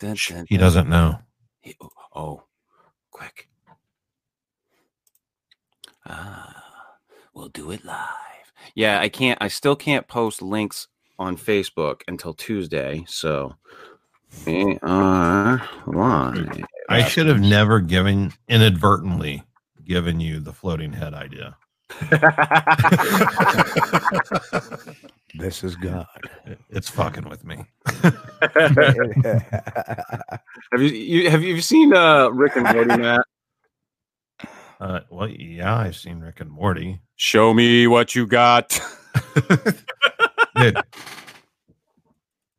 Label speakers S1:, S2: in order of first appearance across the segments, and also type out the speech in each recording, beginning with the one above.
S1: Dun, dun,
S2: He doesn't know.
S1: He- oh, quick. Ah, we'll do it live. Yeah, I can't. I still can't post links on Facebook until Tuesday. So we are live.
S2: I should have never given inadvertently given you the floating head idea.
S3: This is God.
S2: It's fucking with me.
S1: have you, you have you seen uh, Rick and Morty, Matt?
S2: Uh, well, yeah, I've seen Rick and Morty.
S1: Show me what you got.
S2: Dude,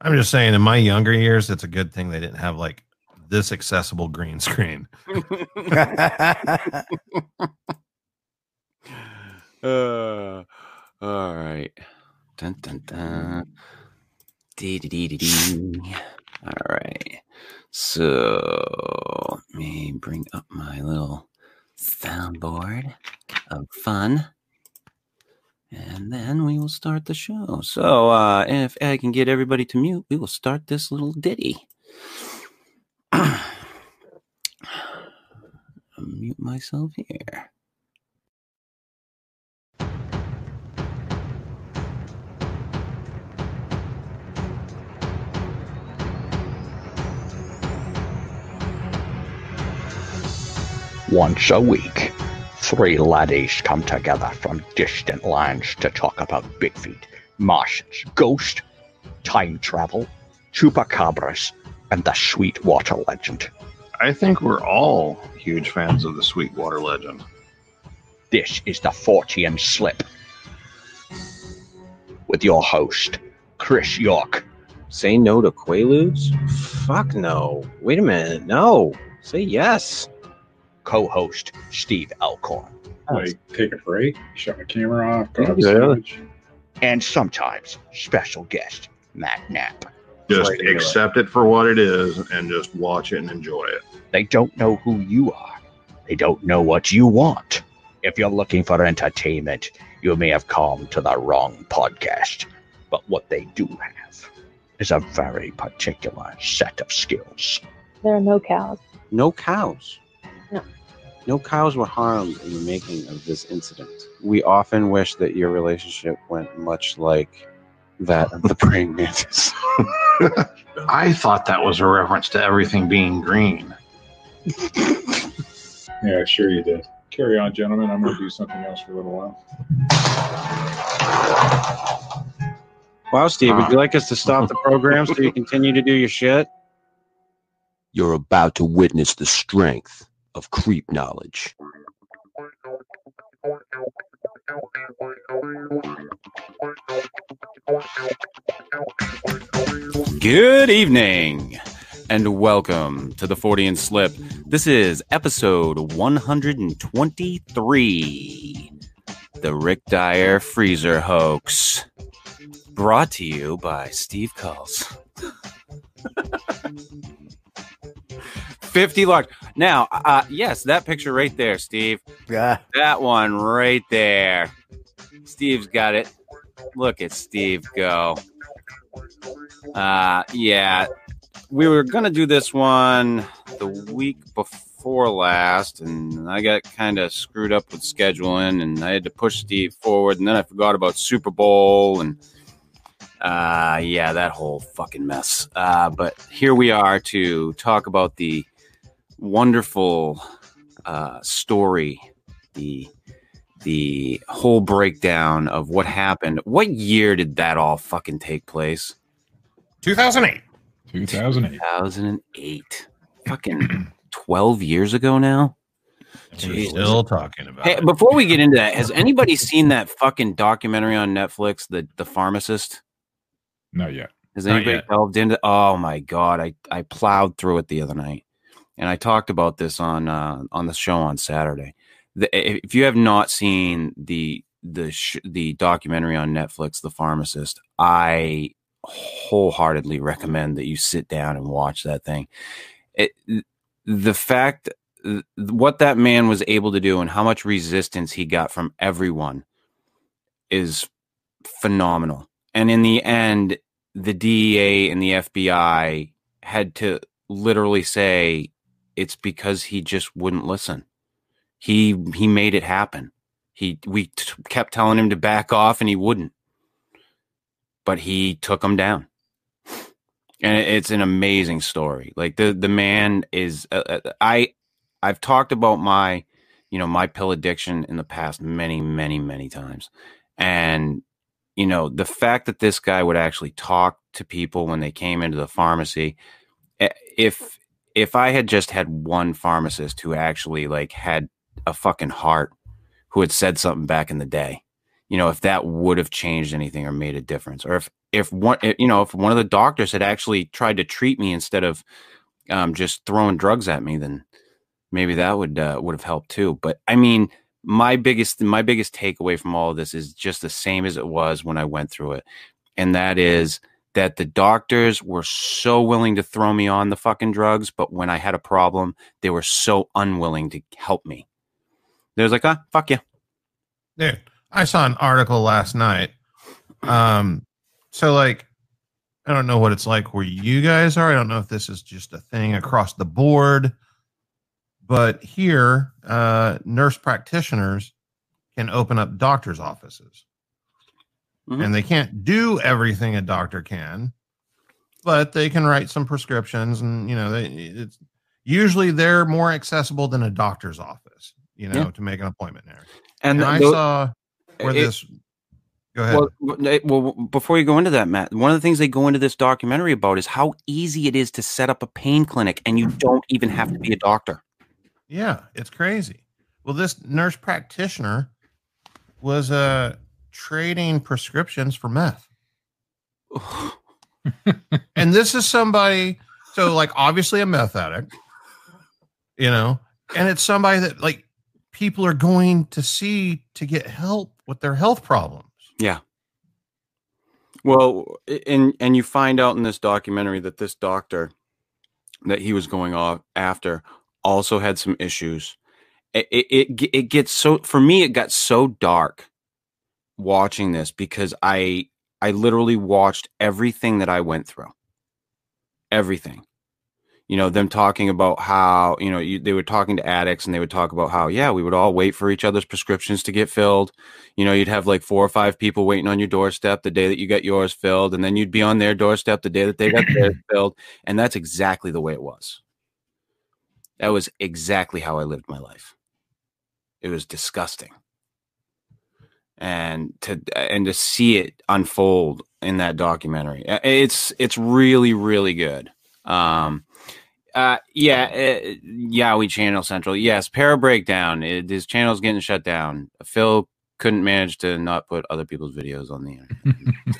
S2: I'm just saying, in my younger years, it's a good thing they didn't have like this accessible green screen.
S1: Uh, all right. Dun, dun, dun. Dee, dee, dee, dee, dee. All right. So let me bring up my little soundboard of fun. And then we will start the show. So uh, if I can get everybody to mute, we will start this little ditty. Mute myself here.
S4: Once a week, three laddies come together from distant lands to talk about Bigfeet, Martians, ghosts, time travel, chupacabras, and the Sweetwater legend.
S5: I think we're all huge fans of the Sweetwater legend.
S4: This is the Fortean Slip. With your host, Chris York,
S1: Say no to Quaaludes? Fuck no. Wait a minute. No. Say yes.
S4: Co host, Steve Alcorn,
S6: Like, take a break, shut my camera off, go
S1: Yeah, yeah.
S4: and sometimes special guest, Matt Knapp.
S5: Just
S6: Right,
S5: accept it for what it is and just watch it and enjoy it.
S4: They don't know who you are. They don't know what you want. If you're looking for entertainment, you may have come to the wrong podcast. But what they do have is a very particular set of skills.
S7: There are no cows.
S1: No cows.
S7: No.
S1: No cows were harmed in the making of this incident. We often wish that your relationship went much like that of the praying mantis.
S5: I thought that was a reference to everything being green.
S6: Yeah, sure you did. Carry on, gentlemen. I'm going to do something else for a little while.
S1: Wow, Steve, would you like us to stop the program so you continue to do your shit?
S8: You're about to witness the strength of creep knowledge.
S1: Good evening and welcome to the Fortean Slip. This is episode 123 The Rick Dyer Freezer Hoax. Brought to you by Steve Kulls. 50 large. Now, uh, yes, that picture right there, Steve.
S3: Yeah.
S1: That one right there. Steve's got it. Look at Steve go. Uh yeah. We were gonna do this one the week before last, and I got kind of screwed up with scheduling and I had to push Steve forward, and then I forgot about Super Bowl and uh yeah, that whole fucking mess. Uh but here we are to talk about the wonderful uh story, the the whole breakdown of what happened. What year did that all fucking take place?
S2: 2008.
S6: 2008.
S1: 2008. Fucking 12 years ago now?
S2: We're still talking about
S1: Hey,
S2: it.
S1: before we get into that, has anybody seen that fucking documentary on Netflix, the the pharmacist?
S6: Not yet.
S1: Has
S2: Not
S1: anybody
S2: yet.
S1: delved into? Oh my god, I I plowed through it the other night, and I talked about this on uh, on the show on Saturday. The, if you have not seen the the sh- the documentary on Netflix, The Pharmacist, I wholeheartedly recommend that you sit down and watch that thing. It, the fact what that man was able to do and how much resistance he got from everyone is phenomenal. And in the end, the DEA and the FBI had to literally say it's because he just wouldn't listen. He he made it happen. He we t- kept telling him to back off and he wouldn't. But he took him down. And it's an amazing story. Like the the man is uh, uh, I I've talked about my you know my pill addiction in the past many many many times. And you know, the fact that this guy would actually talk to people when they came into the pharmacy eh, if if I had just had one pharmacist who actually like had a fucking heart who had said something back in the day, you know, if that would have changed anything or made a difference, or if if one eh, you know if one of the doctors had actually tried to treat me instead of um, just throwing drugs at me, then maybe that would uh, would have helped too. But I mean, my biggest my biggest takeaway from all of this is just the same as it was when I went through it, and that is that the doctors were so willing to throw me on the fucking drugs, but when I had a problem, they were so unwilling to help me. They was like, ah, fuck you.
S2: Dude, I saw an article last night. Um, so like, I don't know what it's like where you guys are. I don't know if this is just a thing across the board, but here, uh, nurse practitioners can open up doctors' offices,
S1: Mhm.
S2: and they can't do everything a doctor can, but they can write some prescriptions, and you know, they it's usually they're more accessible than a doctor's office. You know,
S1: Yeah.
S2: to make an appointment there.
S1: And,
S2: And I
S1: tho-
S2: saw where
S1: it-
S2: this. Go ahead.
S1: Well, well, before you go into that, Matt, one of the things they go into this documentary about is how easy it is to set up a pain clinic, and you don't even have to be a doctor.
S2: yeah, it's crazy. Well, this nurse practitioner was uh trading prescriptions for meth. And this is somebody, so like obviously a meth addict, you know, and it's somebody that like people are going to see to get help with their health problems.
S1: Yeah. Well, and and you find out in this documentary that this doctor that he was going off after also had some issues. It it it, it gets so for me it got so dark watching this because I I literally watched everything that I went through. Everything. You know, them talking about how, you know, you, they were talking to addicts and they would talk about how, yeah, we would all wait for each other's prescriptions to get filled you know, you'd have like four or five people waiting on your doorstep the day that you got yours filled, and then you'd be on their doorstep the day that they got theirs filled. And that's exactly the way it was. That was exactly how I lived my life. It was disgusting. And to and to see it unfold in that documentary, uh, it's it's really really good. Um, uh, yeah, uh, Yowie Channel Central. Yes, Para Breakdown. It, his channel's getting shut down. Phil couldn't manage to not put other people's videos on the internet.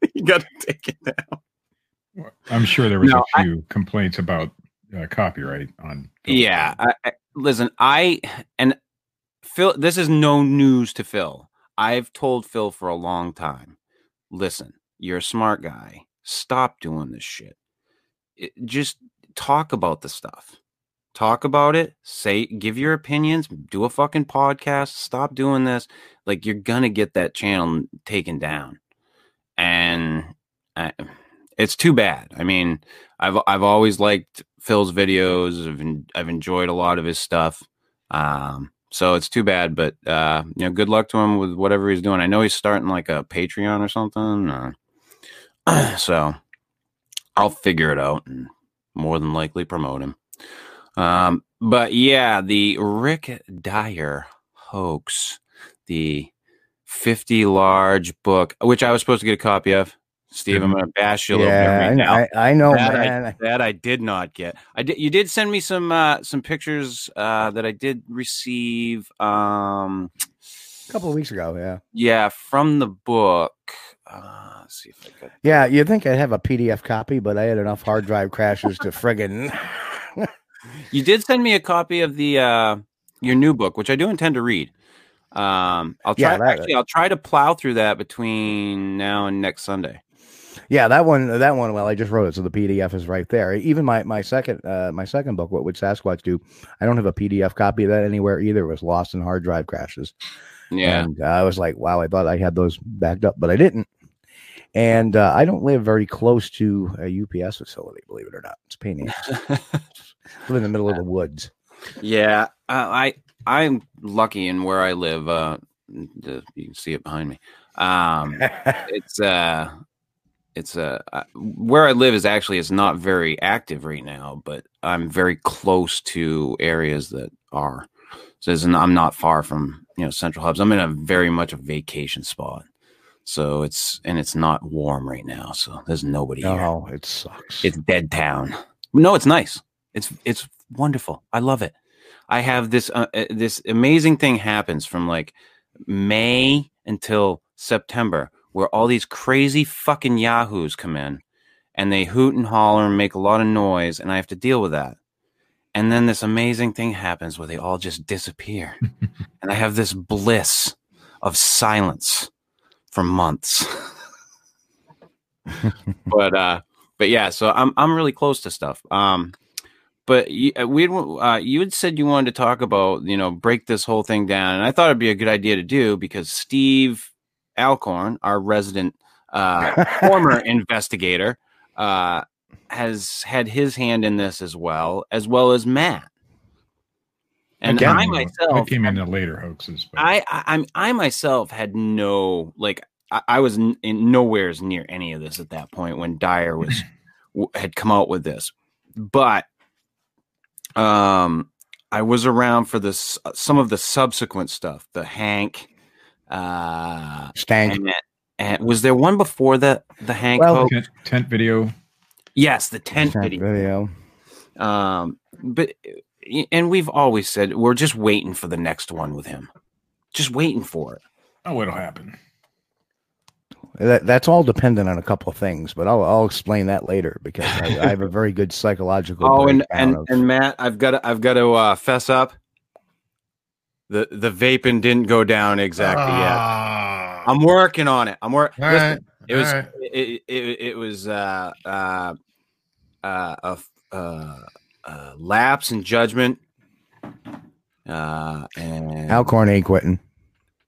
S1: you got to take it down.
S7: I'm sure there was
S1: No,
S7: a few complaints about uh, copyright on.
S1: Yeah, I, I, listen, I and Phil. This is no news to Phil. I've told Phil for a long time. Listen, you're a smart guy. Stop doing this shit. It- just talk about the stuff. Talk about it. Say, give your opinions. Do a fucking podcast. Stop doing this. Like you're gonna get that channel taken down, and uh, it's too bad. I mean, I've I've always liked Phil's videos. I've I've enjoyed a lot of his stuff. Um, so it's too bad, but uh, you know, good luck to him with whatever he's doing. I know he's starting like a Patreon or something. Uh, so I'll figure it out and more than likely promote him. Um, but yeah, the Rick Dyer hoax, the 50 large book, which I was supposed to get a copy of. Steve, I'm going to bash you a little bit right
S3: I,
S1: now.
S3: I, I know,
S1: that,
S3: man.
S1: I, that I did not get. I did. You did send me some uh, some pictures uh, that I did receive. Um,
S3: a couple of weeks ago, yeah.
S1: yeah, from the book. Uh, see if I could.
S3: Yeah, you'd think I'd have a PDF copy, but I had enough hard drive crashes to friggin'
S1: You did send me a copy of the uh, your new book, which I do intend to read. Um, I'll try.
S3: Yeah, that-
S1: actually, I'll try to plow through that between now and next Sunday.
S3: Yeah, that one, that one. Well, I just wrote it, so the PDF is right there. Even my my second uh, my second book, what would Sasquatch do? I don't have a PDF copy of that anywhere either. It was lost in hard drive crashes.
S1: Yeah,
S3: and uh, I was like, wow, I thought I had those backed up, but I didn't. And uh, I don't live very close to a UPS facility, believe it or not. It's a pain in the live in the middle of the woods.
S1: Yeah, uh, I I'm lucky in where I live. Uh, the, you can see it behind me. Um, it's uh, it's uh, uh, where I live is actually it's not very active right now, but I'm very close to areas that are. So it's n- I'm not far from you know central hubs. I'm in a very much a vacation spot. So it's and it's not warm right now, so there's nobody here.
S3: Oh, it sucks.
S1: It's dead town. No, it's nice. It's it's wonderful. I love it. I have this uh, uh, this amazing thing happens from like May until September, where all these crazy fucking yahoos come in, and they hoot and holler and make a lot of noise, and I have to deal with that. And then this amazing thing happens where they all just disappear, and I have this bliss of silence for months. but uh but yeah, so I'm I'm really close to stuff. Um, but you, we uh, you had said you wanted to talk about you know break this whole thing down, and I thought it'd be a good idea to do because Steve Alcorn, our resident uh, former investigator, uh, has had his hand in this as well, as well as Matt. And
S3: Again,
S1: I
S7: I
S1: myself,
S7: came in the later hoaxes. But
S1: I, I I myself had no like I, I was n- in nowhere's near any of this at that point when Dyer was w- had come out with this, but um I was around for this some of the subsequent stuff, the Hank, uh,
S3: Stank.
S1: and, and was there one before the the Hank?
S3: Well,
S1: hoax?
S7: tent, tent video.
S1: yes, the tent
S3: Stank
S1: video.
S3: video.
S1: Um, but and we've always said we're just waiting for the next one with him, just waiting for it.
S7: Oh, it'll happen.
S3: That, that's all dependent on a couple of things, but I'll, I'll explain that later because I, I have a very good psychological.
S1: Oh, and and,
S3: of-
S1: and Matt, I've got to I've got to uh, fess up. The the vaping didn't go down exactly yet.
S2: Ah.
S1: I'm working on it. I'm working.
S2: All right.
S1: It was
S2: all right.
S1: it, it, it was uh uh uh a uh, uh lapse in judgment. Uh and
S3: Alcorn ain't quitting.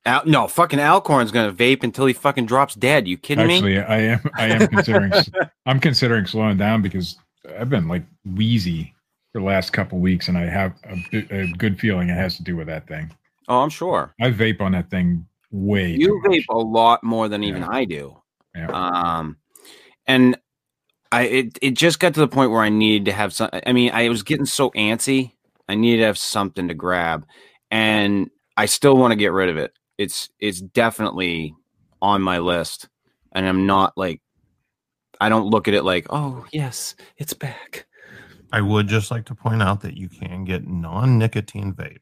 S1: Al, no fucking Alcorn's gonna vape until he fucking drops dead. You kidding me?
S7: Actually, I am. I am considering. I'm considering slowing down because I've been like wheezy for the last couple weeks, and I have a, a good feeling it has to do with that thing.
S1: Oh, I'm sure.
S7: I vape on that thing way.
S1: you vape a lot more than even I do.
S7: Yeah.
S1: Um, and I it it just got to the point where I needed to have some. I mean, I was getting so antsy. I needed to have something to grab, and I still want to get rid of it. It's it's definitely on my list, and I'm not like I don't look at it like, oh yes, it's back.
S2: I would just like to point out that you can get non-nicotine vape.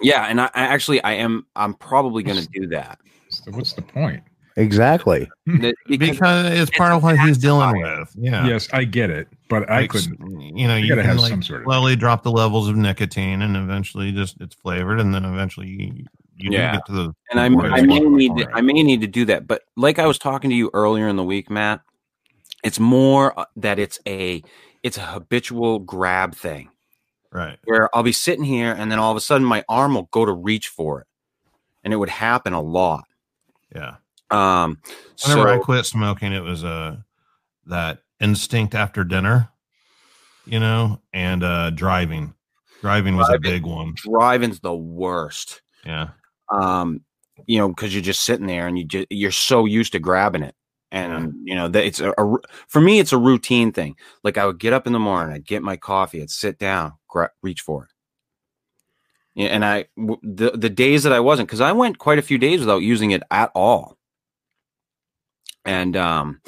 S1: Yeah, and I, I actually I am I'm probably going to do that.
S7: So what's the point?
S3: Exactly.
S1: Because-
S2: because it's part of what he's dealing with. Yeah.
S7: Yes, I get it, but I
S2: Like,
S7: couldn't.
S2: You know, you,
S7: gotta
S2: can
S7: have
S2: like
S7: some sort of-
S2: slowly drop the levels of nicotine, and eventually just it's flavored, and then eventually you, you
S1: Yeah.
S2: get to the.
S1: and I, I may need to. I may need to do that. But like I was talking to you earlier in the week, Matt, it's more uh, that it's a it's a habitual grab thing
S2: right.
S1: where I'll be sitting here and then all of a sudden my arm will go to reach for it, and it would happen a lot.
S2: Yeah.
S1: Um,
S2: Whenever I quit smoking, it was uh that instinct after dinner, you know, and uh driving. Driving was
S1: Driving.
S2: a big one.
S1: driving's the worst.
S2: Yeah.
S1: um, you know, because you're just sitting there and you just you're so used to grabbing it, and you know that it's a, a for me it's a routine thing. Like I would get up in the morning, I'd get my coffee, I'd sit down, gra- reach for it. And I w- the the days that I wasn't because I went quite a few days without using it at all, and um,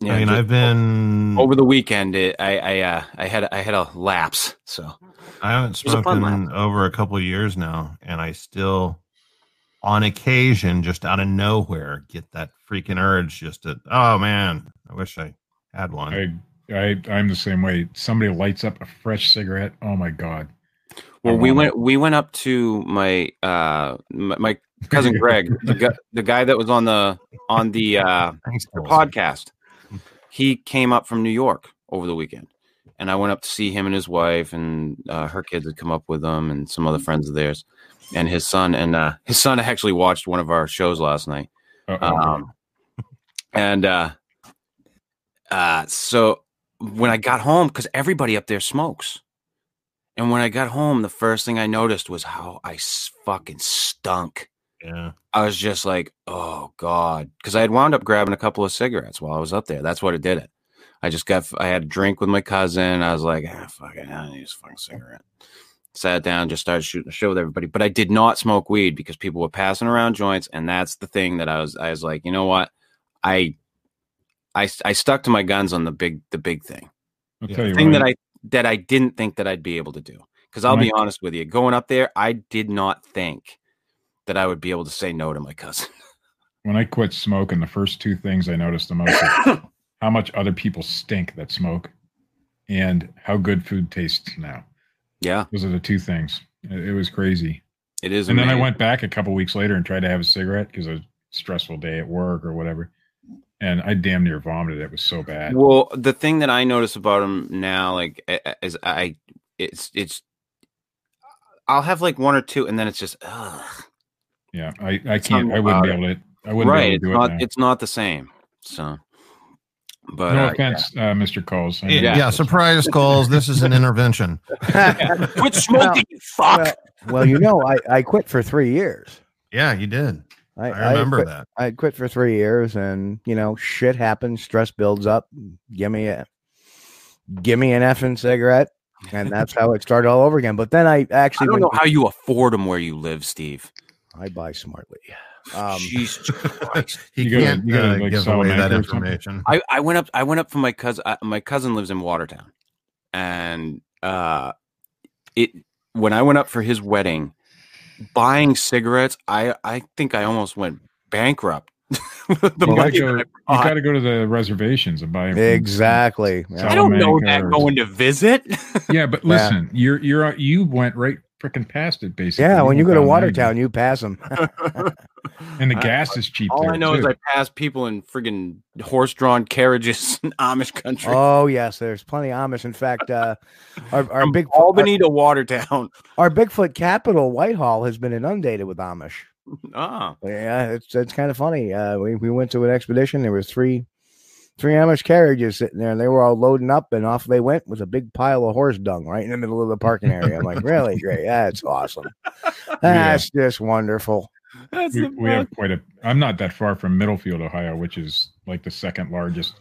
S1: yeah,
S2: I mean, I've been
S1: over the weekend. It, I I uh, I had I had a lapse, so
S2: I haven't
S1: was a
S2: smoked in over a couple of years now, and I still, on occasion, just out of nowhere, get that freaking urge. Just to, oh man, I wish I had one.
S7: I, I, I'm the same way. Somebody lights up a fresh cigarette. Oh my god.
S1: Well, we went we went up to my uh my, my cousin Greg, the, guy, the guy that was on the on the uh
S2: Thanks,
S1: the podcast. He came up from New York over the weekend, and I went up to see him and his wife, and uh, her kids had come up with them, and some other friends of theirs, and his son. And uh, his son actually watched one of our shows last night. Um, and uh, uh, so when I got home, because everybody up there smokes, and when I got home, the first thing I noticed was how I s- fucking stunk.
S2: Yeah.
S1: I was just like, oh god, because I had wound up grabbing a couple of cigarettes while I was up there. That's what it did it. I just got, I had a drink with my cousin. I was like, ah, fuck it, I need a fucking cigarette. Sat down, just started shooting a show with everybody. But I did not smoke weed because people were passing around joints, and that's the thing that I was, I was like, you know what, I, I, I stuck to my guns on the big, the big thing
S7: I'll
S2: Yeah.
S1: thing
S7: what,
S1: that I that I didn't think that I'd be able to do. Because I'll be honest with you, going up there, I did not think that I would be able to say no to my cousin.
S7: when I quit smoking, the first two things I noticed the most are how much other people stink that smoke and how good food tastes now.
S1: Yeah,
S7: Those are the two things. It, it was crazy.
S1: it is.
S7: and then I went back a couple weeks later and tried to have a cigarette because a stressful day at work or whatever. And I damn near vomited. It was so bad.
S1: Well, the thing that I notice about them now, like, is I, it's it's, I'll have like one or two, and then it's just, ugh.
S7: Yeah, I, I can't. I wouldn't be able to. I wouldn't
S1: right.
S7: be
S1: It's
S7: able to do
S1: not.
S7: it.
S1: It's not the same. So, but
S7: no
S1: uh,
S7: offense, uh, Mr. Kulls. I
S2: Yeah,
S7: mean,
S1: Yeah.
S2: surprise calls. This is an intervention.
S1: quit smoking, you fuck.
S3: Well, well, you know, I, I quit for three years.
S2: Yeah, you did.
S3: I,
S2: I remember
S3: quit,
S2: that.
S3: I quit for three years, and you know, shit happens. Stress builds up. Give me a, give me an effing cigarette, and that's how it started all over again. But then I
S1: I
S3: actually
S1: don't
S3: went
S1: know how you afford them where you live, Steve.
S3: I buy smartly. Um,
S1: Jesus Christ.
S2: He
S7: You gotta-
S2: can't
S7: you gotta,
S2: uh,
S7: like,
S2: give
S7: sell
S2: away that
S7: anchor or something.
S2: information.
S1: I, I went up I went up for my cousin uh, my cousin lives in Watertown and uh it when I went up for his wedding buying cigarettes I I think I almost went bankrupt the
S7: you
S1: money
S7: gotta go. You
S1: I
S7: got to go to the reservations and buy from-
S3: exactly. Yeah.
S1: I don't know that
S7: or-
S1: going to visit
S7: Yeah, but
S3: Yeah.
S7: listen, you're you're you went right freaking past it basically.
S3: Yeah, when you go to Watertown, you pass them.
S7: and the gas is cheap.
S1: all
S7: there
S1: I know is. I pass people in friggin' horse-drawn carriages in Amish country
S3: oh yes, there's plenty of Amish. In fact, uh, our our
S1: from
S3: big
S1: Albany to Watertown
S3: our, our Bigfoot capital, Whitehall, has been inundated with Amish.
S1: ah
S3: Yeah, it's it's kind of funny. Uh, we we went to an expedition. There were three three Amish carriages sitting there, and they were all loading up, and off they went with a big pile of horse dung right in the middle of the parking area. I'm like, really great. That's awesome. That's just wonderful.
S1: that's
S7: we,
S1: the
S7: we have quite a. I'm not that far from Middlefield, Ohio, which is like the second largest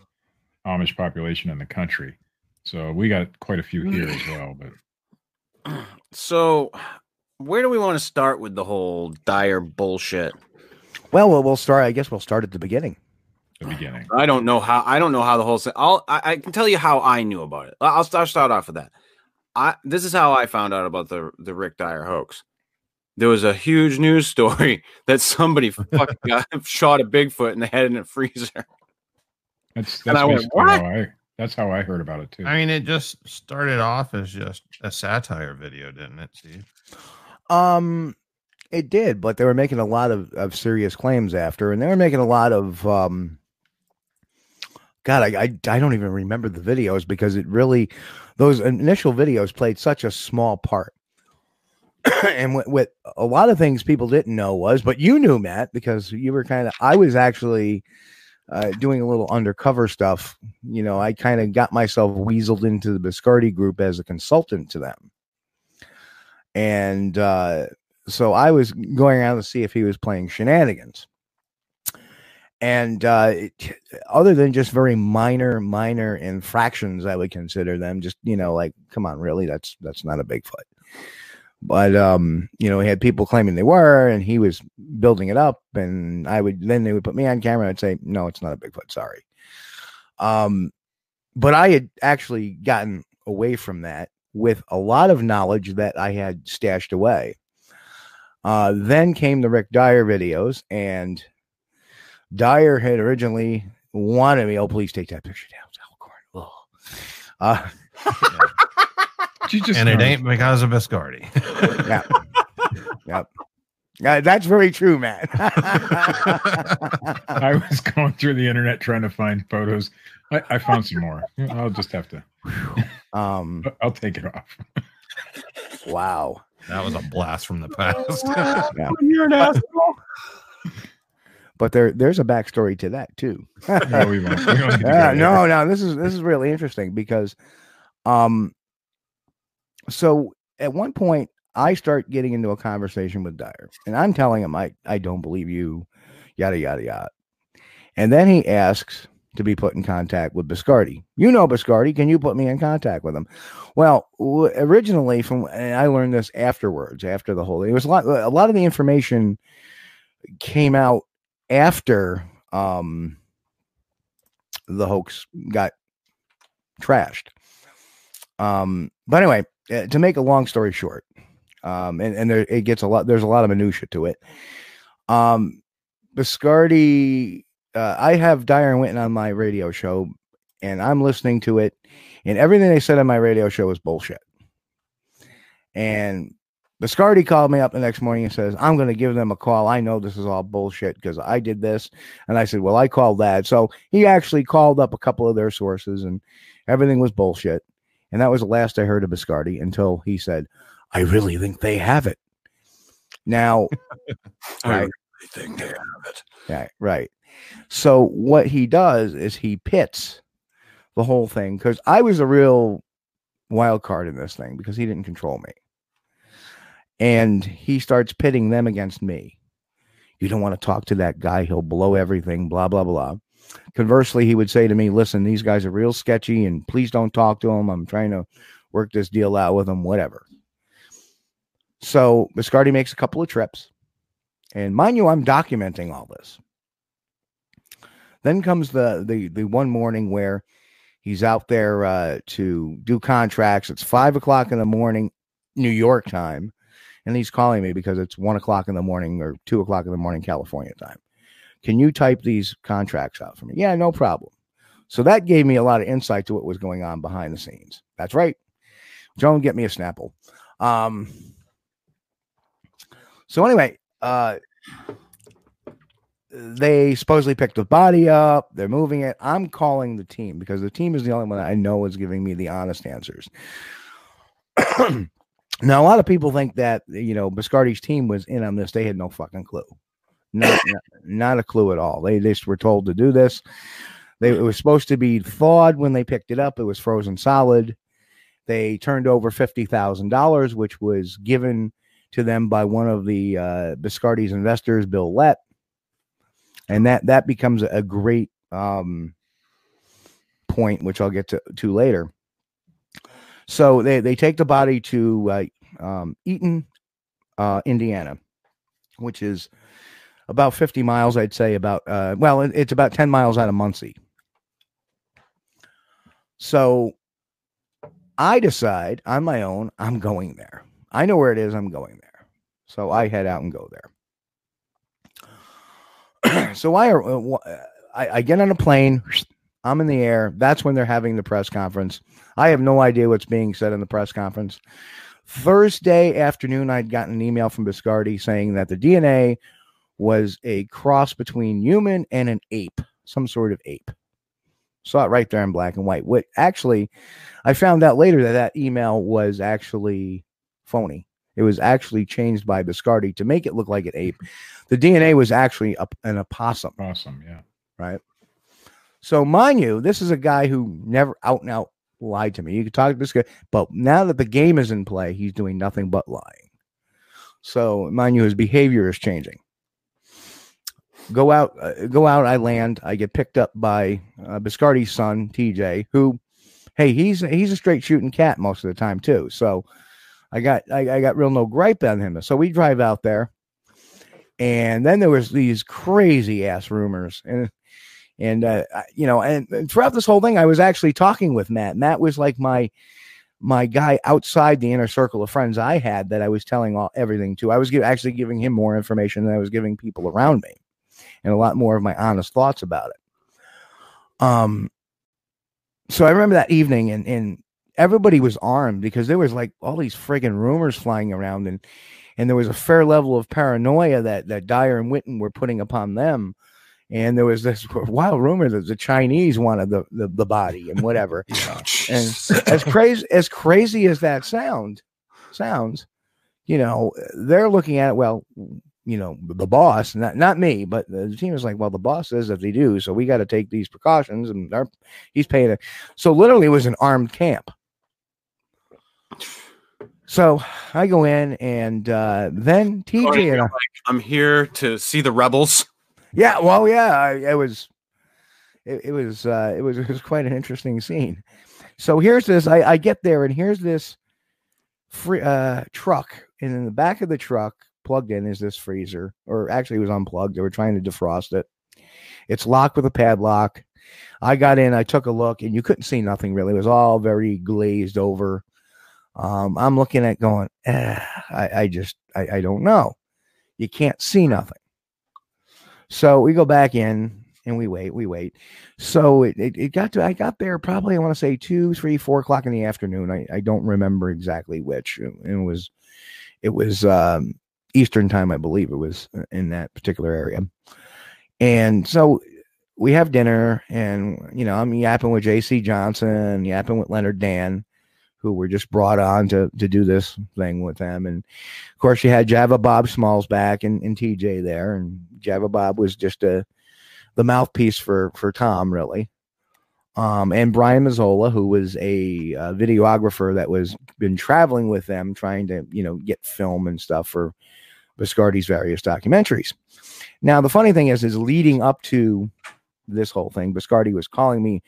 S7: Amish population in the country. So we got quite a few here as mm. well. But
S1: So, where do we want to start with the whole Dyer bullshit?
S3: Well, we'll we'll start. I guess we'll start at the beginning.
S7: The beginning.
S1: I don't know how. I don't know how the whole thing. I'll. I, I can tell you how I knew about it. I'll start start off with that. I. This is how I found out about the the Rick Dyer hoax. There was a huge news story that somebody fucking got, shot a Bigfoot in the head in a freezer.
S7: That's
S1: And
S7: that's
S1: I went, "What?"
S7: how I. That's how I heard about it too.
S2: I mean, it just started off as just a satire video, didn't it, Steve?
S3: Um, it did, but they were making a lot of, of serious claims after, and they were making a lot of um. God, I, I I don't even remember the videos because it really, those initial videos played such a small part. and with, what a lot of things people didn't know was, but you knew Matt because you were kind of. I was actually uh, doing a little undercover stuff. You know, I kind of got myself weaseled into the Biscardi group as a consultant to them, and uh, so I was going around to see if he was playing shenanigans. And uh, other than just very minor, minor infractions, I would consider them just you know like, come on, really, that's that's not a Bigfoot. But um, you know, he had people claiming they were, and he was building it up, and I would then they would put me on camera and I'd say, no, it's not a Bigfoot, sorry. Um, but I had actually gotten away from that with a lot of knowledge that I had stashed away. Uh, then came the Rick Dyer videos, and Dyer had originally wanted me. Oh, please take that picture down, Salcorn. Ugh. Uh,
S7: You just
S2: and it ain't because of Biscardi.
S3: yeah, yep. Uh, that's very true, man.
S7: I was going through the internet trying to find photos. I, I found some more. I'll just have to.
S3: um,
S7: I'll take it off.
S3: wow.
S2: that was a blast from the past.
S3: Yeah.
S1: You're an asshole.
S3: But there there's a backstory to that too.
S7: No, we won't. We don't to go
S3: Yeah, no, no, this is this is really interesting because, um, so at one point I start getting into a conversation with Dyer, and I'm telling him I I don't believe you, yada yada yada, and then he asks to be put in contact with Biscardi. You know Biscardi, can you put me in contact with him? Well, w- originally from and I learned this afterwards, after the whole it was a lot a lot of the information came out after um the hoax got trashed. Um, but anyway, uh, to make a long story short, um, and, and there it gets a lot. There's a lot of minutia to it. Um, Biscardi, uh, I have Dyer and Whitton on my radio show, and I'm listening to it, and everything they said on my radio show was bullshit. And Biscardi called me up the next morning and says, I'm going to give them a call. I know this is all bullshit because I did this. And I said, Well, I called that. So he actually called up a couple of their sources and everything was bullshit. And that was the last I heard of Biscardi until he said, I really think they have it. Now, I right, really
S2: think they have it.
S3: right, right. So what he does is he pits the whole thing because I was a real wild card in this thing because he didn't control me. And he starts pitting them against me. You don't want to talk to that guy, he'll blow everything, blah, blah, blah. Conversely, he would say to me, Listen, these guys are real sketchy and please don't talk to them. I'm trying to work this deal out with them, whatever. So Biscardi makes a couple of trips. And mind you, I'm documenting all this. Then comes the the the one morning where he's out there uh, to do contracts. It's five o'clock in the morning, New York time, and he's calling me because it's one o'clock in the morning or two o'clock in the morning, California time. Can you type these contracts out for me? Yeah, no problem. So that gave me a lot of insight to what was going on behind the scenes. That's right. Joan, get me a Snapple. Um, so anyway, uh, they supposedly picked the body up. They're moving it. I'm calling the team because the team is the only one I know is giving me the honest answers. now, a lot of people think that you know Biscardi's team was in on this. They had no fucking clue. Not, not, not a clue at all. They just were told to do this. They, it was supposed to be thawed when they picked it up. It was frozen solid. They turned over fifty thousand dollars, which was given to them by one of the uh, Biscardi's investors, Bill Lett, and that that becomes a great um, point, which I'll get to, to later. So they they take the body to uh, um, Eaton, uh, Indiana, which is about 50 miles, I'd say. About uh, well, it- it's about 10 miles out of Muncie. So I decide on my own, I'm going there. I know where it is. I'm going there. So I head out and go there. so uh, uh, I I get on a plane. I'm in the air. That's when they're having the press conference. I have no idea what's being said in the press conference. Thursday afternoon, I'd gotten an email from Biscardi saying that the DNA was a cross between human and an ape, some sort of ape. Saw it right there in black and white. What actually, I found out later that that email was actually phony. It was actually changed by Biscardi to make it look like an ape. The DNA was actually a, an opossum,
S7: Awesome. Yeah.
S3: right? So, mind you, this is a guy who never out and out lied to me. You could talk to this guy, but now that the game is in play, he's doing nothing but lying. So, mind you, his behavior is changing. Go out, uh, go out. I land. I get picked up by uh, Biscardi's son, TJ, who, hey, he's he's a straight shooting cat most of the time too. So, I got I, I got real no gripe on him. So we drive out there, and then there was these crazy ass rumors, and and uh, you know, and, throughout this whole thing, I was actually talking with Matt. Matt was like my my guy outside the inner circle of friends I had that I was telling all everything to. I was gi- actually giving him more information than I was giving people around me, and a lot more of my honest thoughts about it. Um, so I remember that evening, and and everybody was armed because there was like all these friggin' rumors flying around, and and there was a fair level of paranoia that that Dyer and Whitton were putting upon them. And there was this wild rumor that the Chinese wanted the, the, the body and whatever. and as crazy as crazy as that sound sounds, you know, they're looking at it. Well, you know, the boss, not not me, but the team is like, well, the boss says that they do, so we got to take these precautions, and our, he's paying it. So literally, it was an armed camp. So I go in, and uh, then TJ and I,
S1: I'm here to see the rebels.
S3: Yeah, well, yeah, I, it was, it, it was, uh, it was, it was quite an interesting scene. So here's this. I, I get there, and here's this free uh, truck, and in the back of the truck, plugged in, is this freezer, or actually, it was unplugged. They were trying to defrost it. It's locked with a padlock. I got in, I took a look, and you couldn't see nothing really. It was all very glazed over. Um, I'm looking at going, eh, I, I just, I, I don't know. You can't see nothing. So we go back in and we wait, we wait. So it, it, it got to, I got there probably, I want to say two, three, four o'clock in the afternoon. I, I don't remember exactly which. It, it was, it was um, Eastern time, I believe it was uh, in that particular area. And so we have dinner and, you know, I'm yapping with JC Johnson, yapping with Leonard Dan who were just brought on to to do this thing with them. And of course, you had Java Bob Schmalzbach and, and TJ there, and Java Bob was just a the mouthpiece for for Tom, really. Um, and Brian Mazzola, who was a uh, videographer that was been traveling with them, trying to you know get film and stuff for Biscardi's various documentaries. Now, the funny thing is, is leading up to this whole thing, Biscardi was calling me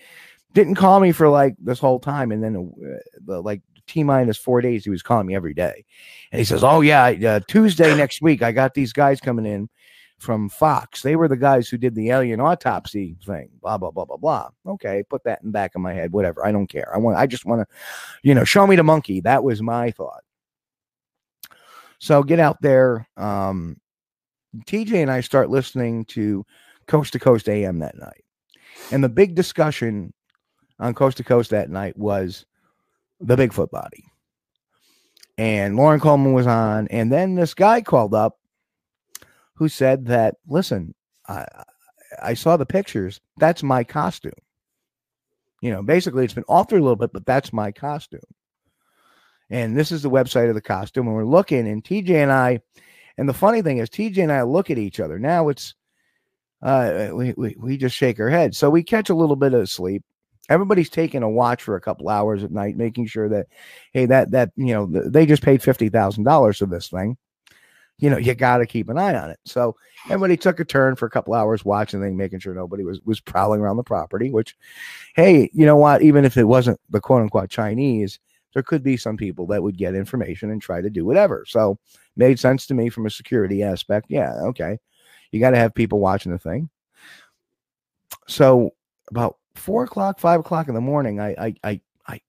S3: didn't call me for like this whole time, and then uh, the, like t minus four days, he was calling me every day, and he says, "Oh yeah, uh, Tuesday next week, I got these guys coming in from Fox. They were the guys who did the alien autopsy thing. Blah blah blah blah blah. Okay, put that in the back of my head. Whatever. I don't care. I want. I just want to, you know, show me the monkey. That was my thought. So get out there. Um, TJ and I start listening to Coast to Coast AM that night. And the big discussion on Coast to Coast that night was the Bigfoot body. And Loren Coleman was on. And then this guy called up who said that, listen, I, I saw the pictures. That's my costume. You know, basically, it's been altered a little bit, but that's my costume. And this is the website of the costume. And we're looking, and TJ and I, and the funny thing is, TJ and I look at each other. Now it's, uh, we, we, we just shake our heads. So we catch a little bit of sleep everybody's taking a watch for a couple hours at night, making sure that, hey, that that you know they just paid fifty thousand dollars for this thing. You know, you got to keep an eye on it. So everybody took a turn for a couple hours watching thing, making sure nobody was was prowling around the property. Which, hey, you know what? Even if it wasn't the quote unquote Chinese, there could be some people that would get information and try to do whatever. So made sense to me from a security aspect. Yeah, okay. You got to have people watching the thing. So about four o'clock, five o'clock in the morning, I, I, I, I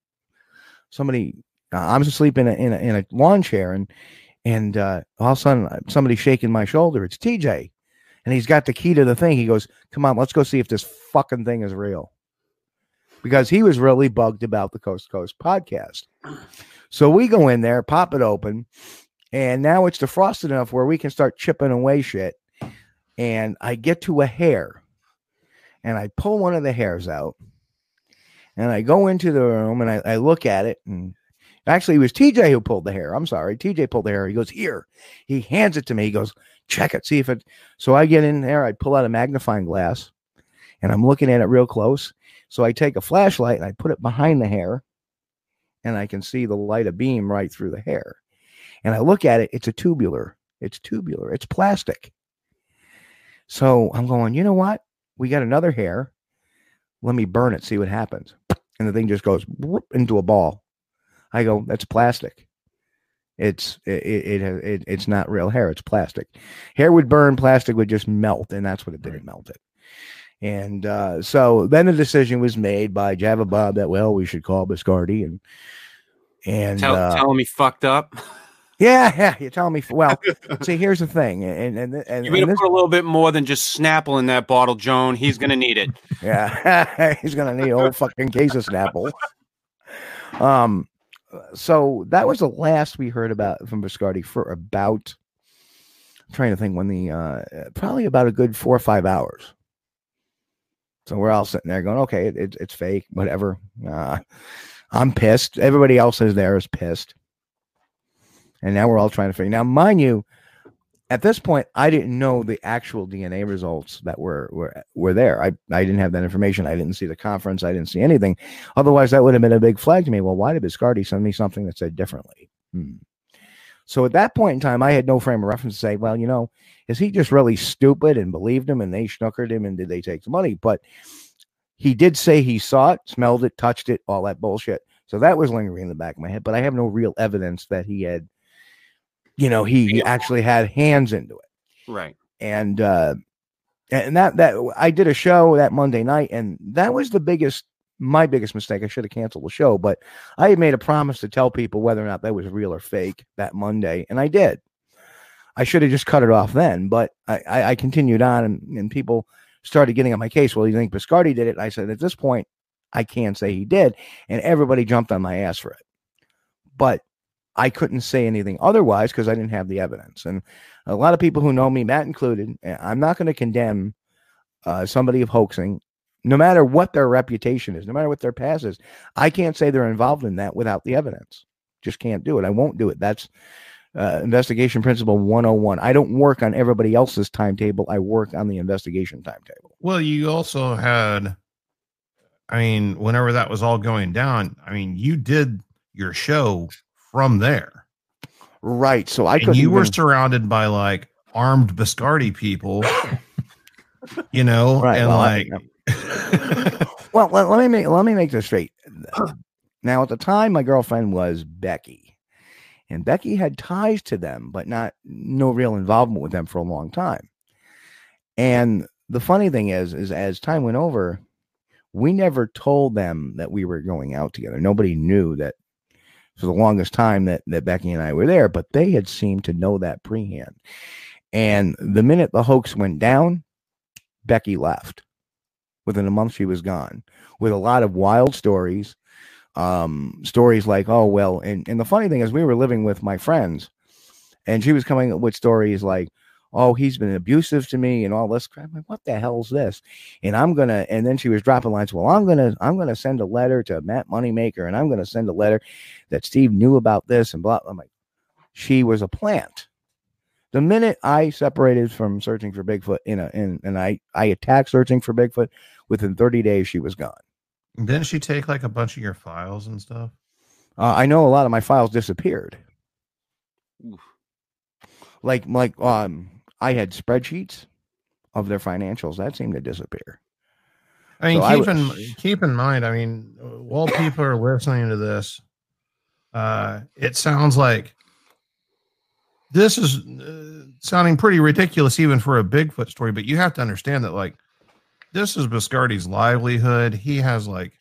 S3: somebody, uh, I'm asleep in a, in a, in a lawn chair and, and, uh, all of a sudden somebody's shaking my shoulder. It's TJ and he's got the key to the thing. He goes, come on, let's go see if this fucking thing is real because he was really bugged about the coast to coast podcast. So we go in there, pop it open and now it's defrosted enough where we can start chipping away shit. And I get to a hair and I pull one of the hairs out and I go into the room and I, I look at it and actually it was TJ who pulled the hair. I'm sorry. TJ pulled the hair. He goes, Here. He hands it to me. He goes, Check it, see if it. So I get in there, I pull out a magnifying glass and I'm looking at it real close. So I take a flashlight and I put it behind the hair and I can see the light of beam right through the hair. And I look at it, it's a tubular. It's tubular. It's plastic. So I'm going, you know what? We got another hair. Let me burn it, see what happens. And the thing just goes whoop, into a ball. I go, that's plastic. It's it, it, it it's not real hair. It's plastic. Hair would burn. Plastic would just melt, and that's what it did. It melted. And uh, so then the decision was made by Java Bob that well we should call Biscardi and and
S1: Tell,
S3: uh,
S1: tell him he fucked up.
S3: yeah yeah you're telling me well see here's the thing and and and,
S1: You're gonna put a little bit more than just Snapple in that bottle, Joan. He's gonna need it.
S3: Yeah, he's gonna need a whole fucking case of Snapple. Um, so that was the last we heard about from Biscardi for about. I'm trying to think when the uh probably about a good four or five hours. So we're all sitting there going, okay, it, it, it's fake, whatever. Uh, I'm pissed. Everybody else is there is pissed, and now we're all trying to figure. Now, mind you, at this point, I didn't know the actual DNA results that were were were there. I I didn't have that information. I didn't see the conference. I didn't see anything. Otherwise, that would have been a big flag to me. Well, why did Biscardi send me something that said differently? Hmm. So at that point in time, I had no frame of reference to say, well, you know, is he just really stupid and believed him and they snookered him and did they take the money? But he did say he saw it, smelled it, touched it, all that bullshit. So that was lingering in the back of my head, but I have no real evidence that he had, you know, he actually had hands into it.
S1: Right.
S3: And uh and that that I did a show that Monday night, and that was the biggest my biggest mistake. I should have canceled the show, but I had made a promise to tell people whether or not that was real or fake that Monday, and I did. I should have just cut it off then, but I, I, I continued on, and, and people started getting on my case. Well, you think Biscardi did it? I said, at this point, I can't say he did. And everybody jumped on my ass for it. But I couldn't say anything otherwise because I didn't have the evidence. And a lot of people who know me, Matt included, eh, I'm not going to condemn uh, somebody of hoaxing, no matter what their reputation is, no matter what their past is. I can't say they're involved in that without the evidence. Just can't do it. I won't do it. That's uh, investigation principle 101. I don't work on everybody else's timetable. I work on the investigation timetable.
S2: Well, you also had, I mean, whenever that was all going down, I mean, you did your show from there.
S3: Right. So I couldn't
S2: you were surrounded by like armed Biscardi people, you know,
S3: Right,
S2: and
S3: well,
S2: like,
S3: well, let, let me make let me make this straight. Now, at the time, my girlfriend was Becky, and Becky had ties to them, but not no real involvement with them for a long time. And the funny thing is, is as time went over, we never told them that we were going out together. Nobody knew that for the longest time that that Becky and I were there, but they had seemed to know that prehand. And the minute the hoax went down, Becky left. Within a month, she was gone with a lot of wild stories. Um, stories like, oh, well, and, and the funny thing is, we were living with my friends, and she was coming up with stories like, oh, he's been abusive to me and all this crap. I'm like, what the hell's this? And I'm gonna, and then she was dropping lines. Well, I'm gonna, I'm gonna send a letter to Matt Moneymaker, and I'm gonna send a letter that Steve knew about this and blah. I'm like, she was a plant. The minute I separated from searching for Bigfoot, in a, in, and I, I attacked searching for Bigfoot, within 30 days she was gone.
S2: didn't she take like a bunch of your files and stuff?
S3: Uh, I know a lot of my files disappeared.
S1: Oof.
S3: Like, like, um, I had spreadsheets of their financials that seemed to disappear.
S2: I mean,
S3: So I
S2: keep in keep in mind. I mean, while people are listening to this, uh, it sounds like this is uh, sounding pretty ridiculous, even for a Bigfoot story. But you have to understand that, like, this is Biscardi's livelihood. He has like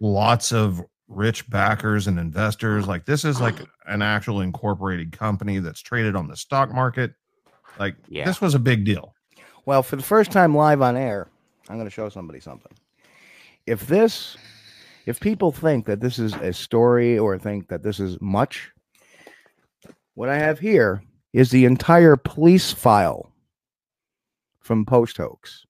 S2: lots of rich backers and investors. Like, this is like an actual incorporated company that's traded on the stock market. Like,
S1: Yeah.
S2: this was a big deal.
S3: Well, for the first time live on air, I'm going to show somebody something. If this, if people think that this is a story or think that this is much, what I have here is the entire police file from post hoax.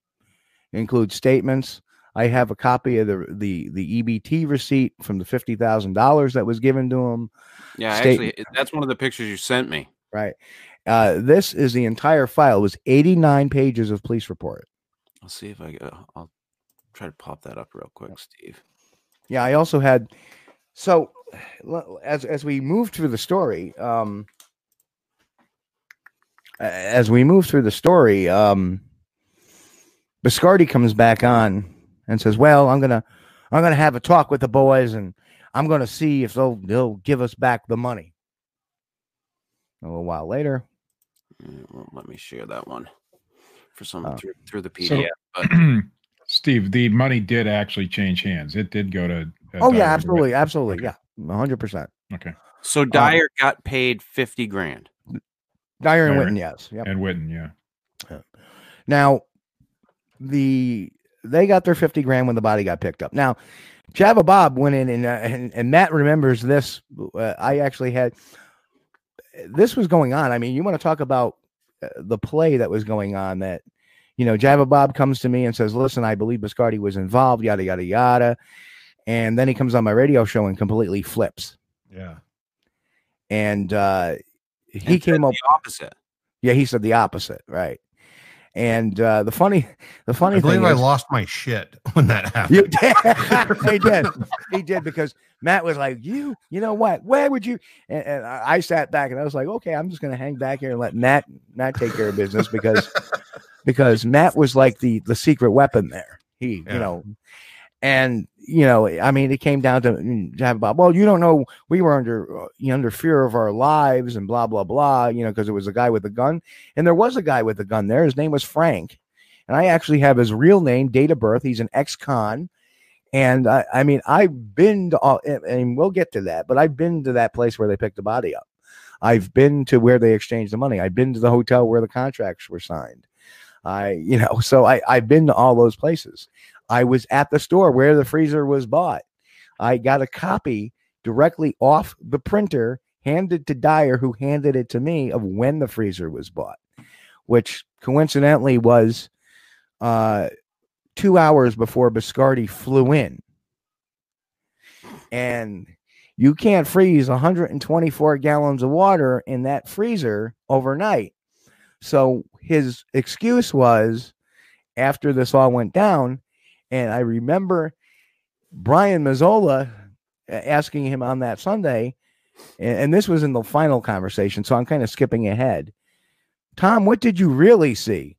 S3: It includes statements. I have a copy of the the the EBT receipt from the fifty thousand dollars that was given to him.
S1: Yeah,
S3: State-
S1: actually, that's one of the pictures you sent me.
S3: Right. Uh, this is the entire file. It was eighty nine pages of police report.
S1: I'll see if I go. I'll try to pop that up real quick, Steve.
S3: Yeah, I also had so as as we move through the story, um as we move through the story, um Biscardi comes back on and says, "Well, I'm going to I'm to have a talk with the boys and I'm going to see if they'll they'll give us back the money." A little while later,
S1: It won't let me share that one for some
S3: Oh.
S1: through, through the
S7: So-
S1: PDF. but
S7: Steve, the money did actually change hands. It did go to. uh,
S3: Oh yeah, absolutely,
S7: DeWitt.
S3: absolutely,
S7: Okay.
S3: yeah, one hundred percent.
S7: Okay.
S1: so Dyer got paid fifty grand.
S3: Dyer and
S7: Dyer.
S3: Whitton, yes, yep.
S7: And Whitton, yeah.
S3: Now, the they got their fifty grand when the body got picked up. Now, Java Bob went in and uh, and, and Matt remembers this. Uh, I actually had this was going on. I mean, you want to talk about uh, the play that was going on that. You know, Java Bob comes to me and says, "Listen, I believe Biscardi was involved." Yada yada yada, and then he comes on my radio show and completely flips.
S2: Yeah.
S3: And uh, he
S1: and
S3: came up
S1: the opposite.
S3: Yeah, he said the opposite, right? And uh, the funny, the funny
S2: I believe
S3: thing
S2: I
S3: is,
S2: lost my shit when that happened.
S3: you did. he did. He did because Matt was like, "You, you know what? Where would you?" And, and I I sat back and I was like, "Okay, I'm just going to hang back here and let Matt Matt take care of business because because Matt was like the the secret weapon there. He,
S2: Yeah.
S3: you know, and you know, I mean, it came down to, mm, to have about, well, you don't know, we were under uh, under fear of our lives and blah blah blah, you know, because it was a guy with a gun, and there was a guy with a gun there. His name was Frank, and I actually have his real name, date of birth. He's an ex-con. And I, I mean, I've been to all, and we'll get to that, but I've been to that place where they picked the body up. I've been to where they exchanged the money. I've been to the hotel where the contracts were signed. I, you know, so I, I've been to all those places. I was at the store where the freezer was bought. I got a copy directly off the printer, handed to Dyer, who handed it to me of when the freezer was bought, which coincidentally was uh, two hours before Biscardi flew in. And you can't freeze 124 gallons of water in that freezer overnight. So his excuse was after this all went down, and I remember Brian Mazzola asking him on that Sunday, and, this was in the final conversation, so I'm kind of skipping ahead. Tom, what did you really see?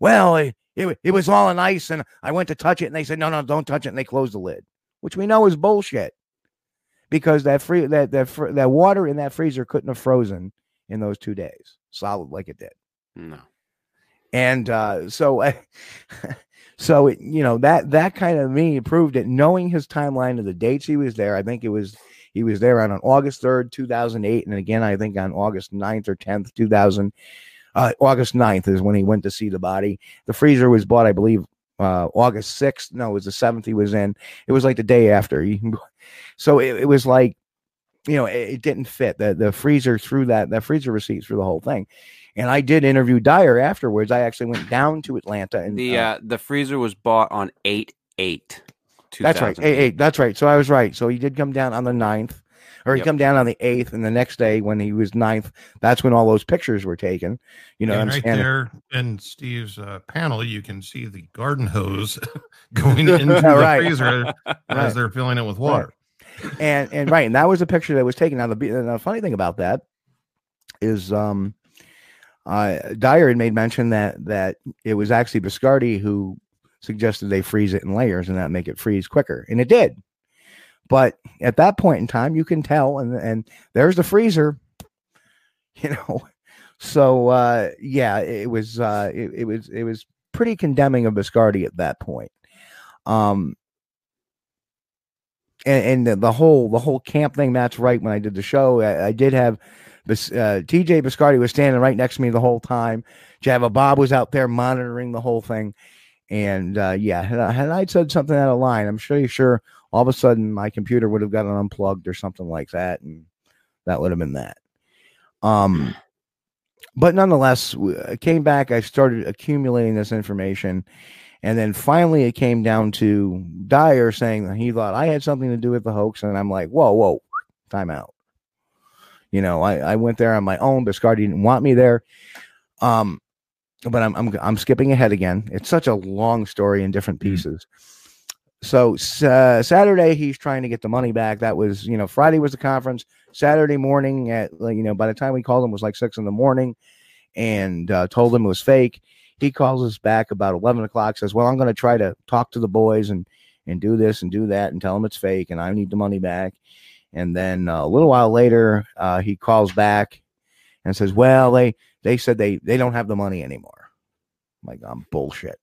S3: Well, it, it, it was all in ice, and I went to touch it, and they said, no, no, don't touch it, and they closed the lid, which we know is bullshit because that free that that fr- that water in that freezer couldn't have frozen in those two days, solid like it did
S1: No.
S3: and uh, so I, so it, you know that that kind of me proved it. Knowing his timeline of the dates he was there i think it was he was there on, on august 3rd 2008 and again i think on august 9th or 10th 2000 uh, august 9th is when he went to see the body. The freezer was bought i believe uh, august 6th no it was the 7th he was in. It was like the day after. So it, it was like you know it, it didn't fit. The the freezer through that that freezer receipt through the whole thing and I did interview Dyer afterwards. I actually went down to Atlanta and
S1: The
S3: uh,
S1: uh, the freezer was bought on eight eight.
S3: that's right, eight, eight, that's right. So I was right. So he did come down on the 9th, or he
S1: Yep.
S3: come down on the eighth, and the next day when he was 9th, that's when all those pictures were taken. You know,
S2: and
S3: I'm
S2: right
S3: standing-
S2: there in Steve's uh, panel, you can see the garden hose going into the freezer
S3: Right.
S2: as they're filling it with water.
S3: and and right, and that was a picture that was taken. Now the, be- the funny thing about that is, um, uh, Dyer had made mention that that it was actually Biscardi who suggested they freeze it in layers and that make it freeze quicker, and it did. But at that point in time, you can tell, and and there's the freezer, you know. So uh, yeah, it was uh, it, it was it was pretty condemning of Biscardi at that point. Um, and, and the, the whole the whole camp thing. That's right. When I did the show, I, I did have uh, TJ Biscardi was standing right next to me the whole time. Java Bob was out there monitoring the whole thing. And uh, yeah, had I, said something out of line, I'm sure you sure all of a sudden my computer would have gotten unplugged or something like that, and that would have been that. Um, but nonetheless, I came back. I started accumulating this information, and then finally it came down to Dyer saying that he thought I had something to do with the hoax, and I'm like, whoa, whoa, time out. You know, I, I went there on my own. Biscardi didn't want me there. Um, but I'm, I'm I'm skipping ahead again. It's such a long story in different pieces. So uh, Saturday he's trying to get the money back. That was you know Friday was the conference. Saturday morning at you know by the time we called him it was like six in the morning, and uh, told him it was fake. He calls us back about eleven o'clock. Says, "Well, I'm going to try to talk to the boys and and do this and do that and tell them it's fake and I need the money back." And then uh, a little while later, uh, he calls back and says, "Well, they they said they they don't have the money anymore." I'm like, I'm bullshit.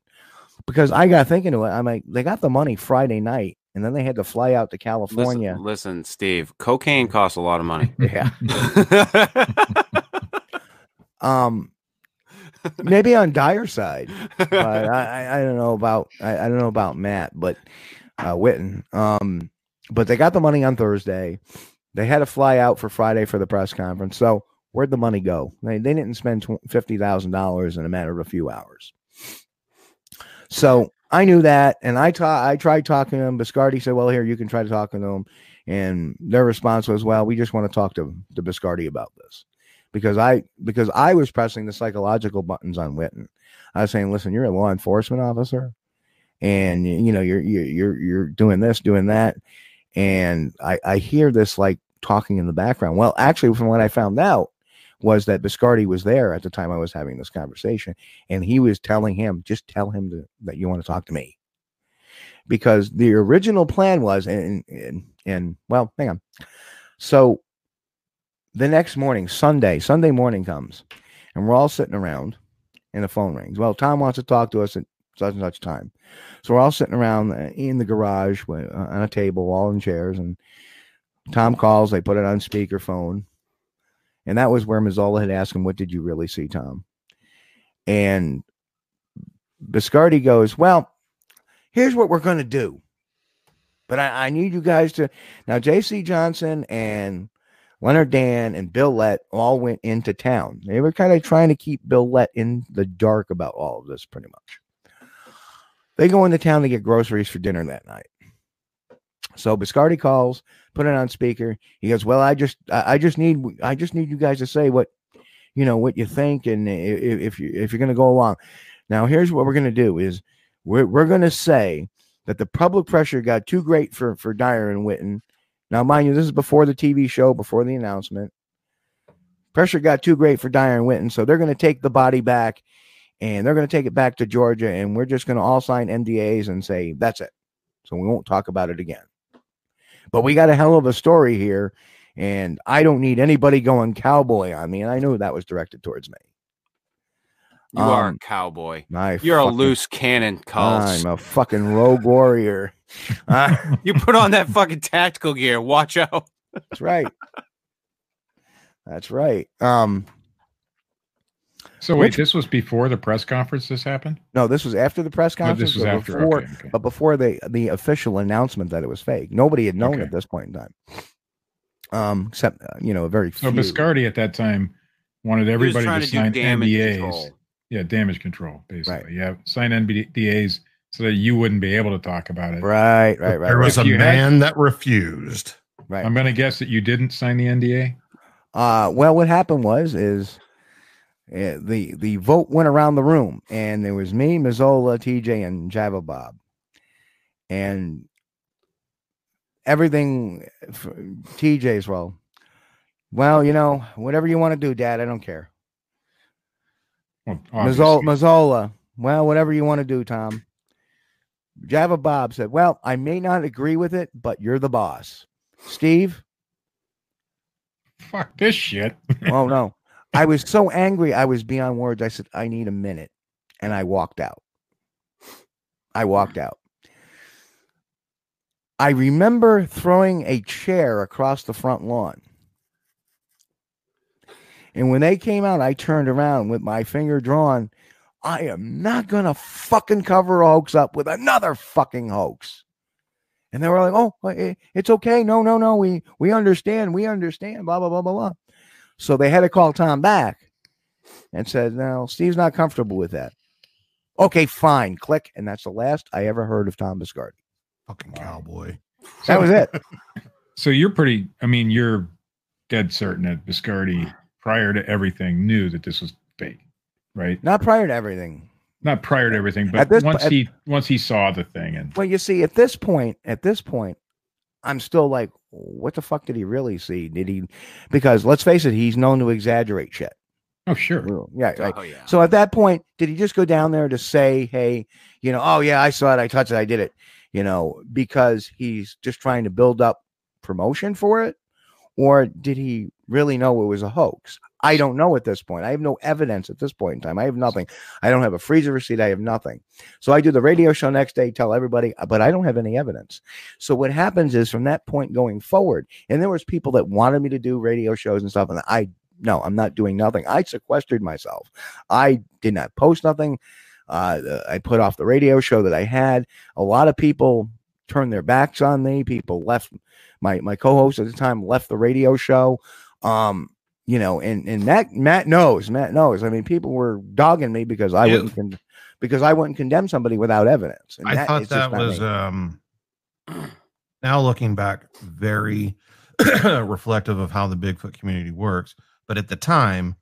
S3: Because I got thinking to it, I'm like, they got the money Friday night, and then they had to fly out to California.
S1: Listen, listen, Steve. Cocaine costs a lot of money.
S3: Yeah. Um, maybe on Dyer's side, but I, I, I don't know about I, I don't know about Matt, but uh, Whitton. Um, but they got the money on Thursday. They had to fly out for Friday for the press conference. So where'd the money go? They, they didn't spend fifty thousand dollars in a matter of a few hours. So I knew that, and I ta- I tried talking to him. Biscardi said, "Well, here you can try to talk to him," and their response was, "Well, we just want to talk to to Biscardi about this." because I because I was pressing the psychological buttons on Whitton. I was saying, listen, you're a law enforcement officer, and you know you're you're, you're doing this, doing that, and I I hear this like talking in the background. Well, actually, from what I found out was that Biscardi was there at the time I was having this conversation, and he was telling him, just tell him to, that you want to talk to me, because the original plan was, and and and well, hang on, so the next morning, Sunday, Sunday morning comes, and we're all sitting around, and the phone rings. Well, Tom wants to talk to us such and such time, so we're all sitting around uh, in the garage uh, on a table, all in chairs, and Tom calls. They put it on speakerphone, and that was where Mazzola had asked him, "What did you really see, Tom?" And Biscardi goes, "Well, here's what we're going to do." But I, I need you guys to now. J.C. Johnson and Leonard Dan and Bill Lett all went into town. They were kind of trying to keep Bill Lett in the dark about all of this, pretty much. They go into town to get groceries for dinner that night. So Biscardi calls, put it on speaker. He goes, "Well, I just, I just need, I just need you guys to say what, you know, what you think, and if you, if you're going to go along. Now, here's what we're going to do: is we're we're going to say that the public pressure got too great for for Dyer and Whitton. Now, mind you, this is before the TV show, before the announcement. Pressure got too great for Dyer and Whitton, so they're going to take the body back, and they're going to take it back to Georgia, and we're just going to all sign NDAs and say that's it. So we won't talk about it again. But we got a hell of a story here, and I don't need anybody going cowboy on me. And I knew that was directed towards me.
S1: You are a
S3: Um,
S1: cowboy.
S3: My
S1: You're a loose cannon, Kulls.
S3: I'm a fucking rogue warrior. Uh,
S1: You put on that fucking tactical gear. Watch out.
S3: that's right. That's right. Um,
S7: So wait,
S3: Which-
S7: this was before the press conference. This happened.
S3: no, this was after the press conference.
S7: this was
S3: but
S7: after.
S3: Before,
S7: okay, okay.
S3: but before the the official announcement that it was fake, nobody had known
S7: Okay.
S3: at this point in time. Um, except uh, you know, a very
S7: So
S3: few.
S7: Biscardi at that time wanted everybody to,
S1: to
S7: sign
S1: damage
S7: NDAs.
S1: control.
S7: Yeah, damage control, basically.
S3: Right.
S7: Yeah, sign NDAs so that you wouldn't be able to talk about it.
S3: Right, right, right.
S2: there was
S3: right,
S2: a
S7: You had-
S2: man that refused.
S3: right.
S7: I'm going to guess that you didn't sign the NDA.
S3: Uh, well, what happened was is Eh, the the vote went around the room, and there was me, Mazzola, TJ, and Java Bob, and everything. Eh, f- TJ's well, well, you know, whatever you want to do, Dad, I don't care.
S7: Well,
S3: Mazzola. Mazzola, well, whatever you want to do, Tom. Java Bob said, "Well, I may not agree with it, but you're the boss." Steve,
S7: Fuck this shit.
S3: oh no i was so angry i was beyond words i said i need a minute and i walked out. I walked out. I remember throwing a chair across the front lawn. And when they came out i turned around with my finger drawn i am not gonna fucking cover a hoax up with another fucking hoax. And they were like oh it's okay. No no no. We we understand. We understand. Blah blah blah blah blah so they had to call Tom back and said, No, Steve's not comfortable with that. Okay, fine. Click. And that's the last I ever heard of Tom Biscardi.
S2: Fucking cowboy.
S3: That was it.
S7: So you're pretty. I mean, you're dead certain that Biscardi, prior to everything, knew that this was fake, right?
S3: Not prior to everything.
S7: Not prior to everything, but
S3: this-
S7: once
S3: at-
S7: he once he saw the thing and
S3: Well, you see, at this point, at this point, I'm still like, what the fuck did he really see? Did he because let's face it, he's known to exaggerate shit.
S7: oh sure,
S3: Yeah. Right.
S1: Oh yeah.
S3: So at that point, did he just go down there to say, hey, you know, oh yeah, I saw it, I touched it, I did it, you know, because he's just trying to build up promotion for it? Or did he really know it was a hoax? I don't know at this point. I have no evidence at this point in time. I have nothing. I don't have a freezer receipt. I have nothing. So I do the radio show next day, tell everybody, but I don't have any evidence. So what happens is from that point going forward, and there was people that wanted me to do radio shows and stuff, and I no, I'm not doing nothing. I sequestered myself. I did not post nothing. Uh, I put off the radio show that I had. A lot of people turned their backs on me. People left. My my co-host at the time left the radio show. Um, you know, and and Matt Matt knows. Matt knows. I mean, people were dogging me because I
S2: Yeah.
S3: wouldn't con- because I wouldn't condemn somebody without evidence. And
S2: I
S3: that
S2: thought that was um now looking back very reflective of how the Bigfoot community works. but at the time,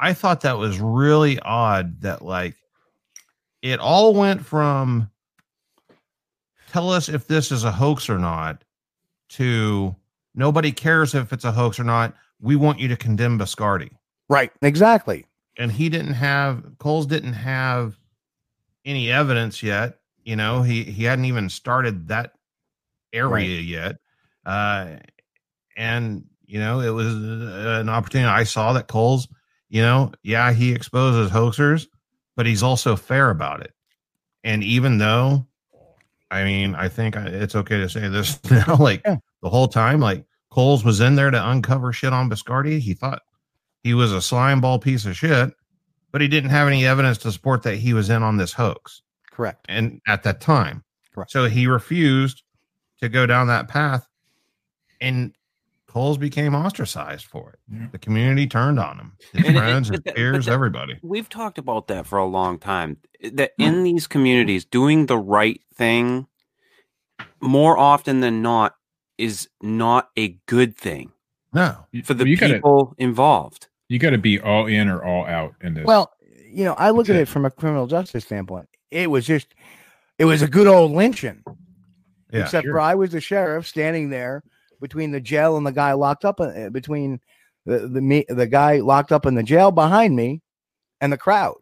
S2: I thought that was really odd that like it all went from tell us if this is a hoax or not to nobody cares if it's a hoax or not. We want you to condemn Biscardi.
S3: Right. Exactly.
S2: And he didn't have Kulls didn't have any evidence yet. You know, he he hadn't even started that area yet. Uh and you know, it was uh, an opportunity. I saw that Kulls, you know, yeah, he exposes hoaxers, but he's also fair about it. And even though, I mean, I think it's okay to say this now, like
S3: Yeah.
S2: the whole time, like Kulls was in there to uncover shit on Biscardi. He thought he was a slime ball piece of shit, but he didn't have any evidence to support that he was in on this hoax
S3: Correct.
S2: and at that time.
S3: Correct.
S2: So he refused to go down that path, and Kulls became ostracized for it.
S7: Yeah.
S2: The community turned on him. His
S1: And it-
S2: friends, his peers,
S1: that-
S2: everybody.
S1: We've talked about that for a long time. That hmm. in these communities, doing the right thing more often than not is not a good thing
S2: No,
S1: for the
S7: you gotta
S1: people involved.
S7: you got to be all in or all out in this.
S3: Well, you know, I look
S7: That's
S3: at
S7: it.
S3: it from a criminal justice standpoint. It was just, it was a good old lynching.
S2: yeah,
S3: except
S7: sure.
S3: for I was the sheriff standing there between the jail and the guy locked up uh, between the the me the guy locked up in the jail behind me and the crowd.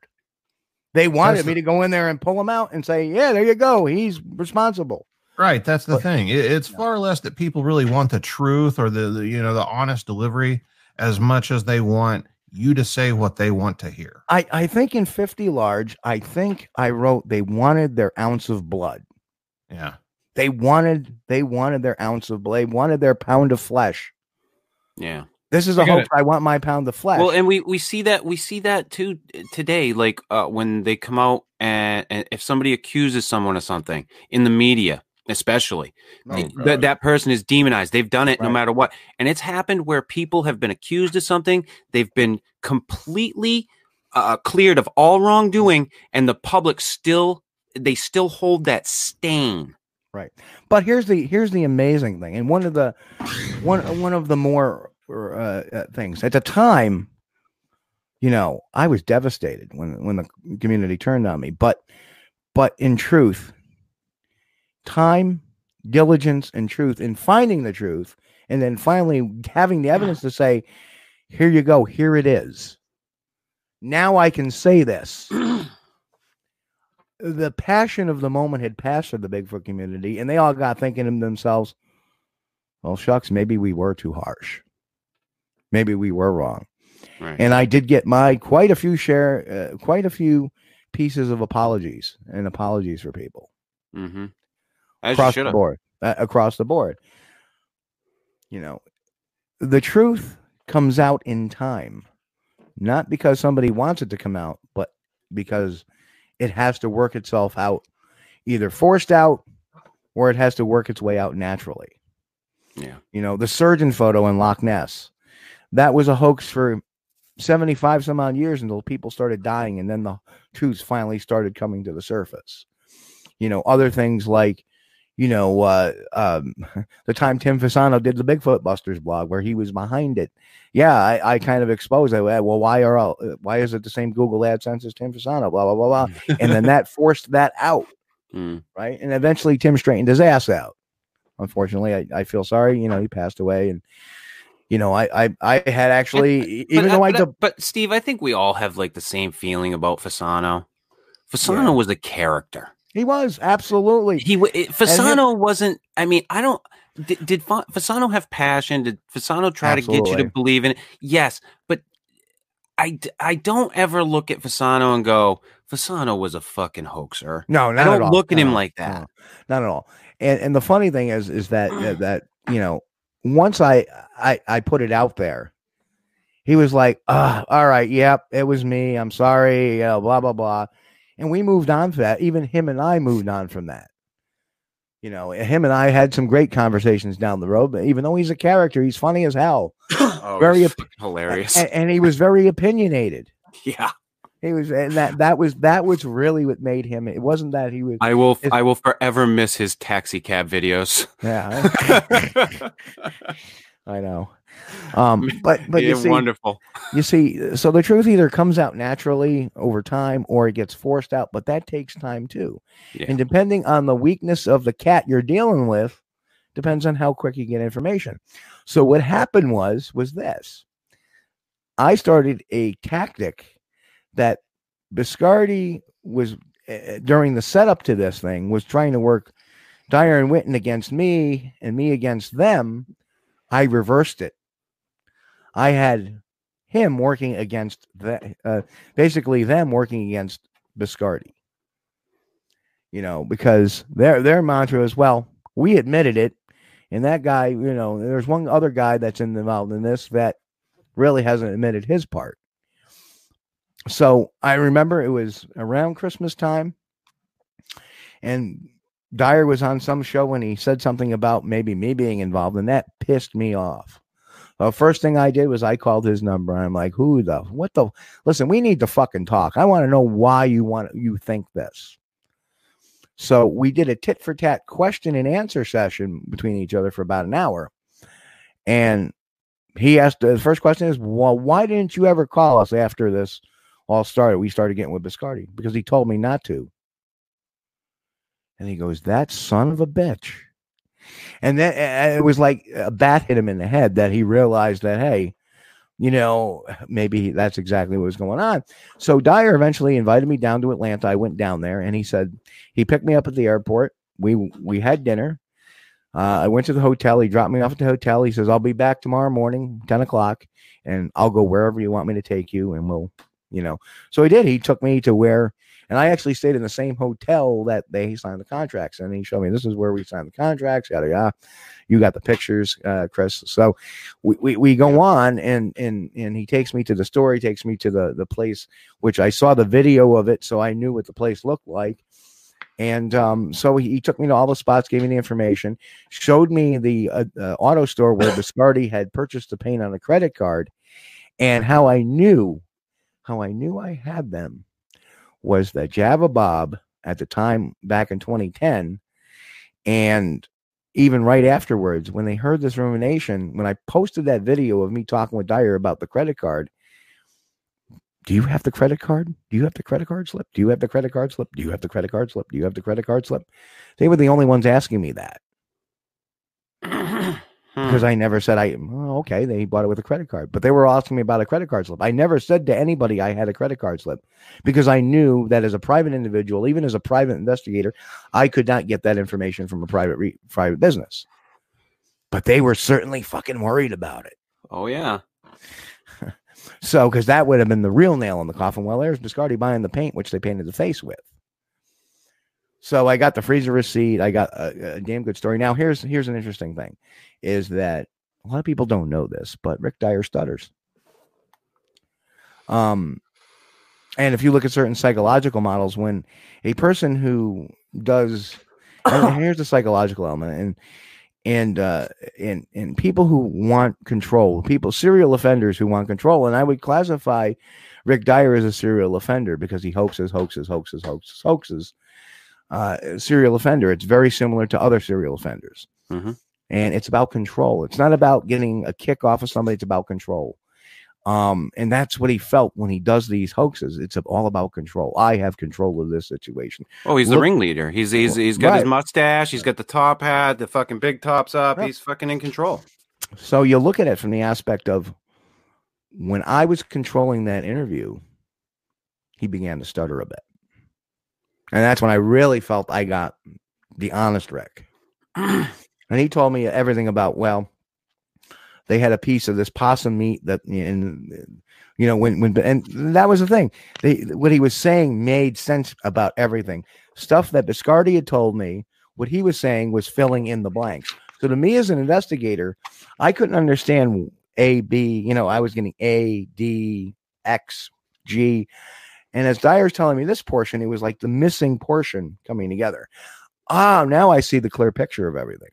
S3: They wanted
S2: That's
S3: me
S2: the-
S3: to go in there and pull him out and say, "Yeah, there you go. He's responsible."
S2: Right. That's the
S3: But-
S2: thing. It, it's far less that people really want the truth or the, the you know the honest delivery as much as they want you to say what they want to hear.
S3: I I think in 50 large, I think I wrote they wanted their ounce of blood.
S2: Yeah,
S3: They wanted they wanted their ounce of blood. They wanted their pound of flesh.
S1: Yeah.
S3: This is
S7: I
S3: a
S7: get
S3: hoax. I want my pound of flesh.
S1: Well, and we we see that we see that too uh, today. Like uh, when they come out and, and if somebody accuses someone of something in the media, especially
S3: Oh,
S1: th- that that person is demonized. They've done it no matter what, and it's happened where people have been accused of something. They've been completely uh, cleared of all wrongdoing, and the public still they still hold that stain. Right.
S3: But here's the here's the amazing thing, and one of the one one of the more uh, uh, things at the time, you know, I was devastated when when the community turned on me. But but in truth, time, diligence, and truth in finding the truth, and then finally having the evidence to say, "Here you go, here it is." Now I can say this. the passion of the moment had passed for the Bigfoot community, and they all got thinking to themselves, well, shucks, maybe we were too harsh. Maybe we were wrong.
S1: Right.
S3: And I did get my quite a few share, uh, quite a few pieces of apologies and apologies for people
S1: mm-hmm. As
S3: across the board. Uh, across the board. You know, the truth comes out in time, not because somebody wants it to come out, but because it has to work itself out, either forced out or it has to work its way out naturally.
S1: Yeah.
S3: You know, the surgeon photo in Loch Ness, that was a hoax for 75 some odd years until people started dying and then the truths finally started coming to the surface. You know, other things like, you know, uh, um, the time Tim Fasano did the Bigfoot Busters blog where he was behind it. Yeah, I, I kind of exposed that. Well, why are all, why is it the same Google AdSense as Tim Fasano? Blah blah blah blah. and then that forced that out
S1: Mm.
S3: right? And eventually Tim straightened his ass out. Unfortunately, I, I feel sorry. You know, he passed away, and you know, I I, I had actually, e- even
S1: but,
S3: though I,
S1: but,
S3: de-
S1: but Steve, I think we all have like the same feeling about Fasano. Fasano was a character.
S3: He was absolutely
S1: He it, Fasano wasn't. I mean, I don't. Did, did Fasano have passion? Did Fasano try to get you to believe in it? Yes, but I I don't ever look at Fasano and go, Fasano was a fucking hoaxer.
S3: no, not
S1: I don't
S3: all.
S1: look at him like that.
S3: no, not at all. And and the funny thing is, is that that, that you know, once I I I put it out there, he was like, all right, yep, it was me. I'm sorry, you know, blah blah blah, and we moved on from that. Even him and I moved on from that. You know, him and I had some great conversations down the road. But even though he's a character, he's funny as hell,
S1: Oh,
S3: Very op-
S1: hilarious.
S3: and, and he was very opinionated.
S1: yeah,
S3: He was, and that that was that was really what made him. It wasn't that he was,
S1: I will. I will forever miss his taxi cab videos.
S3: yeah. I know. Um, but but you see,
S1: wonderful.
S3: you see, so the truth either comes out naturally over time or it gets forced out, but that takes time too.
S1: Yeah.
S3: And depending on the weakness of the cat you're dealing with, depends on how quick you get information. So what happened was was this. I started a tactic that Biscardi was uh, during the setup to this thing was trying to work Dyer and Whitton against me and me against them. I reversed it. I had him working against uh, basically them working against Biscardi. You know, because their their mantra is, well, we admitted it, and that guy, you know, there's one other guy that's involved in this that really hasn't admitted his part. So I remember it was around Christmas time, and Dyer was on some show when he said something about maybe me being involved, and that pissed me off. The first thing I did was I called his number. I'm like, who the what the listen, we need to fucking talk. I want to know why you want you think this. So we did a tit for tat question and answer session between each other for about an hour. And he asked the first question is, Well, why didn't you ever call us after this all started? We started getting with Biscardi because he told me not to. And he goes, That son of a bitch. And then it was like a bat hit him in the head that he realized that, hey, you know, maybe that's exactly what was going on. So Dyer eventually invited me down to Atlanta. I went down there and he said he picked me up at the airport. We we had dinner. Uh, I went to the hotel. He dropped me off at the hotel. He says, I'll be back tomorrow morning, 10 o'clock, and I'll go wherever you want me to take you. And we'll, you know. So he did. He took me to where, and I actually stayed in the same hotel that they signed the contracts. And he showed me this is where we signed the contracts, yada, yada. You got the pictures, uh, Chris. So we, we, we go on and, and, and he takes me to the store. He takes me to the, the place, which I saw the video of it. So I knew what the place looked like. And um, so he, he took me to all the spots, gave me the information, showed me the uh, uh, auto store where Biscardi had purchased the paint on a credit card, and how I knew, how I knew I had them, was that Java Bob at the time back in 2010, and even right afterwards when they heard this rumination, when I posted that video of me talking with Dyer about the credit card, do you have the credit card? Do you have the credit card slip? Do you have the credit card slip? Do you have the credit card slip? Do you have the credit card slip? They were the only ones asking me that uh-huh. Hmm. because I never said I. Oh, okay, they bought it with a credit card, but they were asking me about a credit card slip. I never said to anybody I had a credit card slip because I knew that as a private individual, even as a private investigator, I could not get that information from a private re- private business. But they were certainly fucking worried about it.
S1: oh yeah.
S3: So, because that would have been the real nail in the coffin. Well, there's Biscardi buying the paint, which they painted the face with. So I got the freezer receipt. I got a, a damn good story. Now, here's here's an interesting thing, is that a lot of people don't know this, but Rick Dyer stutters. Um, and if you look at certain psychological models, when a person who does, here's the psychological element, and and uh, and and people who want control, people serial offenders who want control, and I would classify Rick Dyer as a serial offender because he hoaxes, hoaxes, hoaxes, hoaxes, hoaxes. Uh, serial offender. It's very similar to other serial offenders,
S1: Mhm.
S3: and it's about control. It's not about getting a kick off of somebody. It's about control. Um, and that's what he felt when he does these hoaxes. It's all about control. I have control of this situation.
S1: Oh, he's the ringleader. He's he's he's got his mustache. He's got the top hat. The fucking big tops up. He's fucking in control.
S3: So you look at it from the aspect of when I was controlling that interview, he began to stutter a bit. And that's when I really felt I got the honest Rick. and he told me everything about, well, they had a piece of this possum meat that, and you know, when, when, and that was the thing. They, what he was saying made sense about everything. Stuff that Biscardi had told me, what he was saying was filling in the blanks. So to me as an investigator, I couldn't understand A, B, you know, I was getting A, D, X, G. And as Dyer's telling me this portion, it was like the missing portion coming together. Ah, now I see the clear picture of everything.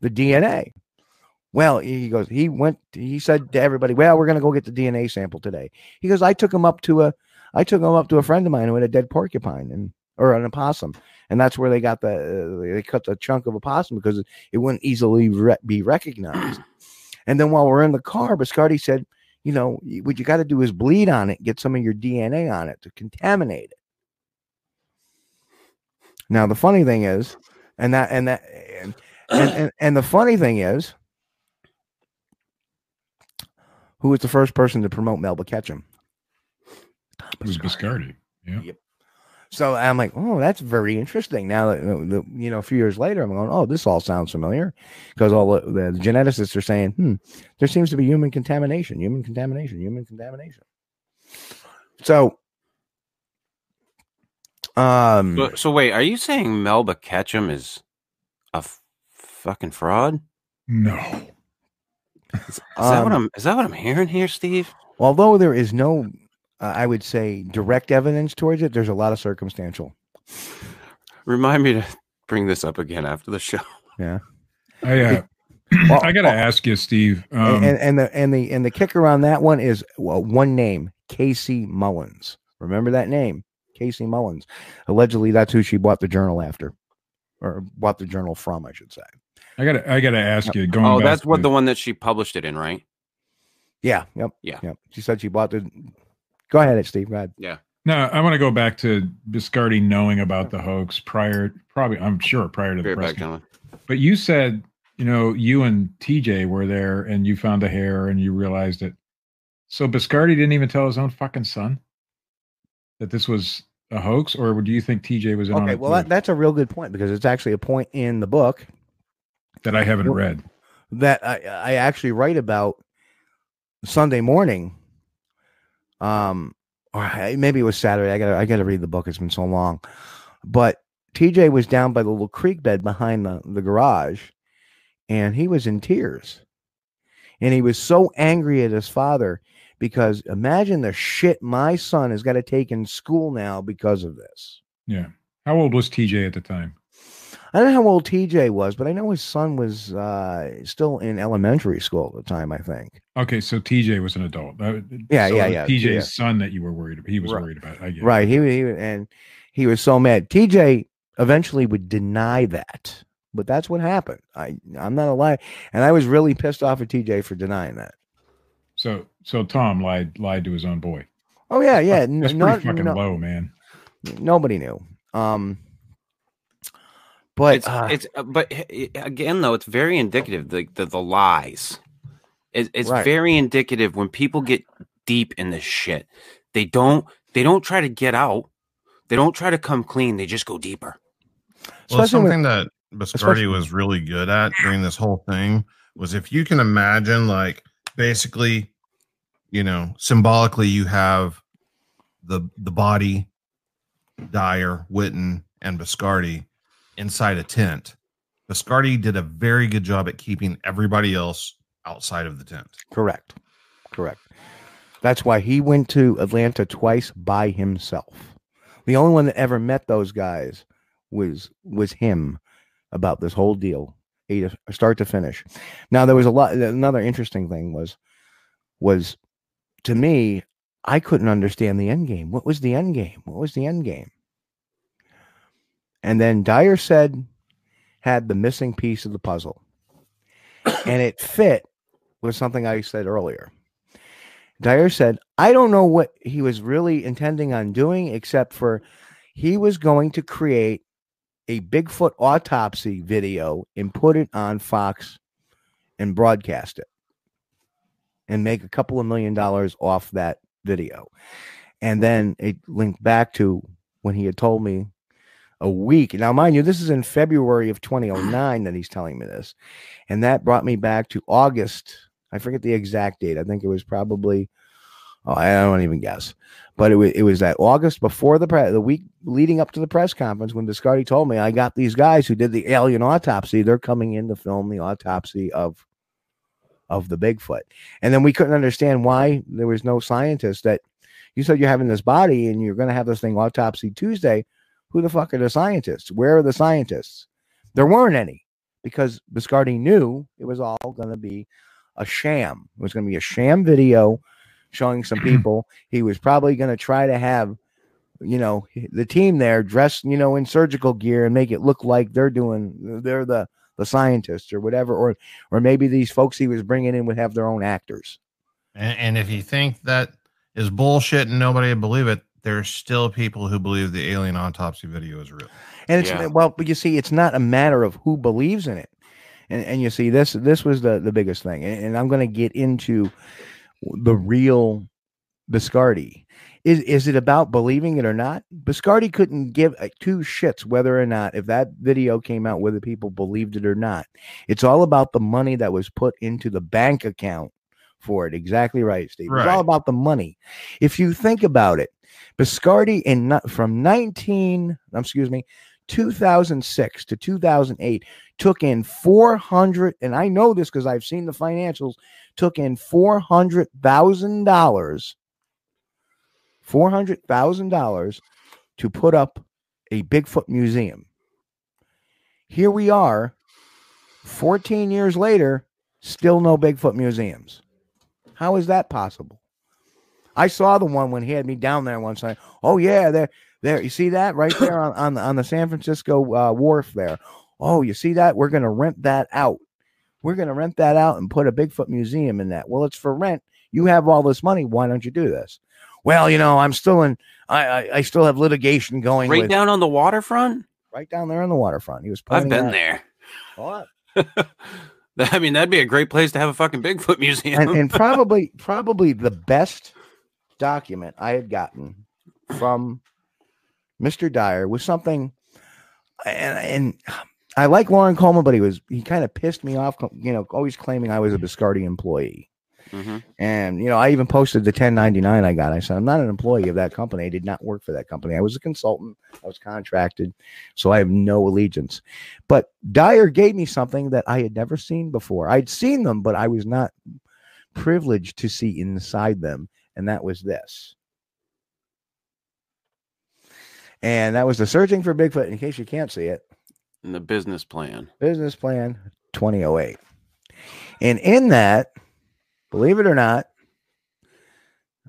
S3: The DNA. Well, he goes, he went, he said to everybody, Well, we're gonna go get the DNA sample today. He goes, I took him up to a I took him up to a friend of mine who had a dead porcupine and or an opossum. And that's where they got the uh, they cut the chunk of opossum because it, wouldn't easily re- be recognized. And then while we're in the car, Biscardi said, you know, what you got to do is bleed on it, get some of your DNA on it to contaminate it. Now the funny thing is, and that and that and and, and, and the funny thing is, who was the first person to promote Melba Ketchum?
S7: It was Biscardi. Yeah.
S3: Yep. So I'm like, oh, that's very interesting. Now that you know, a few years later, I'm going, oh, this all sounds familiar because all the, the geneticists are saying, hmm, there seems to be human contamination, human contamination, human contamination. So, um,
S1: So, so wait, are you saying Melba Ketchum is a f- fucking fraud?
S7: No.
S1: Is that what
S3: Um,
S1: I'm? Is that what I'm hearing here, Steve?
S3: although there is no, uh, I would say, direct evidence towards it, there's a lot of circumstantial.
S1: Remind me to bring this up again after the show.
S3: Yeah.
S7: I uh,
S3: Well,
S7: I gotta ask you, Steve. Um,
S3: and, and the and the and the kicker on that one is well, one name, Casey Mullins. Remember that name, Casey Mullins. Allegedly, that's who she bought the journal after, or bought the journal from, I should say.
S7: I gotta I gotta ask you. Going
S1: Oh, that's what
S7: to-
S1: the one that she published it in, right?
S3: Yeah. Yep.
S1: Yeah.
S3: Yep. She said she bought the. Go ahead, Steve. Go ahead.
S7: No, I want to go back to Biscardi knowing about the hoax prior, probably, I'm sure prior to
S1: Be
S7: the
S1: right
S7: press.
S1: back,
S7: conference. But you said, you know, you and TJ were there and you found the hair and you realized it. So Biscardi didn't even tell his own fucking son that this was a hoax, or do you think TJ was in on
S3: Okay.
S7: it
S3: Well, that, that's a real good point because it's actually a point in the book
S7: that I haven't read?
S3: that I, I actually write about Sunday morning. Um, or maybe it was Saturday. I gotta I gotta read the book. It's been so long. But TJ was down by the little creek bed behind the, the garage, and he was in tears. And he was so angry at his father because imagine the shit my son has got to take in school now because of this.
S7: Yeah. How old was TJ at the time?
S3: I don't know how old TJ was, but I know his son was uh, still in elementary school at the time, I think.
S7: Okay, so TJ was an adult. Uh,
S3: Yeah,
S7: so
S3: yeah, yeah,
S7: TJ's
S3: yeah.
S7: son that you were worried about. He was
S3: Right.
S7: worried about. I get it.
S3: Right. He, he and he was so mad. TJ eventually would deny that, but that's what happened. I I'm not a lie, and I was really pissed off at TJ for denying that.
S7: So so Tom lied lied to his own boy.
S3: Oh yeah, yeah.
S7: That's pretty fucking
S3: no-
S7: low, man.
S3: Nobody knew. Um, but
S1: it's
S3: uh,
S1: it's uh, but again though it's very indicative the the, the lies. It, it's
S3: Right.
S1: very indicative when people get deep in this shit. They don't they don't try to get out. They don't try to come clean. They just go deeper.
S2: Well,
S3: especially when-
S2: something that
S3: especially-
S2: Biscardi was really good at during this whole thing was if you can imagine, like, basically, you know, symbolically, you have the the body, Dyer, Whitton, and Biscardi inside a tent. Biscardi did a very good job at keeping everybody else outside of the tent.
S3: correct, correct. That's why he went to Atlanta twice by himself. The only one that ever met those guys was was him about this whole deal, start to finish. Now there was a lot. Another interesting thing was was to me, I couldn't understand the end game. What was the end game? What was the end game? And then Dyer said had the missing piece of the puzzle, and it fit with something I said earlier. Dyer said, I don't know what he was really intending on doing, except for he was going to create a Bigfoot autopsy video and put it on Fox and broadcast it and make a couple of million dollars off that video. And then it linked back to when he had told me a week. Now, mind you, this is in February of 2009 that he's telling me this. And that brought me back to August. I forget the exact date. I think it was probably, oh, I don't even guess. But it was, it was that August before the pre- the week leading up to the press conference when Biscardi told me I got these guys who did the alien autopsy. They're coming in to film the autopsy of of the Bigfoot. And then we couldn't understand why there was no scientist that you said you're having this body and you're going to have this thing autopsy Tuesday. Who the fuck are the scientists? Where are the scientists? There weren't any because Biscardi knew it was all going to be a sham. It was going to be a sham video showing some people. He was probably going to try to have, you know, the team there dressed, you know, in surgical gear and make it look like they're doing, they're the the scientists or whatever, or or maybe these folks he was bringing in would have their own actors.
S2: And, and if you think that is bullshit and nobody would believe it, there's still people who believe the alien autopsy video is real.
S3: And it's
S1: Yeah.
S3: well, but you see, it's not a matter of who believes in it. And and you see, this this was the the biggest thing. And, and I'm going to get into the real Biscardi. Is is it about believing it or not? Biscardi couldn't give a two shits whether or not if that video came out whether people believed it or not. It's all about the money that was put into the bank account for it. Exactly right, Steve. It's all about the money. If you think about it, Biscardi in from 19, um, excuse me, 2006 to 2008 took in 400 and I know this because I've seen the financials took in $400,000 $400,000 to put up a Bigfoot museum. Here we are 14 years later still no Bigfoot museums. How is that possible? I saw the one when he had me down there one time. Oh yeah, there, there. You see that right there on on the, on the San Francisco uh, wharf there. Oh, you see that? We're gonna rent that out. We're gonna rent that out and put a Bigfoot museum in that. Well, it's for rent. You have all this money. Why don't you do this? Well, you know, I'm still in. I I, I still have litigation going.
S1: Right
S3: with,
S1: down on the waterfront.
S3: right down there on the waterfront. He was.
S1: I've been
S3: out-
S1: there.
S3: What?
S1: I mean, that'd be a great place to have a fucking Bigfoot museum.
S3: and, and probably probably the best document I had gotten from Mr. Dyer was something, and, and I like Loren Coleman, but he was he kind of pissed me off, you know, always claiming I was a Biscardi employee.
S1: Mhm.
S3: And you know, I even posted the 1099 I got. I said I'm not an employee of that company. I did not work for that company. I was a consultant. I was contracted, so I have no allegiance. But Dyer gave me something that I had never seen before. I'd seen them, but I was not privileged to see inside them, and that was this. And that was the searching for Bigfoot. In case you can't see it,
S1: And the business plan.
S3: business plan 2008. And in that, believe it or not,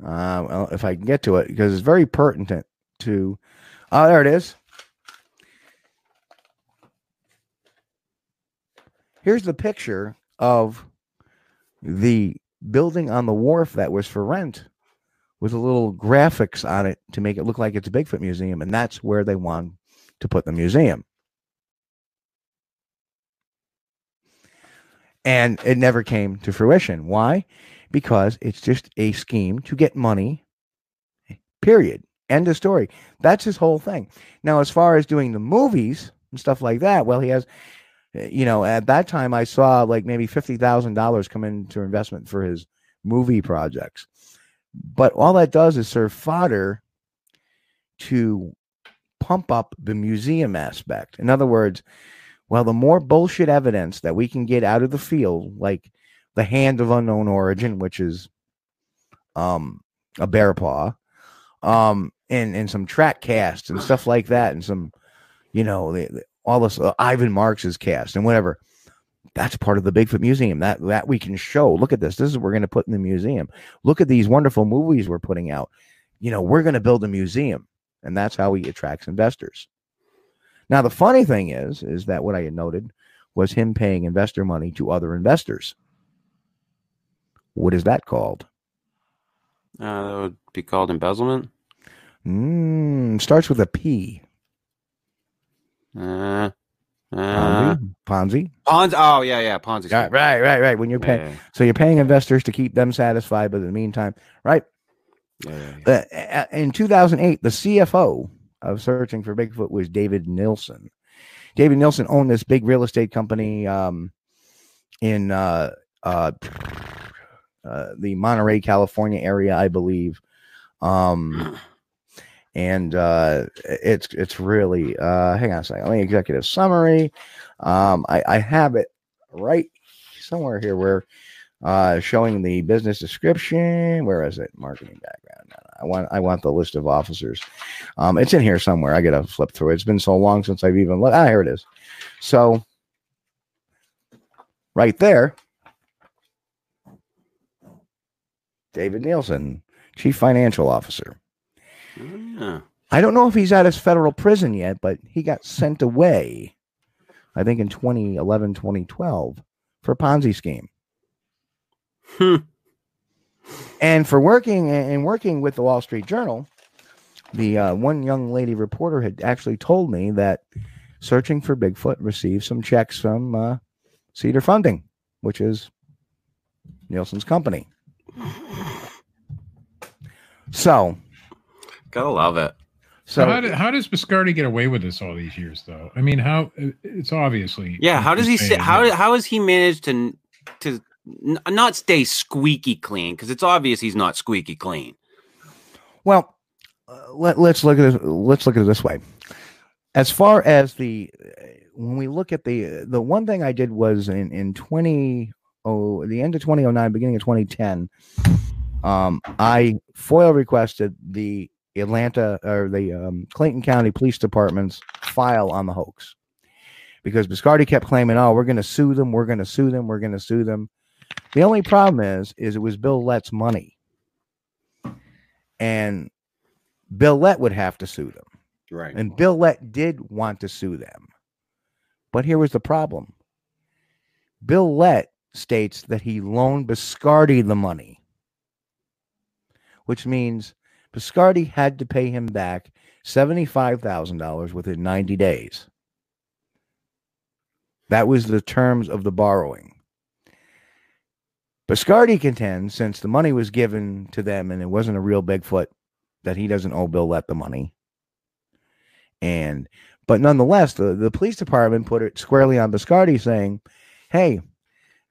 S3: uh, well, if I can get to it, because it's very pertinent to, oh, there it is. Here's the picture of the building on the wharf that was for rent with a little graphics on it to make it look like it's a Bigfoot museum. And that's where they want to put the museum. and it never came to fruition. Why? Because it's just a scheme to get money. Period. End of story. That's his whole thing. Now, as far as doing the movies and stuff like that, well, he has, you know, at that time I saw like maybe fifty thousand dollars come into investment for his movie projects, but all that does is serve fodder to pump up the museum aspect. In other words, well, the more bullshit evidence that we can get out of the field, like the hand of unknown origin, which is um a bear paw, um, and and some track casts and stuff like that, and some, you know, the, the- all this uh, Ivan Marx's cast and whatever. That's part of the Bigfoot Museum. That that we can show. Look at this. This is what we're going to put in the museum. Look at these wonderful movies we're putting out. You know, we're going to build a museum, and that's how he attracts investors. Now, the funny thing is, is that what I had noted was him paying investor money to other investors. What is that called?
S1: Uh, that would be called embezzlement.
S3: Mm, starts with a P.
S1: Uh, uh,
S3: Ponzi. Ponzi.
S1: Ponzi. Oh yeah, yeah, Ponzi.
S3: Right, right, right, right. When you're paying,
S1: Yeah,
S3: so you're paying investors to keep them satisfied, but in the meantime, right?
S1: yeah, yeah, yeah.
S3: Uh, in 2008, the CFO of Searching for Bigfoot was David Nilsson. David Nilsson owned this big real estate company um, in uh, uh, uh, the Monterey, California area, I believe. Um, and uh, it's it's really uh, hang on a second. Let me executive summary. Um, I, I have it right somewhere here where uh, showing the business description. Where is it? Marketing background. I want I want the list of officers. Um, it's in here somewhere. I gotta flip through. It's been so long since I've even looked. Ah, here it is. So right there, David Nielsen, Chief Financial Officer.
S1: Yeah.
S3: I don't know if he's out of federal prison yet, but he got sent away I think in 2011, 2012 for a Ponzi scheme.
S1: Hmm.
S3: And for working and working with the Wall Street Journal, the uh, one young lady reporter had actually told me that searching for Bigfoot received some checks from uh, Cedar Funding, which is Nielsen's company. So,
S1: Gotta love it.
S7: So,
S3: so
S7: how, did, how does Biscardi get away with this all these years, though? I mean, how it's obviously
S1: Yeah, how does he say, how how has he managed to to n- not stay squeaky clean? Because it's obvious he's not squeaky clean.
S3: Well, uh, let, let's look at it. Let's look at it this way. As far as the when we look at the the one thing I did was in in twenty oh the end of twenty oh nine, beginning of twenty ten, um, I FOIL requested the Atlanta or the um, Clayton County Police Department's file on the hoax because Biscardi kept claiming, "Oh, we're going to sue them. We're going to sue them. We're going to sue them." The only problem is, is it was Bill Lett's money and Bill Lett would have to sue them.
S1: Right.
S3: And Bill Lett did want to sue them. But here was the problem Bill Lett states that he loaned Biscardi the money, which means Biscardi had to pay him back $75,000 within 90 days. That was the terms of the borrowing. Biscardi contends since the money was given to them and it wasn't a real Bigfoot, that he doesn't owe Bill Lett the money. And but nonetheless, the, the police department put it squarely on Biscardi saying, Hey,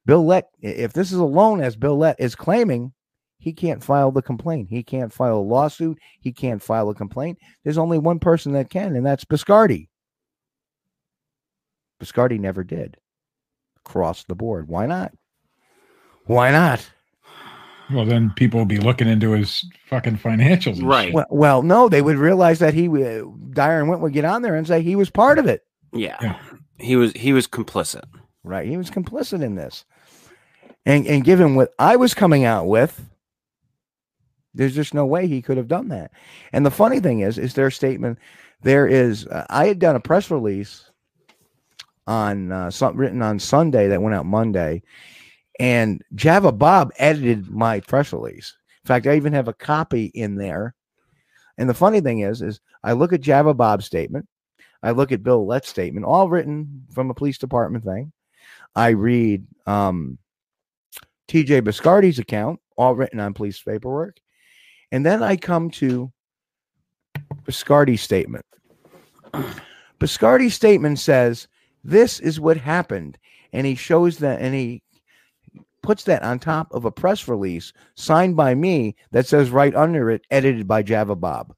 S3: Bill Lett, if this is a loan as Bill Lett is claiming, he can't file the complaint. He can't file a lawsuit. He can't file a complaint. There's only one person that can, and that's Biscardi. Biscardi never did. Across the board. Why not? Why not?
S7: Well, then people will be looking into his fucking financials.
S1: Right.
S3: Well, well, no, they would realize that he, uh, Dyer and Wint would get on there and say he was part of it.
S1: Yeah.
S7: Yeah.
S1: He was he was complicit.
S3: Right. He was complicit in this. And and given what I was coming out with, there's just no way he could have done that. And the funny thing is, is their statement. There is. Uh, I had done a press release on uh, something written on Sunday that went out Monday, and Java Bob edited my press release. In fact, I even have a copy in there. And the funny thing is, is I look at Java Bob's statement, I look at Bill Lett's statement, all written from a police department thing. I read um, TJ Biscardi's account, all written on police paperwork. And then I come to Biscardi's statement. Biscardi's statement says, This is what happened. And he shows that, and he puts that on top of a press release signed by me that says right under it, edited by Java Bob.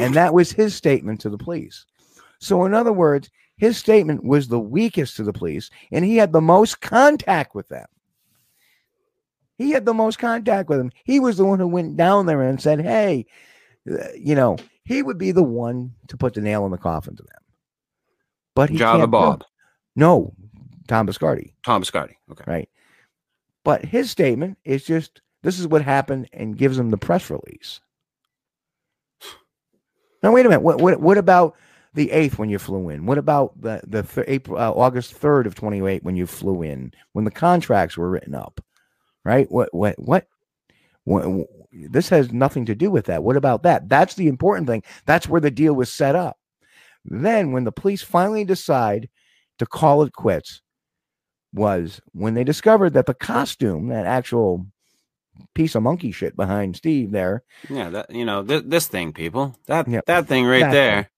S3: And that was his statement to the police. So, in other words, his statement was the weakest to the police, and he had the most contact with them. He had the most contact with him. He was the one who went down there and said, Hey, uh, you know, he would be the one to put the nail in the coffin to them. But he do.
S1: Bob.
S3: No, Tom Biscardi,
S1: Tom Biscardi. Okay.
S3: right? But his statement is just this is what happened and gives him the press release. Now wait a minute. What what what about the eighth when you flew in? What about the the th- April uh, August third of twenty eight when you flew in when the contracts were written up? Right? What what what? what this has nothing to do with that. What about that? That's the important thing. That's where the deal was set up. Then when the police finally decide to call it quits was when they discovered that the costume, that actual piece of monkey shit behind Steve there,
S1: Yeah, that you know th- this thing, people. That that thing right
S3: That
S1: there.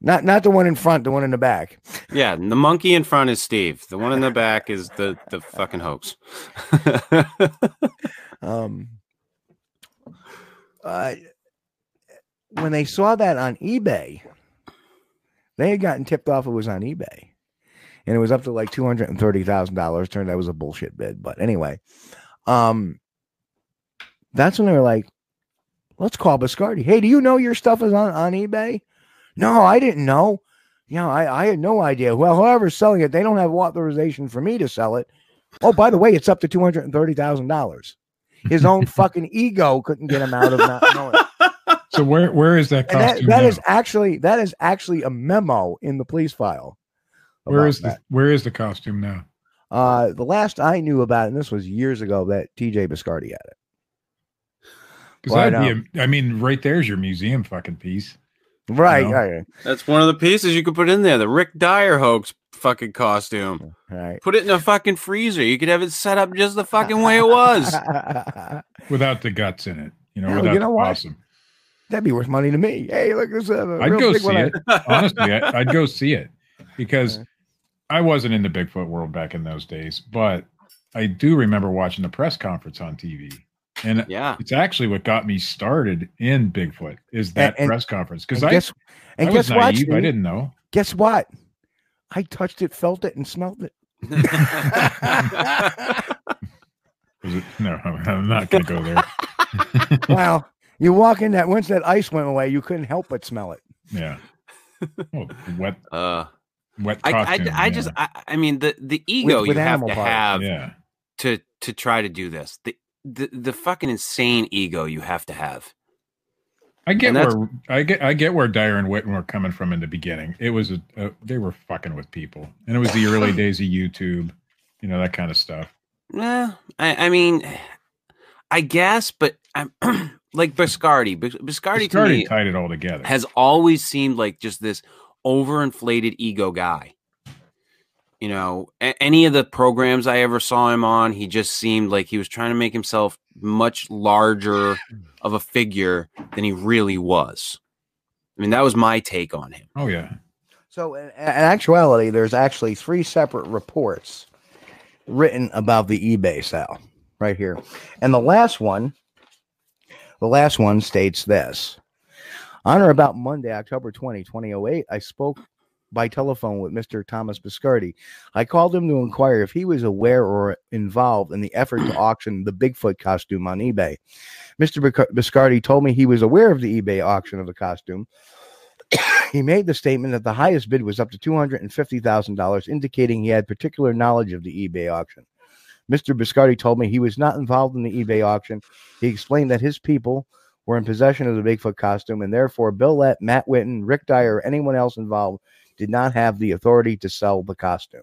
S3: Not not the one in front, the one in the back.
S1: Yeah, the monkey in front is Steve. The one in the back is the the fucking hoax.
S3: Um, uh, when they saw that on eBay, they had gotten tipped off it was on eBay, and it was up to like two hundred and thirty thousand dollars. Turned out it was a bullshit bid, but anyway, um, that's when they were like, "Let's call Biscardi. Hey, do you know your stuff is on on eBay?" No, I didn't know. You know, I, I had no idea. Well, whoever's selling it, they don't have authorization for me to sell it. Oh, by the way, it's up to two hundred and thirty thousand dollars. His own fucking ego couldn't get him out of not knowing.
S7: So where where is that
S3: And that,
S7: costume?
S3: that is actually that is actually a memo in the police file
S7: Where
S3: about
S7: the
S3: that.
S7: Where is the costume now?
S3: Uh, the last I knew about it, and this was years ago, that TJ Biscardi had it.
S7: Because
S3: I
S7: be. A, I mean, right there's your museum fucking piece.
S3: Right,
S7: know?
S3: right,
S1: That's one of the pieces you could put in there. The Rick Dyer hoax fucking costume.
S3: right.
S1: Put it in a fucking freezer. You could have it set up just the fucking way it was.
S7: without the guts in it. You know,
S3: No,
S7: without
S3: you know
S7: the
S3: what?
S7: possum.
S3: That'd be worth money to me. Hey, look, this is a
S7: I'd
S3: real
S7: go
S3: big
S7: see
S3: one.
S7: it. Honestly, I, I'd go see it because I wasn't in the Bigfoot world back in those days, but I do remember watching the press conference on TV, and
S1: Yeah.
S7: it's actually what got me started in Bigfoot is that
S3: and-
S7: press conference because I,
S3: guess, and
S7: I
S3: guess
S7: was
S3: what?
S7: naive. I didn't know.
S3: Guess what? I touched it, felt it, and smelled it.
S7: Was it? No, I'm not going to go there.
S3: wow. You walk in that once that ice went away, you couldn't help but smell it.
S7: Yeah. Oh, wet,
S1: Uh,
S7: wet
S1: I,
S7: costume.
S1: I, I
S7: yeah.
S1: just, I, I mean, the the ego
S3: with
S1: you have to
S3: parts.
S1: have
S7: yeah.
S1: to to try to do this. The, the the fucking insane ego you have to have.
S7: I get where I get I get where Dyer and Whitton were coming from in the beginning. It was a, a they were fucking with people, and it was the early days of YouTube, you know that kind of stuff.
S1: Yeah, I, I mean, I guess, but I'm like Biscardi. Bis- Biscardi to
S7: Biscardi tied it all together.
S1: has always seemed like just this overinflated ego guy. You know, a- any of the programs I ever saw him on, he just seemed like he was trying to make himself much larger hmm. of a figure than he really was. I mean, that was my take on him.
S7: oh yeah,
S3: So, in, in actuality, there's actually three separate reports written about the eBay sale right here. And the last one, the last one states this On or about Monday, October 20, 2008, I spoke by telephone with Mr. Thomas Biscardi. I called him to inquire if he was aware or involved in the effort to auction the Bigfoot costume on eBay. Mr. Biscardi told me he was aware of the eBay auction of the costume. he made the statement that the highest bid was up to $250,000, indicating he had particular knowledge of the eBay auction. Mr. Biscardi told me he was not involved in the eBay auction. He explained that his people were in possession of the Bigfoot costume, and therefore Bill Lett, Matt Whitton, Rick Dyer, or anyone else involved did not have the authority to sell the costume.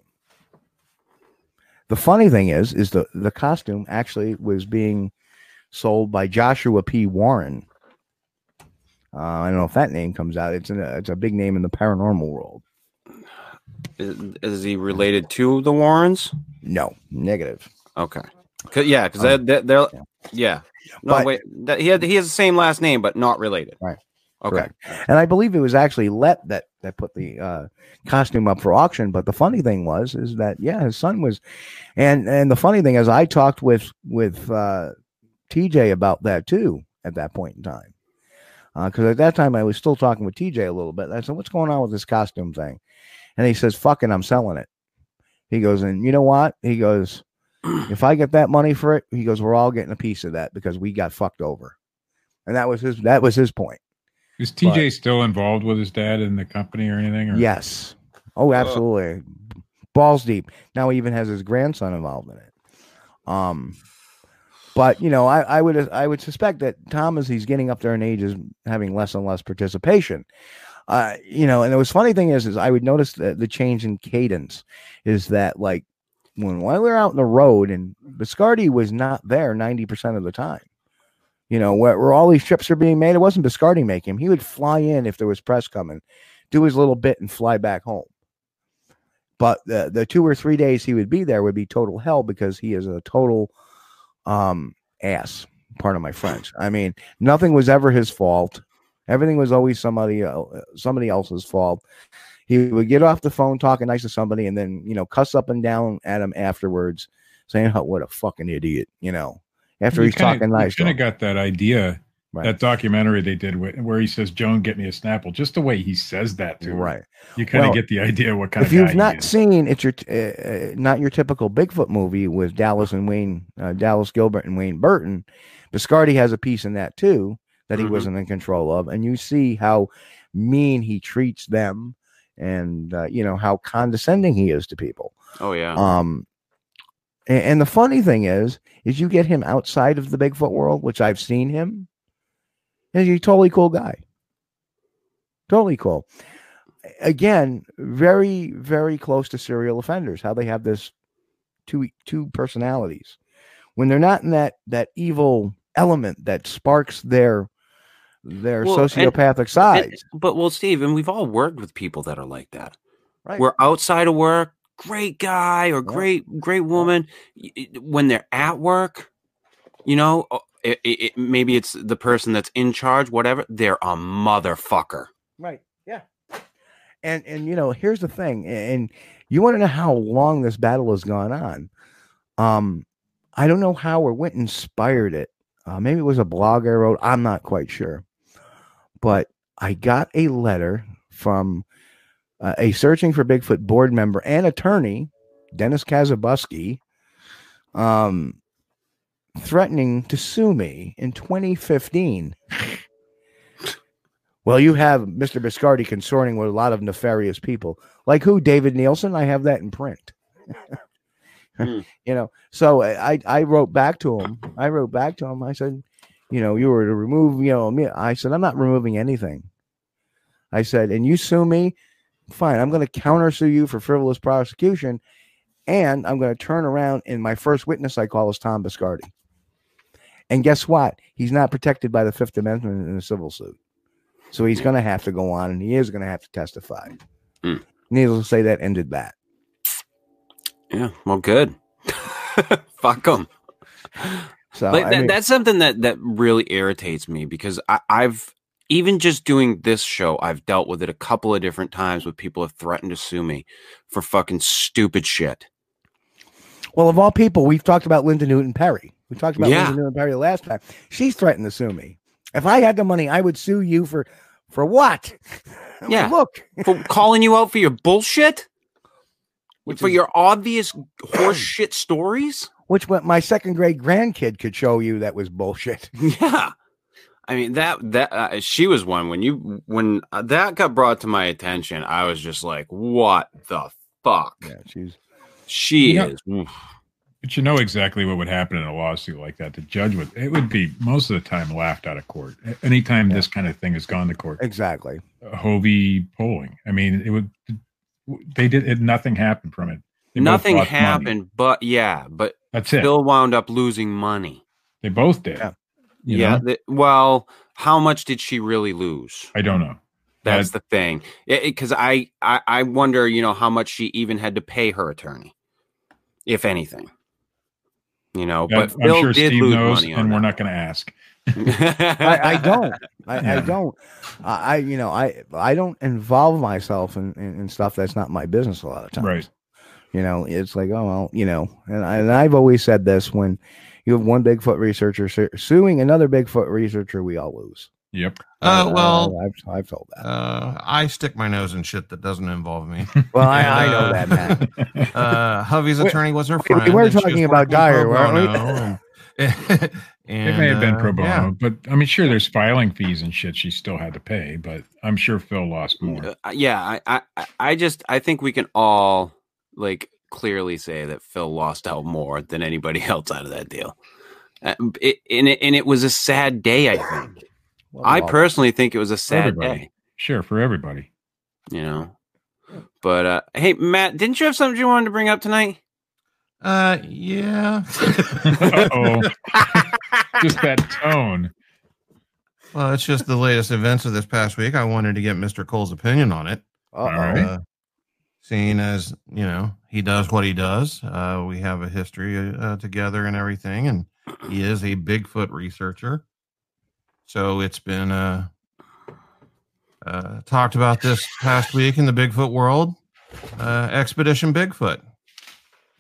S3: The funny thing is, is the, the costume actually was being sold by Joshua P. Warren. Uh, I don't know if that name comes out. It's a, it's a big name in the paranormal world.
S1: Is, is he related to the Warrens?
S3: No, negative.
S1: Okay. 'Cause- yeah, because they're, they're, they're
S3: yeah.
S1: yeah. No,
S3: But-
S1: wait. That, he had he has the same last name, but not related.
S3: Right.
S1: Okay.
S3: Correct. And I believe it was actually Lett that that put the uh, costume up for auction. But the funny thing was, is that yeah, his son was, and and the funny thing is, I talked with with uh, TJ about that too at that point in time, because at that time I was still talking with TJ a little bit. I said, "What's going on with this costume thing?" And he says, "Fucking, I'm selling it." He goes, and you know what? He goes, if I get that money for it, he goes, we're all getting a piece of that because we got fucked over, and that was his that was his point.
S7: Is TJ still involved with his dad in the company or anything? Or?
S3: Yes. Oh, absolutely. Balls deep. Now he even has his grandson involved in it. Um, but you know, I, I would I would suspect that Tom, as he's getting up there in age, is having less and less participation. Uh, you know, and the was funny thing is, is I would notice that the change in cadence is that like when while we were out in the road and Biscardi was not there ninety percent of the time. You know, where, where all these trips are being made, it wasn't Biscardi making him. He would fly in if there was press coming, do his little bit, and fly back home. But the the two or three days he would be there would be total hell because he is a total um ass. Part of my French. I mean, nothing was ever his fault. Everything was always somebody somebody else's fault. He would get off the phone talking nice to somebody and then you know cuss up and down at him afterwards, saying, "Oh, what a fucking idiot!" You know, after
S7: You
S3: he's
S7: kinda-
S3: talking nice. to
S7: You kind of got that idea.
S3: Right.
S7: That documentary they did wh- where he says, "Joan, get me a Snapple." Just the way he says that to him,
S3: Right.
S7: You kind of
S3: Well,
S7: get the idea what kind
S3: if
S7: of guy
S3: you've
S7: he
S3: not
S7: is.
S3: seen it's your uh, uh, not your typical Bigfoot movie with Dallas and Wayne uh, Dallas Gilbert and Wayne Burton, Biscardi has a piece in that too that he
S1: Mhm.
S3: wasn't in control of, and you see how mean he treats them, and uh, you know how condescending he is to people.
S1: Oh yeah.
S3: Um, and, and the funny thing is, is you get him outside of the Bigfoot world, which I've seen him, and he's a totally cool guy. Totally cool. again, very, very close to serial offenders. How they have this two two personalities when they're not in that that evil element that sparks their their
S1: Well,
S3: sociopathic
S1: And-
S3: sides.
S1: but well, Steve, and we've all worked with people that are like that.
S3: Right.
S1: We're outside of work, great guy or
S3: Yeah.
S1: great great woman. When they're at work, you know, it, it- maybe it's the person that's in charge, whatever. They're a motherfucker.
S3: Right. Yeah. And and you know, here's the thing, and you want to know how long this battle has gone on. Um, I don't know how or what inspired it. Uh, maybe it was a blog I wrote. I'm not quite sure, but I got a letter from uh, a searching for Bigfoot board member and attorney, Dennis Kazabuski, um, threatening to sue me in 2015. Well, you have Mr. Biscardi consorting with a lot of nefarious people. Like who? David Nielsen? I have that in print.
S1: Hmm.
S3: You know, so I I wrote back to him. I wrote back to him. I said, you know, you were to remove, you know, me. I said, I'm not removing anything. I said, and you sue me, fine. I'm going to countersue you for frivolous prosecution, and I'm going to turn around and my first witness I call is Tom Biscardi. And guess what? He's not protected by the Fifth Amendment in a civil suit. So he's going to have to go on and he is going to have to testify.
S1: Hmm.
S3: Needless to say, that ended that.
S1: Yeah, well, good. Fuck him.
S3: So
S1: like
S3: I mean-
S1: that's something that that really irritates me because I, I've even just doing this show, I've dealt with it a couple of different times with people have threatened to sue me for fucking stupid shit.
S3: well, of all people, we've talked about Linda Newton Perry. We talked about
S1: Yeah.
S3: Linda Newton Perry the last time. She's threatened to sue me. If I had the money, I would sue you for for what?
S1: Yeah.
S3: look,
S1: For calling you out for your bullshit,
S3: Which
S1: for
S3: is-
S1: your obvious horse shit stories.
S3: which my second grade grandkid could show you that was bullshit.
S1: Yeah. I mean that that uh, she was one when you when uh, that got brought to my attention, I was just like, "What the fuck?"
S3: Yeah, she's
S1: She
S7: You know-
S1: is. oof.
S7: But you know exactly what would happen in a lawsuit like that. The judge would it would be most of the time laughed out of court. A- Anytime this kind of thing has gone to court,
S3: exactly.
S7: Hovey polling. I mean, it would. They did it. Nothing happened from it. They
S1: Nothing
S7: lost money.
S1: happened, but yeah, but
S7: That's it.
S1: Bill wound up losing money.
S7: they both did.
S3: Yeah.
S7: You
S1: yeah.
S7: know?
S1: th- well, how much did she really lose?
S7: I don't know.
S1: That's
S7: That-
S1: the thing. Because I, I I wonder, you know, how much she even had to pay her attorney, if anything. You know, but Bill
S7: I'm sure
S1: did
S7: Steve
S1: lose
S7: knows,
S1: money
S7: and we're
S1: that.
S7: not going to ask.
S3: I, I don't. I, I don't. I, I you know I I don't involve myself in, in, in stuff that's not my business a lot of times.
S7: Right.
S3: You know, it's like oh well, you know, and I, and I've always said this when you have one Bigfoot researcher su- suing another Bigfoot researcher, we all lose.
S7: Yep.
S2: Uh, well,
S3: I, I've, I've told that.
S2: uh, I stick my nose in shit that doesn't involve me.
S3: Well, I, I know
S2: uh,
S3: that, Matt.
S2: Uh, Hovey's attorney was her
S3: we
S2: friend.
S3: were
S2: and
S3: talking about
S2: working
S3: Dyer,
S2: pro
S3: weren't we?
S2: bono, and- and,
S7: it may have been
S2: uh,
S7: pro bono,
S2: yeah.
S7: but I mean, sure, there's filing fees and shit she still had to pay, but I'm sure Phil lost more.
S1: Uh, yeah, I, I, I- I just I think we can all like clearly say that Phil lost out more than anybody else out of that deal. Uh, it, and it and it was a sad day. I think.
S3: Well,
S1: I personally think it was a sad
S7: everybody.
S1: day.
S7: Sure, for everybody.
S1: You know. But uh, hey, Matt, didn't you have something you wanted to bring up tonight?
S2: Uh, yeah.
S7: oh, just that tone.
S2: well, it's just the latest events of this past week. I wanted to get Mr. Kulls' opinion on it.
S7: All right.
S2: Uh, seeing as you know he does what he does, uh, we have a history uh, together and everything, and he is a Bigfoot researcher. So it's been uh, uh, talked about this past week in the Bigfoot world. Uh, Expedition Bigfoot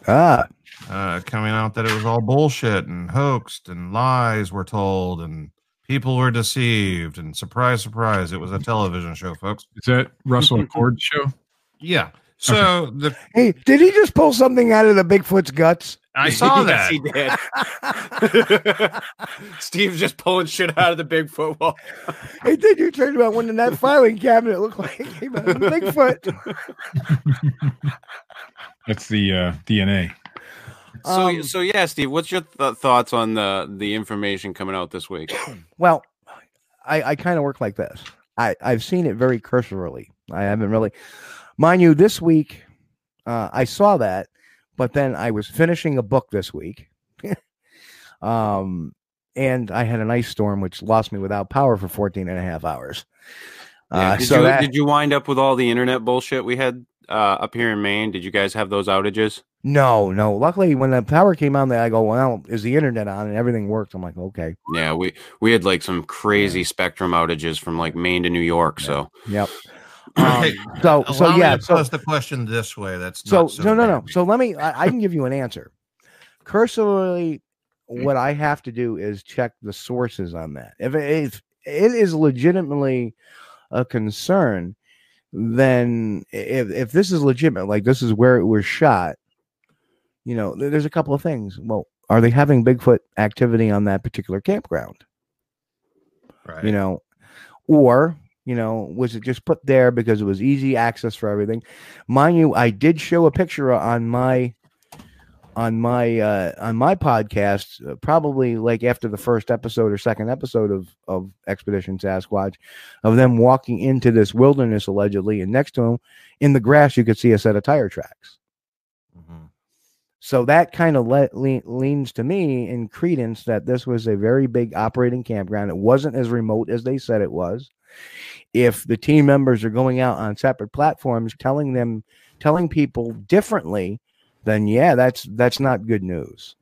S3: Ah,
S2: uh, coming out that it was all bullshit and hoaxed and lies were told and people were deceived and surprise, surprise, it was a television show, folks.
S7: Is that Russell Acord show?
S2: Yeah. So the
S3: hey, did he just pull something out of the Bigfoot's guts?
S2: I saw
S1: Yes,
S2: that.
S1: he did. Steve's just pulling shit out of the Bigfoot wall.
S3: Hey, did you turn around when in that filing cabinet looked like it came out of the Bigfoot?
S7: That's the uh, DNA.
S1: So,
S3: Um,
S1: so yeah, Steve, what's your th- thoughts on the the information coming out this week?
S3: Well, I, I kind of work like this. I, I've seen it very cursorily. I haven't really, mind you, this week uh, I saw that, but then I was finishing a book this week. um, and I had an ice storm which lost me without power for 14 and a half hours.
S1: Yeah,
S3: Uh,
S1: did,
S3: so
S1: you,
S3: that,
S1: did you wind up with all the internet bullshit we had uh, up here in Maine? Did you guys have those outages?
S3: no, no. Luckily, when the power came on, I go, well, is the internet on? And everything worked. I'm like, okay,
S1: Yeah, we we had like some crazy spectrum outages from like Maine to New York. So
S3: yep. Um,
S2: Okay,
S3: so, so
S2: Allow me
S3: yeah, so
S2: pose the question this way. That's
S3: so
S2: not so
S3: no no no. so let me I, I can give you an answer. Cursorily what i have to do is check the sources on that. If if it is legitimately a concern then if, if this is legitimate like this is where it was shot you know there's a couple of things. Well are they having bigfoot activity on that particular campground?
S2: Right.
S3: you know or you know was it just put there because it was easy access for everything mind you i did show a picture on my on my uh on my podcast uh, probably like after the first episode or second episode of of expedition sasquatch of them walking into this wilderness allegedly and next to them in the grass you could see a set of tire tracks
S2: Mhm.
S3: so that kind of le- le- leans to me in credence that this was a very big operating campground. It wasn't as remote as they said it was. If the team members are going out on separate platforms telling them telling people differently, then yeah, that's that's not good news.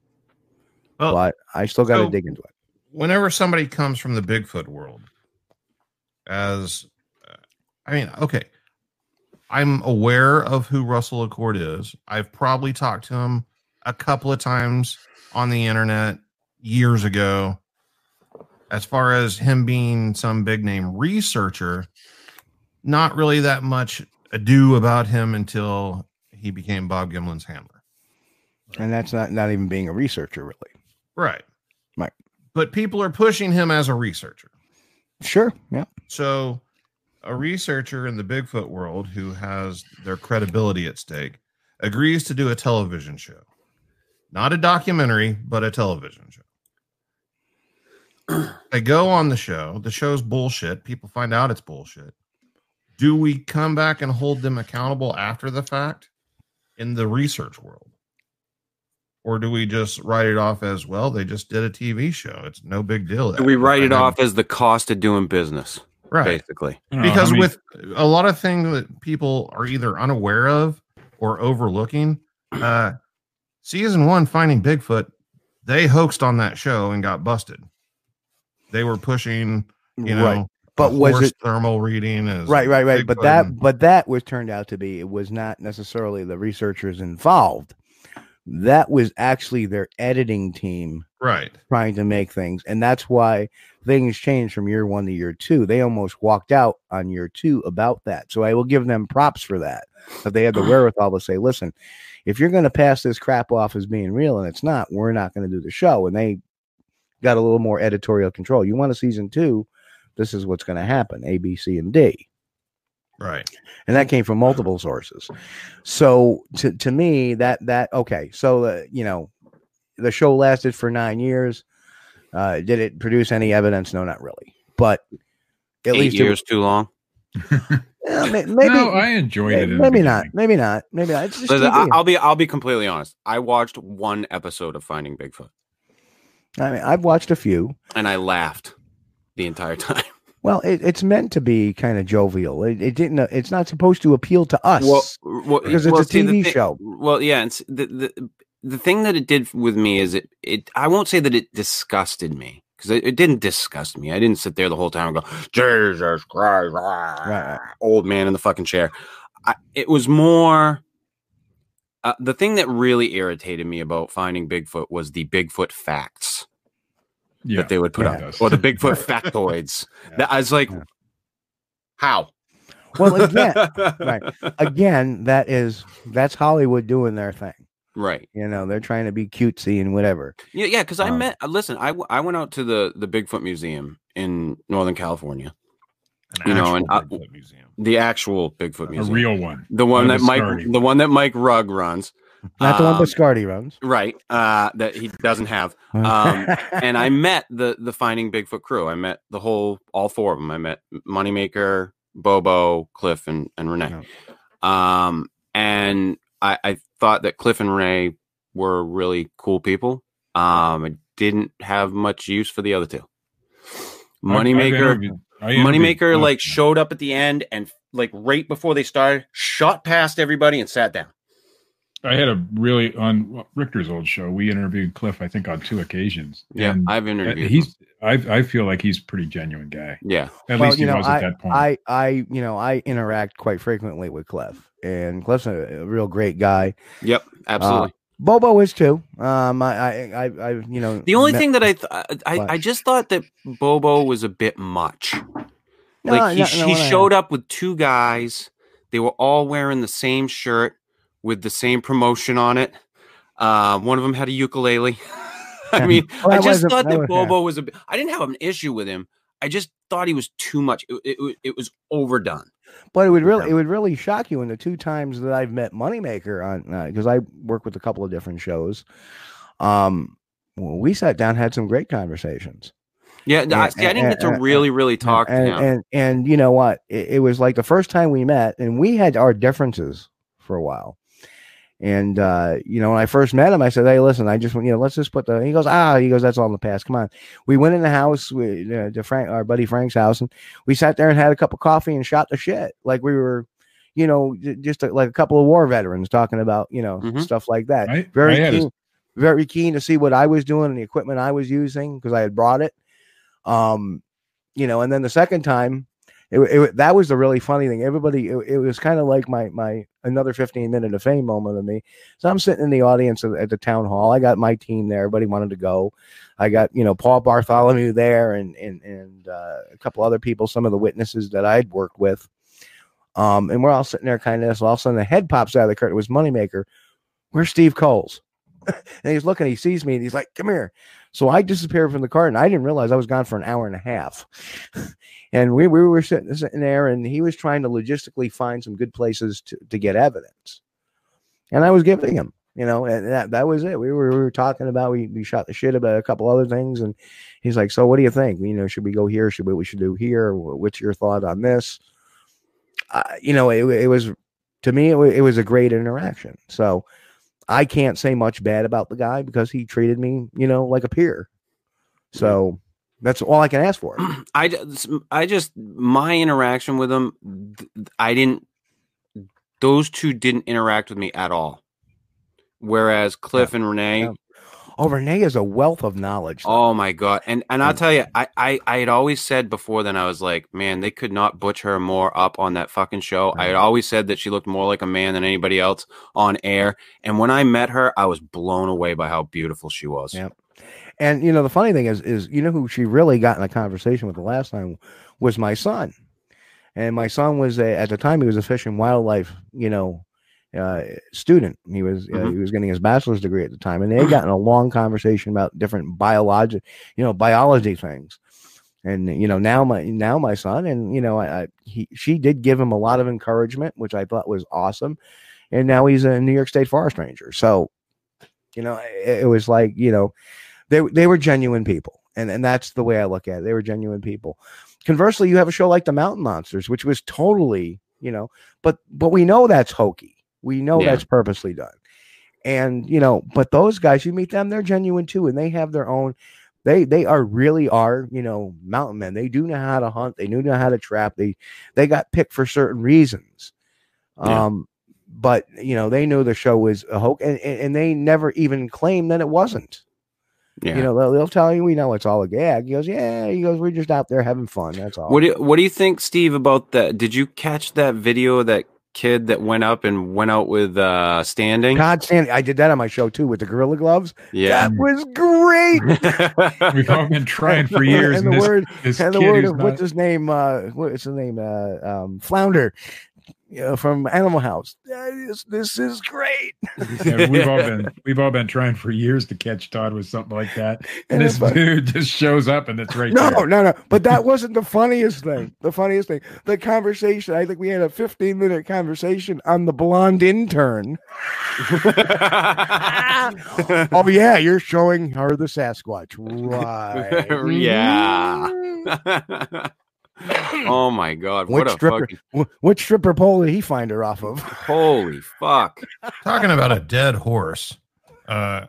S2: Well,
S3: but I still got to
S2: so-
S3: dig into it.
S2: whenever somebody comes from the Bigfoot world, as uh, I mean, okay, I'm aware of who Russell Acord is. I've probably talked to him a couple of times on the internet years ago. As far as him being some big name researcher, not really that much ado about him until he became Bob Gimlin's handler.
S3: And that's not not even being a researcher really.
S2: Right.
S3: Right.
S2: But people are pushing him as a researcher.
S3: Sure. Yeah.
S2: So, a researcher in the Bigfoot world who has their credibility at stake agrees to do a television show. Not a documentary, but a television show. They go on the show. The show's bullshit. People find out it's bullshit. Do we come back and hold them accountable after the fact in the research world? Or do we just write it off as well? They just did a TV show. It's no big deal.
S1: do we write it
S2: I
S1: off as the cost of doing business?
S2: Right
S1: Basically.
S7: I know,
S2: because
S7: how many-
S2: with a lot of things that people are either unaware of or overlooking uh season one finding bigfoot they hoaxed on that show and got busted they were pushing you know
S3: right. But was it
S2: thermal reading Is
S3: right right right. but that
S2: and-
S3: but that was turned out to be it was not necessarily the researchers involved. That was actually their editing team
S2: right.
S3: trying to make things and that's why things changed from year one to year two. They almost walked out on year two about that. So i will give them props for that that they had the wherewithal to say listen if you're going to pass this crap off as being real and it's not we're not going to do the show. And they got a little more editorial control you want a season two this is what's going to happen a b c and d
S2: right
S3: and that came from multiple sources. So to to me, that that okay. So uh, you know, the show lasted for nine years. Uh, did it produce any evidence? No, not really. But at
S1: Eight
S3: least it
S1: years too long.
S3: yeah, maybe
S7: no, I enjoyed it.
S3: maybe not. Maybe not. Maybe not. It's just
S1: Listen, I, I'll be I'll be completely honest. I watched one episode of Finding Bigfoot
S3: I mean, I've watched a few.
S1: and I laughed the entire time.
S3: Well, it, it's meant to be kind of jovial. It, it didn't. It's not supposed to appeal to us.
S1: well,
S3: because it's
S1: well,
S3: a
S1: see,
S3: TV
S1: thi-
S3: show.
S1: Well, yeah, and s- the, the the thing that it did with me is it it I won't say that it disgusted me because it, it didn't disgust me. I didn't sit there the whole time and go Jesus Christ, ah,
S3: right.
S1: old man in the fucking chair. I, it was more. Uh, the thing that really irritated me about finding Bigfoot was the Bigfoot facts
S7: Yeah,
S1: that they would put
S7: it
S1: up, or the Bigfoot factoids. That I was like,
S3: Yeah.
S1: how?
S3: Well, again, right. Again, that is that's Hollywood doing their thing.
S1: right.
S3: You know, they're trying to be cutesy and whatever.
S1: Yeah, yeah. Because I
S3: Um,
S1: met. uh, Listen, I, w- I went out to the the Bigfoot Museum in Northern California,
S2: An
S1: You know, and
S2: actual Bigfoot museum
S1: the actual Bigfoot
S7: a
S1: Museum,
S7: real one.
S1: the one that Mike,
S7: Biscardi.
S1: the one that Mike Rugg runs,
S3: Not the one
S1: Um,
S3: Biscardi runs.
S1: right? Uh, that he doesn't have. Um, and I met the the Finding Bigfoot crew. I met the whole all four of them. I met Moneymaker, Bobo, Cliff, and and Ranae. Um, and I, I thought that Cliff and Ranae were really cool people. Um, I didn't have much use for the other two.
S7: I've- I've
S1: Moneymaker,
S7: interviewed- I interviewed
S1: Moneymaker,
S7: Cliff.
S1: like showed up at the end and like right before they started, shot past everybody and sat down.
S7: I had a really on Richter's old show. We interviewed Cliff, I think, on two occasions.
S1: Yeah,
S7: And
S1: I've
S7: uh,
S1: interviewed.
S7: he's. I I feel like he's a pretty genuine guy.
S1: yeah,
S7: At
S3: well,
S7: least he
S3: you know,
S7: was
S3: I,
S7: at that point.
S3: I, I, you know, I interact quite frequently with Cliff, and Cliff's a, a real great guy.
S1: yep, absolutely.
S3: Bobo is too. Um, I, I, I, I you know,
S1: the only
S3: met-
S1: thing that I, th- I I I just thought that Bobo was a bit much.
S3: No,
S1: like he,
S3: no, no,
S1: he showed up with two guys. They were all wearing the same shirt with the same promotion on it. Uh, one of them had a ukulele. I mean,
S3: Well,
S1: I just thought
S3: that
S1: that
S3: was-
S1: Bobo was a. bit- I didn't have an issue with him. I just thought he was too much. It, it, it was overdone.
S3: But it would really, it would really shock you in the two times that I've met Moneymaker on because I work with a couple of different shows. Um, well, we sat down, had some great conversations.
S1: Yeah, no, I, see, I didn't get to
S3: and-
S1: really, really talk
S3: and. And and you know what? It, it was like the first time we met, and we had our differences for a while. And uh, you know, when I first met him, I said, "Hey, listen, I just want you know, let's just put the." He goes, "Ah," he goes, "That's all in the past. Come on." We went in the house, we, uh, to Frank, our buddy Frank's house, and we sat there and had a cup of coffee and shot the shit like we were, you know, just a, like a couple of war veterans talking about you know
S1: Mhm.
S3: stuff like that.
S7: I-
S3: very
S7: I had a-
S3: keen, very keen to see what I was doing and the equipment I was using because I had brought it. Um, you know, and then the second time, it, it that was the really funny thing. Everybody, it, it was kind of like my my another fifteen minute of fame moment of me. So I'm sitting in the audience at, at the town hall. I got my team there. Everybody wanted to go. I got you know Paul Bartholomew there and and and uh, a couple other people, some of the witnesses that I'd worked with. Um, and we're all sitting there kind of. So all of a sudden, the head pops out of the curtain. It was Moneymaker. Where's Steve Kulls? and he's looking. He sees me, and he's like, "Come here." So I disappeared from the car, and I didn't realize I was gone for an hour and a half. and we, we were sitting, sitting there, and he was trying to logistically find some good places to, to get evidence. And I was giving him, you know, and that, that was it. We were, we were talking about, we, we shot the shit about a couple other things. And he's like, So what do you think? You know, should we go here? Should we, we should do here? What's your thought on this? Uh, you know, it, it was, to me, it, it was a great interaction. So, I can't say much bad about the guy because he treated me, you know, like a peer. So that's all I can ask for.
S1: I just, I just my interaction with th- I didn't. Those two didn't interact with me at all. Whereas Cliff and Ranae,
S3: yeah. Oh, Ranae is a wealth of knowledge. though.
S1: oh my god! And and I'll
S3: mm.
S1: tell you, I, I I had always said before then I was like, man, they could not butch her more up on that fucking show. I had always said that she looked more like a man than anybody else on air. And when I met her, I was blown away by how beautiful she was.
S3: Yeah. And you know, the funny thing is, is you know who she really got in a conversation with the last time was my son. And my son was a, at the time he was a fish and wildlife, you know, uh, student. He was uh,
S1: Mhm.
S3: he was getting his bachelor's degree at the time, and they had gotten a long conversation about different biology, you know, biology things. And you know now my now my son, and you know I, I he she did give him a lot of encouragement, which I thought was awesome. And now he's a New York State forest ranger. So, you know, it, it was like you know they they were genuine people, and and that's the way I look at it. They were genuine people. Conversely, you have a show like The Mountain Monsters, which was totally you know, but but we know that's hokey. We know
S1: Yeah.
S3: that's purposely done, and you know, but those guys, you meet them, they're genuine too, and they have their own. They they are really are you know mountain men. They do know how to hunt. They do know how to trap. They they got picked for certain reasons.
S1: Yeah.
S3: Um, but you know they knew the show was a hoax, and, and, and they never even claimed that it wasn't.
S1: Yeah.
S3: You know, they'll, they'll tell you we know it's all a gag. He goes, yeah. He goes, we're just out there having fun. That's all.
S1: What do you, what do you think, Steve, about that? Did you catch that video that kid that went up and went out with uh standing?
S3: God stand, I did that on my show too with the gorilla gloves.
S1: Yeah.
S3: That was great.
S7: We've all been trying for years.
S3: and
S7: And,
S3: the
S7: this,
S3: word
S7: this
S3: and the word of
S7: not-
S3: what's his name? Uh, what's his name? Uh, um, Flounder. You know, from Animal House. That is, this is great.
S7: yeah, we've all been we've all been trying for years to catch Todd with something like that.
S3: And
S7: And this
S3: it's like-
S7: dude just shows up and it's right
S3: No,
S7: there.
S3: no, no. But that wasn't the funniest thing. The funniest thing, the conversation. I think we had a 15 minute conversation on the blonde intern. oh yeah, you're showing her the Sasquatch, right?
S1: yeah. Mm-hmm. oh my god!
S3: Which
S1: What a
S3: stripper?
S1: fucking
S3: Wh- Which stripper pole did he find her off of?
S1: holy fuck!
S2: Talking about a dead horse. Uh,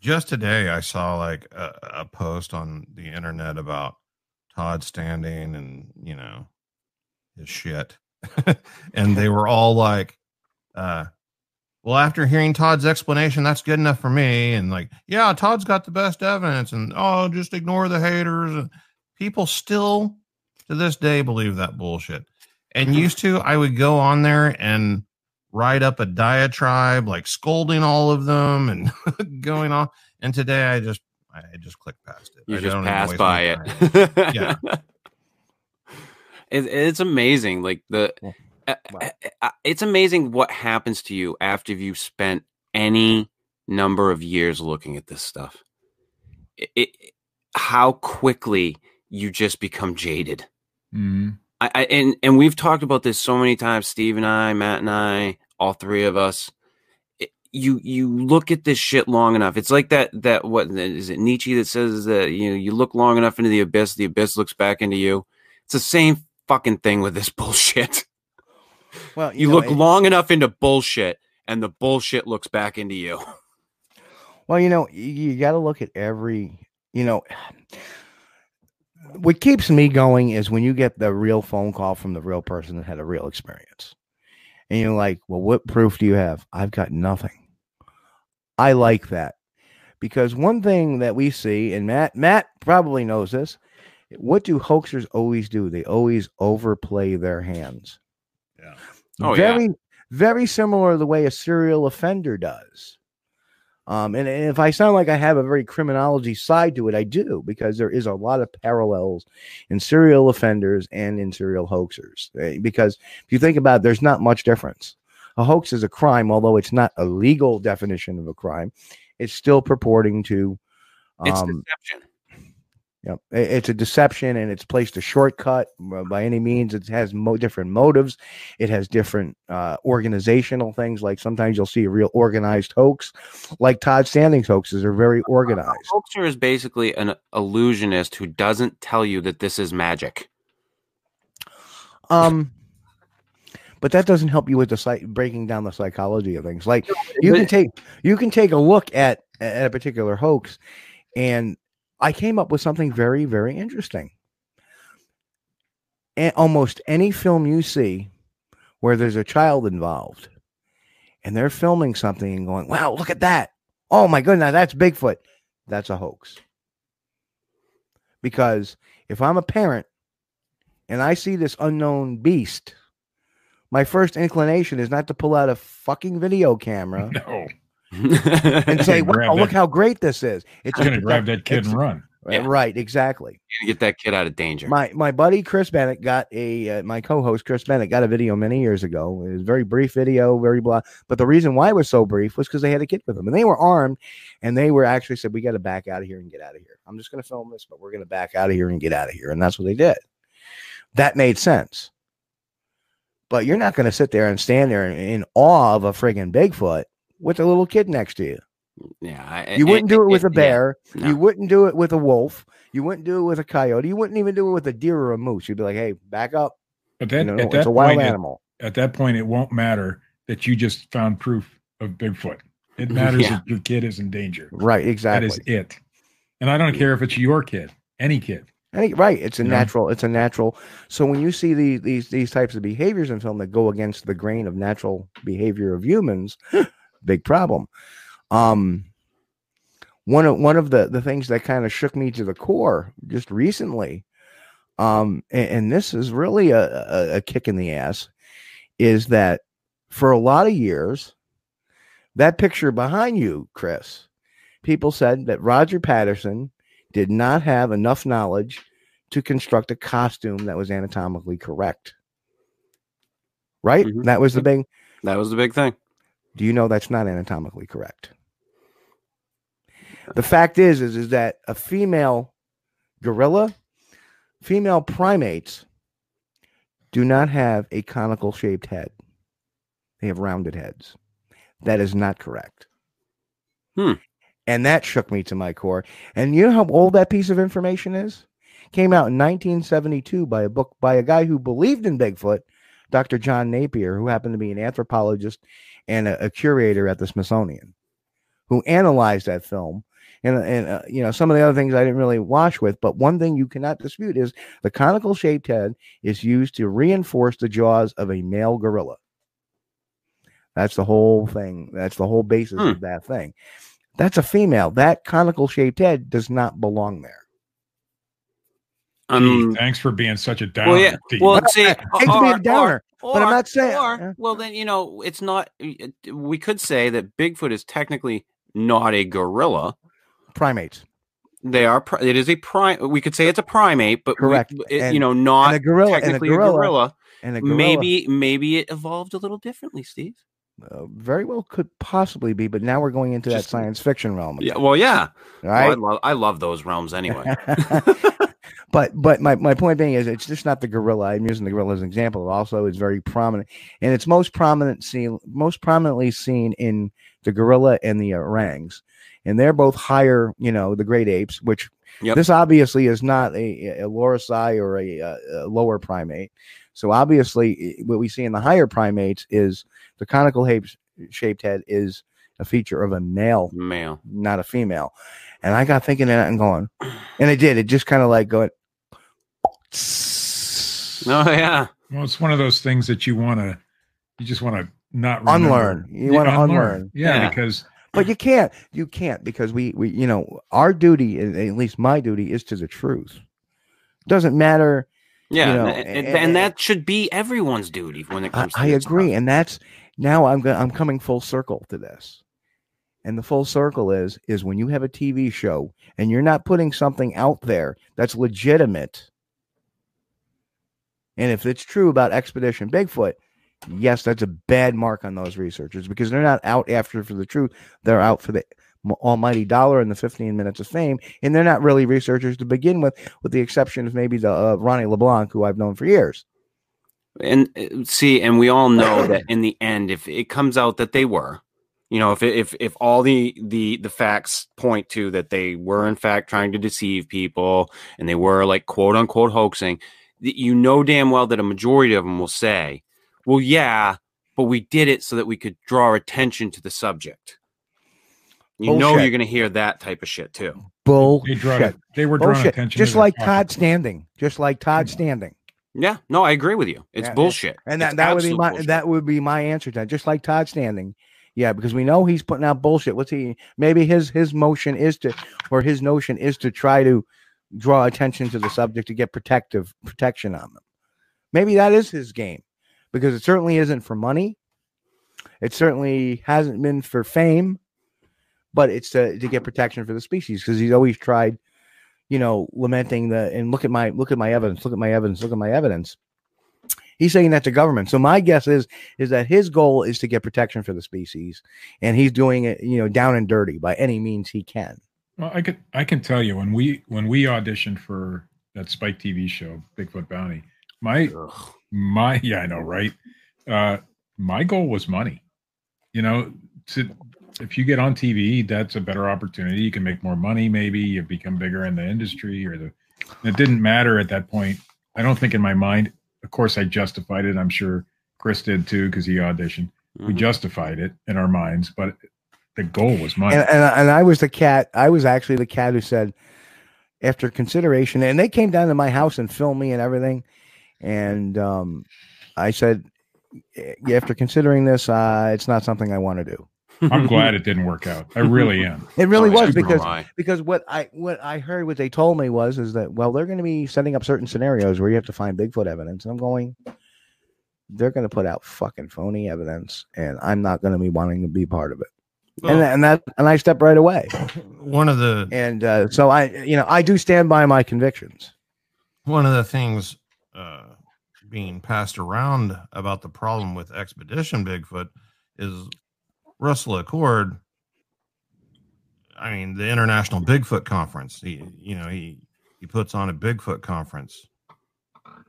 S2: just today, I saw like a, a post on the internet about Todd Standing and you know his shit, and they were all like, uh, "Well, after hearing Todd's explanation, that's good enough for me." And like, yeah, Todd's got the best evidence, and oh, just ignore the haters. And people still to this day believe that bullshit. And used to, I would go on there and write up a diatribe, like scolding all of them and going on. And today, I just, I just click past it.
S1: You
S2: I
S1: just
S2: don't
S1: pass by it.
S2: Yeah.
S1: it, it's amazing. Like the,
S3: Yeah.
S1: uh,
S3: Wow.
S1: uh, uh, it's amazing what happens to you after you've spent any number of years looking at this stuff. It, it, how quickly you just become jaded.
S7: Mhm.
S1: I, I and and we've talked about this so many times. Steve and I, Matt and I, all three of us. It- you you look at this shit long enough. It's like that that what is it Nietzsche that says that you know you look long enough into the abyss, the abyss looks back into you. It's the same fucking thing with this bullshit.
S3: Well,
S1: You,
S3: know,
S1: look
S3: it-
S1: long enough into bullshit, and the bullshit looks back into you.
S3: Well, you know, you, you got to look at every, you know, what keeps me going is when you get the real phone call from the real person that had a real experience. And you're like, well, what proof do you have? I've got nothing. I like that because one thing that we see, and Matt, Matt probably knows this. What do hoaxers always do? They always overplay their hands.
S2: Yeah.
S1: Oh, yeah.
S3: very, very similar to the way a serial offender does. Um, and, and if I sound like I have a very criminology side to it, I do because there is a lot of parallels in serial offenders and in serial hoaxers. eh, Because if you think about it, there's not much difference. A hoax is a crime, although it's not a legal definition of a crime. It's still purporting to.
S1: It's
S3: Um,
S1: deception.
S3: Yep. It's a deception and it's placed a shortcut uh, by any means. It has mo- different motives. It has different uh, organizational things. Like sometimes you'll see a real organized hoax, like Todd Standing's hoaxes are very organized.
S1: hoaxer is basically an illusionist who doesn't tell you that this is magic.
S3: Um, but that doesn't help you with the psych- breaking down the psychology of things. Like you can take you can take a look at at a particular hoax, and I came up with something very very interesting. Almost any film you see where there's a child involved, and they're filming something and going, "Wow, look at that! Oh my goodness, that's Bigfoot." That's a hoax. Because if I'm a parent and I see this unknown beast, my first inclination is not to pull out a fucking video camera
S7: No,
S3: and say,
S7: Grab
S3: "Wow, look
S7: that-
S3: how great this is!" It's
S7: gonna grab that kid and run.
S1: Yeah.
S3: Right, exactly.
S1: get that kid out of danger.
S3: My my buddy Chris Bennett got a uh, my co-host Chris Bennett got a video many years ago. It was a very brief video, very blah. But the reason why it was so brief was because they had a kid with them, and they were armed, and they were actually said, "We got to back out of here and get out of here. I'm just going to film this, but we're going to back out of here and get out of here." And that's what they did. That made sense. But you're not going to sit there and stand there in, in awe of a friggin' Bigfoot with a little kid next to you.
S1: yeah, I-
S3: You wouldn't do it with a
S1: yeah,
S3: bear.
S1: no.
S3: You wouldn't do it with a wolf. You wouldn't do it with a coyote. You wouldn't even do it with a deer or a moose. You'd be like, "Hey, back up!
S7: But
S3: You know,
S7: at
S3: it's
S7: that
S3: a wild
S7: point, it-
S3: animal."
S7: at that point, it won't matter that you just found proof of Bigfoot. It matters
S1: Yeah.
S7: if your kid is in danger.
S3: Right? Exactly.
S7: That is it. And I don't care if it's your kid, any kid.
S3: Any- right. It's a
S7: Yeah.
S3: natural. It's a natural. So when you see these these these types of behaviors in film that go against the grain of natural behavior of humans, big problem. Um, one of one of the the things that kind of shook me to the core just recently, um, and, and this is really a, a a kick in the ass, is that for a lot of years, that picture behind you, Chris, people said that Roger Patterson did not have enough knowledge to construct a costume that was anatomically correct. Right?
S1: Mhm.
S3: That was the big.
S1: That was the big thing.
S3: Do you know that's not anatomically correct? The fact is, is, is that a female gorilla, female primates do not have a conical shaped head. They have rounded heads. That is not correct.
S1: Hmm.
S3: And that shook me to my core. And you know how old that piece of information is? came out in 1972 by a book by a guy who believed in Bigfoot, Dr. John Napier, who happened to be an anthropologist and a, a curator at the Smithsonian, who analyzed that film. And, and uh, you know some of the other things I didn't really wash with, but one thing you cannot dispute is the conical shaped head is used to reinforce the jaws of a male gorilla. That's the whole thing. That's the whole basis
S1: Hmm.
S3: of that thing. That's a female. That conical shaped head does not belong there.
S7: Gee,
S1: Um,
S7: thanks for being such a downer.
S1: well, yeah. Well, see,
S3: I hate to be a downer,
S1: or,
S3: but I'm not saying-
S1: Or,
S3: yeah.
S1: well, then you know, it's not. We could say that Bigfoot is technically not a gorilla.
S3: Primates.
S1: They are. pri- It is a prime. We could say it's a primate, but we-
S3: Correct.
S1: it,
S3: And-
S1: you know, not
S3: and a gorilla and a gorilla,
S1: a gorilla.
S3: And a gorilla
S1: Maybe, maybe it evolved a little differently, Steve.
S3: Uh, very well could possibly be, but now we're going into
S1: Just-
S3: that science fiction realm.
S1: Yeah. Well, yeah.
S3: all
S1: Well, I
S3: right.
S1: love. I love those realms anyway.
S3: but but my, my point being is it's just not the gorilla. I'm using the gorilla as an example. It also is very prominent, and it's most prominent seen most prominently seen in the gorilla and the orangs, and they're both higher. You know, the great apes, which
S1: Yep.
S3: this obviously is not a, a lorisi or a, a lower primate. So obviously, what we see in the higher primates is the conical apes shaped head is a feature of a male
S1: Male.
S3: not a female. And I got thinking of that and going, and it did. It just kind of like going.
S1: Oh yeah.
S7: Well, it's one of those things that you want to, you just want to not remember.
S3: Unlearn. You wanna unlearn.
S7: Yeah,
S1: Yeah.
S7: because
S3: But you can't. You can't because we we you know our duty, at least my duty, is to the truth. Doesn't matter.
S1: Yeah,
S3: know,
S1: and, and,
S3: and-
S1: and that should be everyone's duty when it
S3: I,
S1: comes. to
S3: I agree,
S1: stuff.
S3: and that's now I'm go- I'm coming full circle to this. And the full circle is is when you have a TV show and you're not putting something out there that's legitimate. And if it's true about Expedition Bigfoot, yes, that's a bad mark on those researchers because they're not out after for the truth. They're out for the almighty dollar and the 15 minutes of fame. And they're not really researchers to begin with, with the exception of maybe the uh, Ronnie LeBlanc, who I've known for years.
S1: And uh, see, and we all know that in the end, if it comes out that they were, you know, if if if all the the the facts point to that they were in fact trying to deceive people and they were like quote unquote hoaxing, th- you know damn well that a majority of them will say, "Well, yeah, but we did it so that we could draw attention to the subject." You know you're going to hear that type of shit too.
S7: they draw,
S3: Bullshit.
S7: they were drawing
S3: Bullshit.
S7: attention.
S3: Just like. Todd Standing. Just like Todd Standing.
S1: Yeah, no, I agree with you. It's
S3: Yeah,
S1: bullshit,
S3: And that,
S1: It's
S3: that would be my
S1: bullshit.
S3: that would be my answer to that. Just like Todd Standing. Yeah, because we know he's putting out bullshit. What's he maybe his his motion is to or his notion is to try to draw attention to the subject to get protective protection on them. Maybe that is his game. Because it certainly isn't for money. It certainly hasn't been for fame, but it's to, to get protection for the species because he's always tried, you know, lamenting the and look at my look at my evidence, look at my evidence, look at my evidence. He's saying that to government. So my guess is is that his goal is to get protection for the species, and he's doing it, you know, down and dirty by any means he can.
S7: Well, I could I can tell you when we when we auditioned for that Spike TV show, Bigfoot Bounty, my
S1: Ugh.
S7: my yeah, I know, right? Uh my goal was money. You know, to if you get on TV, that's a better opportunity. You can make more money, maybe you become bigger in the industry or the it didn't matter at that point. I don't think in my mind, of course I justified it. I'm sure Chris did too, because he auditioned. We
S1: Mhm.
S7: justified it in our minds, but the goal was mine.
S3: And, and and I was the cat. I was actually the cat who said, after consideration, and they came down to my house and filmed me and everything, and um, I said, "Eh, after considering this, uh, it's not something I want to do.
S7: I'm glad it didn't work out. I really am.
S3: It really
S1: Oh,
S3: was
S1: so
S3: because
S1: am
S3: because what I what I heard what they told me was is that well they're going to be setting up certain scenarios where you have to find Bigfoot evidence. And I'm going, they're going to put out fucking phony evidence, and I'm not going to be wanting to be part of it. and
S2: Well,
S3: and that and I stepped right away.
S2: one of the
S3: And uh, so I you know I do stand by my convictions.
S2: one of the things uh, being passed around about the problem with expedition Bigfoot is Russell Acord. I mean, the International Bigfoot Conference. He, you know, he he puts on a Bigfoot conference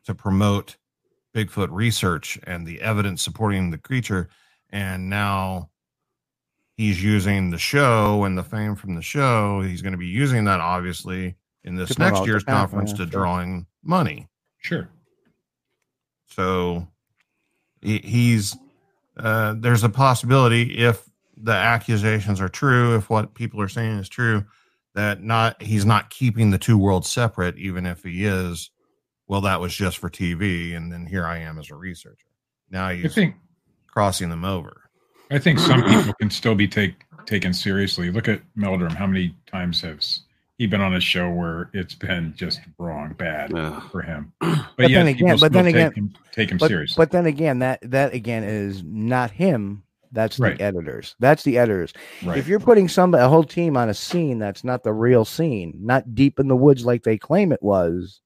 S2: to promote Bigfoot research and the evidence supporting the creature. And now he's using the show and the fame from the show. He's going to be using that obviously in this
S3: To
S2: next year's
S3: conference,
S2: conference
S3: yeah,
S2: to
S3: sure.
S2: drawing money.
S7: Sure.
S2: So he, he's uh, there's a possibility if the accusations are true, if what people are saying is true, that not he's not keeping the two worlds separate, even if he is. Well, that was just for TV, and then here I am as a researcher. Now he's
S7: think
S2: crossing them over.
S7: I think some people can still be take taken seriously. Look at Meldrum. How many times has he been on a show where it's been just wrong, bad
S1: Ugh.
S7: for him? But,
S3: But
S7: yet
S3: then again- but then
S7: still take
S3: again-
S7: him, take him
S3: But,
S7: seriously.
S3: but then again, that that again is not him. That's
S7: Right.
S3: the editors. That's the editors.
S7: right.
S3: If you're putting some a whole team on a scene that's not the real scene, not deep in the woods like they claim it was,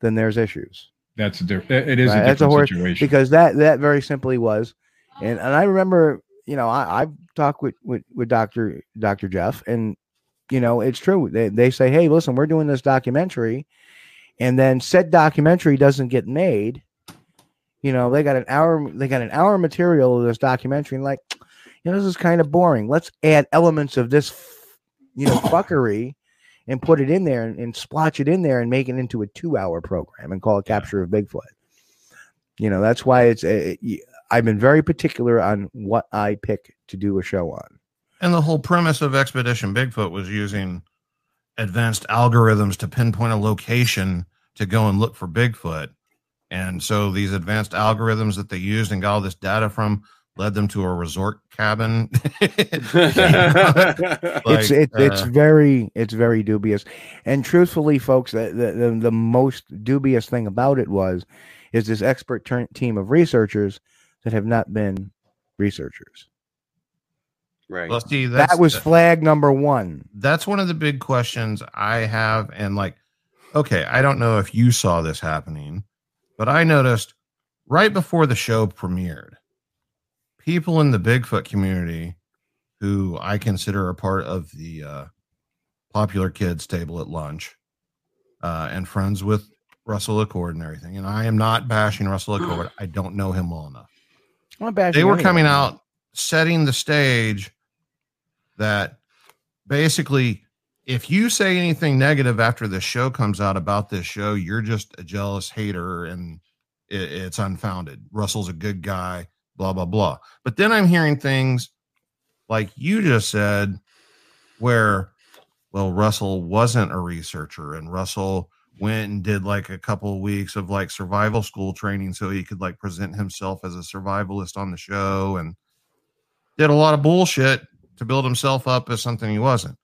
S3: then there's issues.
S7: That's a different. It is
S3: Right,
S7: a
S3: that's a
S7: different
S3: horse-
S7: situation.
S3: because that that very simply was and and i remember you know i i've talked with with, with dr dr jeff and you know it's true. They, they say hey listen we're doing this documentary and then said documentary doesn't get made you know they got an hour they got an hour material of this documentary and like you know this is kind of boring. Let's add elements of this you know fuckery and put it in there and, and splotch it in there and make it into a two hour program and call it capture of bigfoot. You know that's why it's uh, y- i've been very particular on what i pick to do a show on
S2: And the whole premise of Expedition Bigfoot was using advanced algorithms to pinpoint a location to go and look for Bigfoot. And so these advanced algorithms that they used and got all this data from led them to a resort cabin.
S3: it's
S2: Like,
S3: it, it's
S2: uh,
S3: very it's very dubious and truthfully folks the, the, the, the most dubious thing about it was is this expert turn team of researchers that have not been researchers
S1: right.
S2: well, see, that's,
S3: that was flag number one
S2: that's one of the big questions I have. And like, okay, I don't know if you saw this happening, but I noticed right before the show premiered, people in the Bigfoot community who I consider a part of the uh, popular kids table at lunch uh, and friends with Russell Acord and everything. And I am not bashing Russell Acord. I don't know him well enough
S3: I'm not bashing
S2: they were
S3: anyone.
S2: coming out setting the stage that basically if you say anything negative after the show comes out about this show you're just a jealous hater and it, it's unfounded. Russell's a good guy blah blah blah. But then i'm hearing things like you just said where well russell wasn't a researcher and russell went and did like a couple of weeks of like survival school training so he could like present himself as a survivalist on the show and did a lot of bullshit to build himself up as something he wasn't.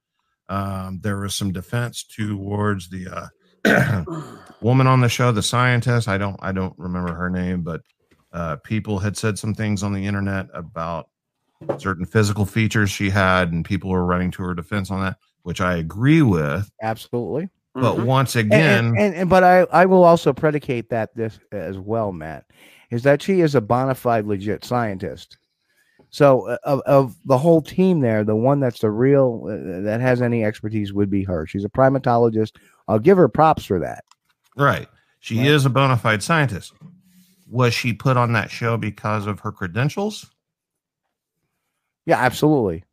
S2: Um, there was some defense towards the uh, woman on the show, the scientist. I don't, I don't remember her name, but uh, people had said some things on the internet about certain physical features she had, and people were running to her defense on that, which I agree with.
S3: absolutely
S2: But
S1: Mhm.
S2: once
S3: And-
S2: again,
S3: and, and, and but I, I will also predicate that this as well, Matt, is that she is a bona fide legit scientist. So uh, of, of the whole team there, the one that's the real uh, that has any expertise would be her. She's a primatologist. I'll give her props for that.
S2: Right. She
S3: Right.
S2: is a bona fide scientist. Was she put on that show because of her credentials?
S3: Yeah, absolutely.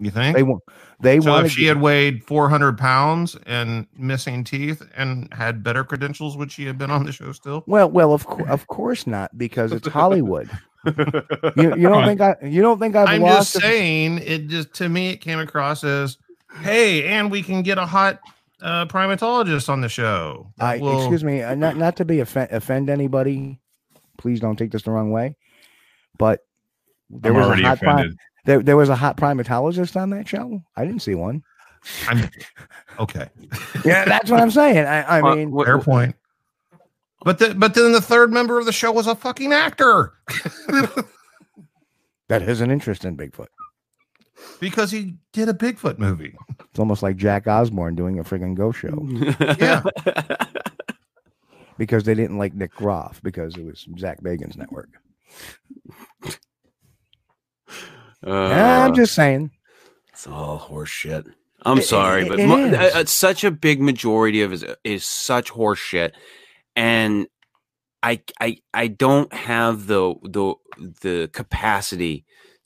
S2: You think?
S3: They want they
S2: so if she had weighed 400 pounds and missing teeth and had better credentials, would she have been on the show still?
S3: well, well, of course, of course not, because it's Hollywood. You, you don't think I you don't think I've
S2: I'm
S3: lost
S2: just saying, it just to me, it came across as, hey, and we can get a hot uh, primatologist on the show.
S3: I,
S2: Well,
S3: excuse me, uh, not not to be offend, offend anybody. Please don't take this the wrong way. But there
S7: I'm
S3: was a hot pri- there, there was a hot primatologist on that show. I didn't see one.
S2: I'm okay.
S3: Yeah, that's what I'm saying. I, I mean,
S1: wh-
S2: Fair point. But the, but then the third member of the show was a fucking actor
S3: that has an interest in Bigfoot.
S2: because he did a Bigfoot movie.
S3: It's almost like Jack Osbourne doing a friggin' ghost show
S2: Yeah.
S3: because they didn't like Nick Groff because it was Zak Bagans' network.
S1: Uh,
S3: I'm just saying.
S1: It's all horse shit. I'm
S3: It-
S1: sorry,
S3: it-
S1: but
S3: it
S1: mo-
S3: is.
S1: uh, uh, such a big majority of it is such horse shit, and I I I don't have the the the capacity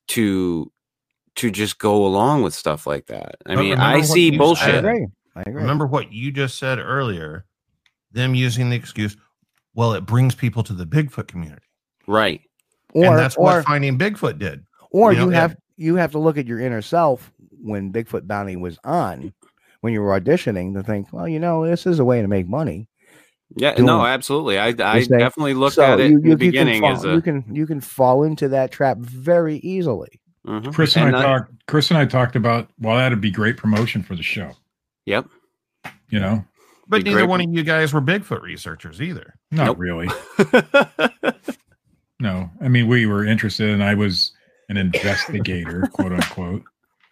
S1: to to just go along with stuff like that. I
S2: But
S1: mean, I see
S2: you
S1: bullshit.
S3: I agree. I agree.
S2: Remember what you just said earlier. Them using the excuse, well, it brings people to the Bigfoot community,
S1: Right.
S3: or
S2: and that's
S3: or
S2: what Finding Bigfoot did.
S3: or
S2: you
S3: you,
S2: know,
S3: have you have to look at your inner self when Bigfoot Bounty was on, when you were auditioning, to think, well, you know, this is a way to make money.
S1: Yeah.
S3: Doing
S1: No, absolutely. I, I definitely looked
S3: So
S1: at it
S3: you,
S1: in the
S3: you, you
S1: beginning
S3: can
S1: as a.
S3: you can you can fall into that trap very easily.
S1: Mhm.
S7: Chris and,
S1: And
S7: I
S1: I-
S7: talked. Chris and I talked about. Well, that'd be great promotion for the show.
S1: Yep.
S7: You know,
S2: But neither one of you guys were Bigfoot researchers either.
S7: not
S1: Nope.
S7: really. No, I mean we were interested, and I was an investigator, quote unquote.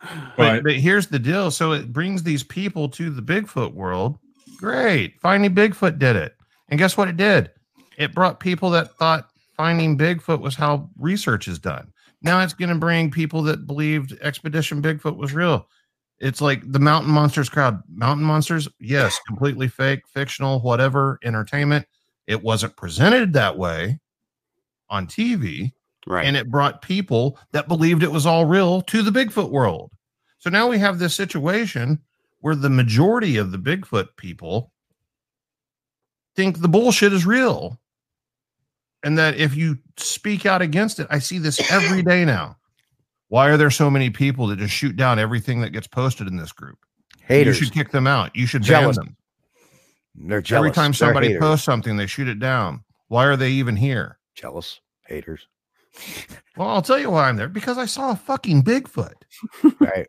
S2: But,
S7: But
S2: but here's the deal. So it brings these people to the Bigfoot world. Great. Finding Bigfoot did it. And guess what it did? It brought people that thought finding Bigfoot was how research is done. Now it's going to bring people that believed Expedition Bigfoot was real. It's like the Mountain Monsters crowd. Mountain Monsters, yes, completely fake, fictional, whatever, entertainment. It wasn't presented that way on TV
S1: right.
S2: and it brought people that believed it was all real to the Bigfoot world. So now we have this situation where the majority of the Bigfoot people think the bullshit is real. And that if you speak out against it, I see this every day now. Why are there so many people that just shoot down everything that gets posted in this group?
S3: Haters,
S2: You should kick them out. You should
S3: Jealous.
S2: ban them.
S3: they're jealous.
S2: Every time somebody posts something, they shoot it down. Why are they even here?
S3: jealous haters,
S2: Well, I'll tell you why I'm there because I saw a fucking Bigfoot.
S3: right?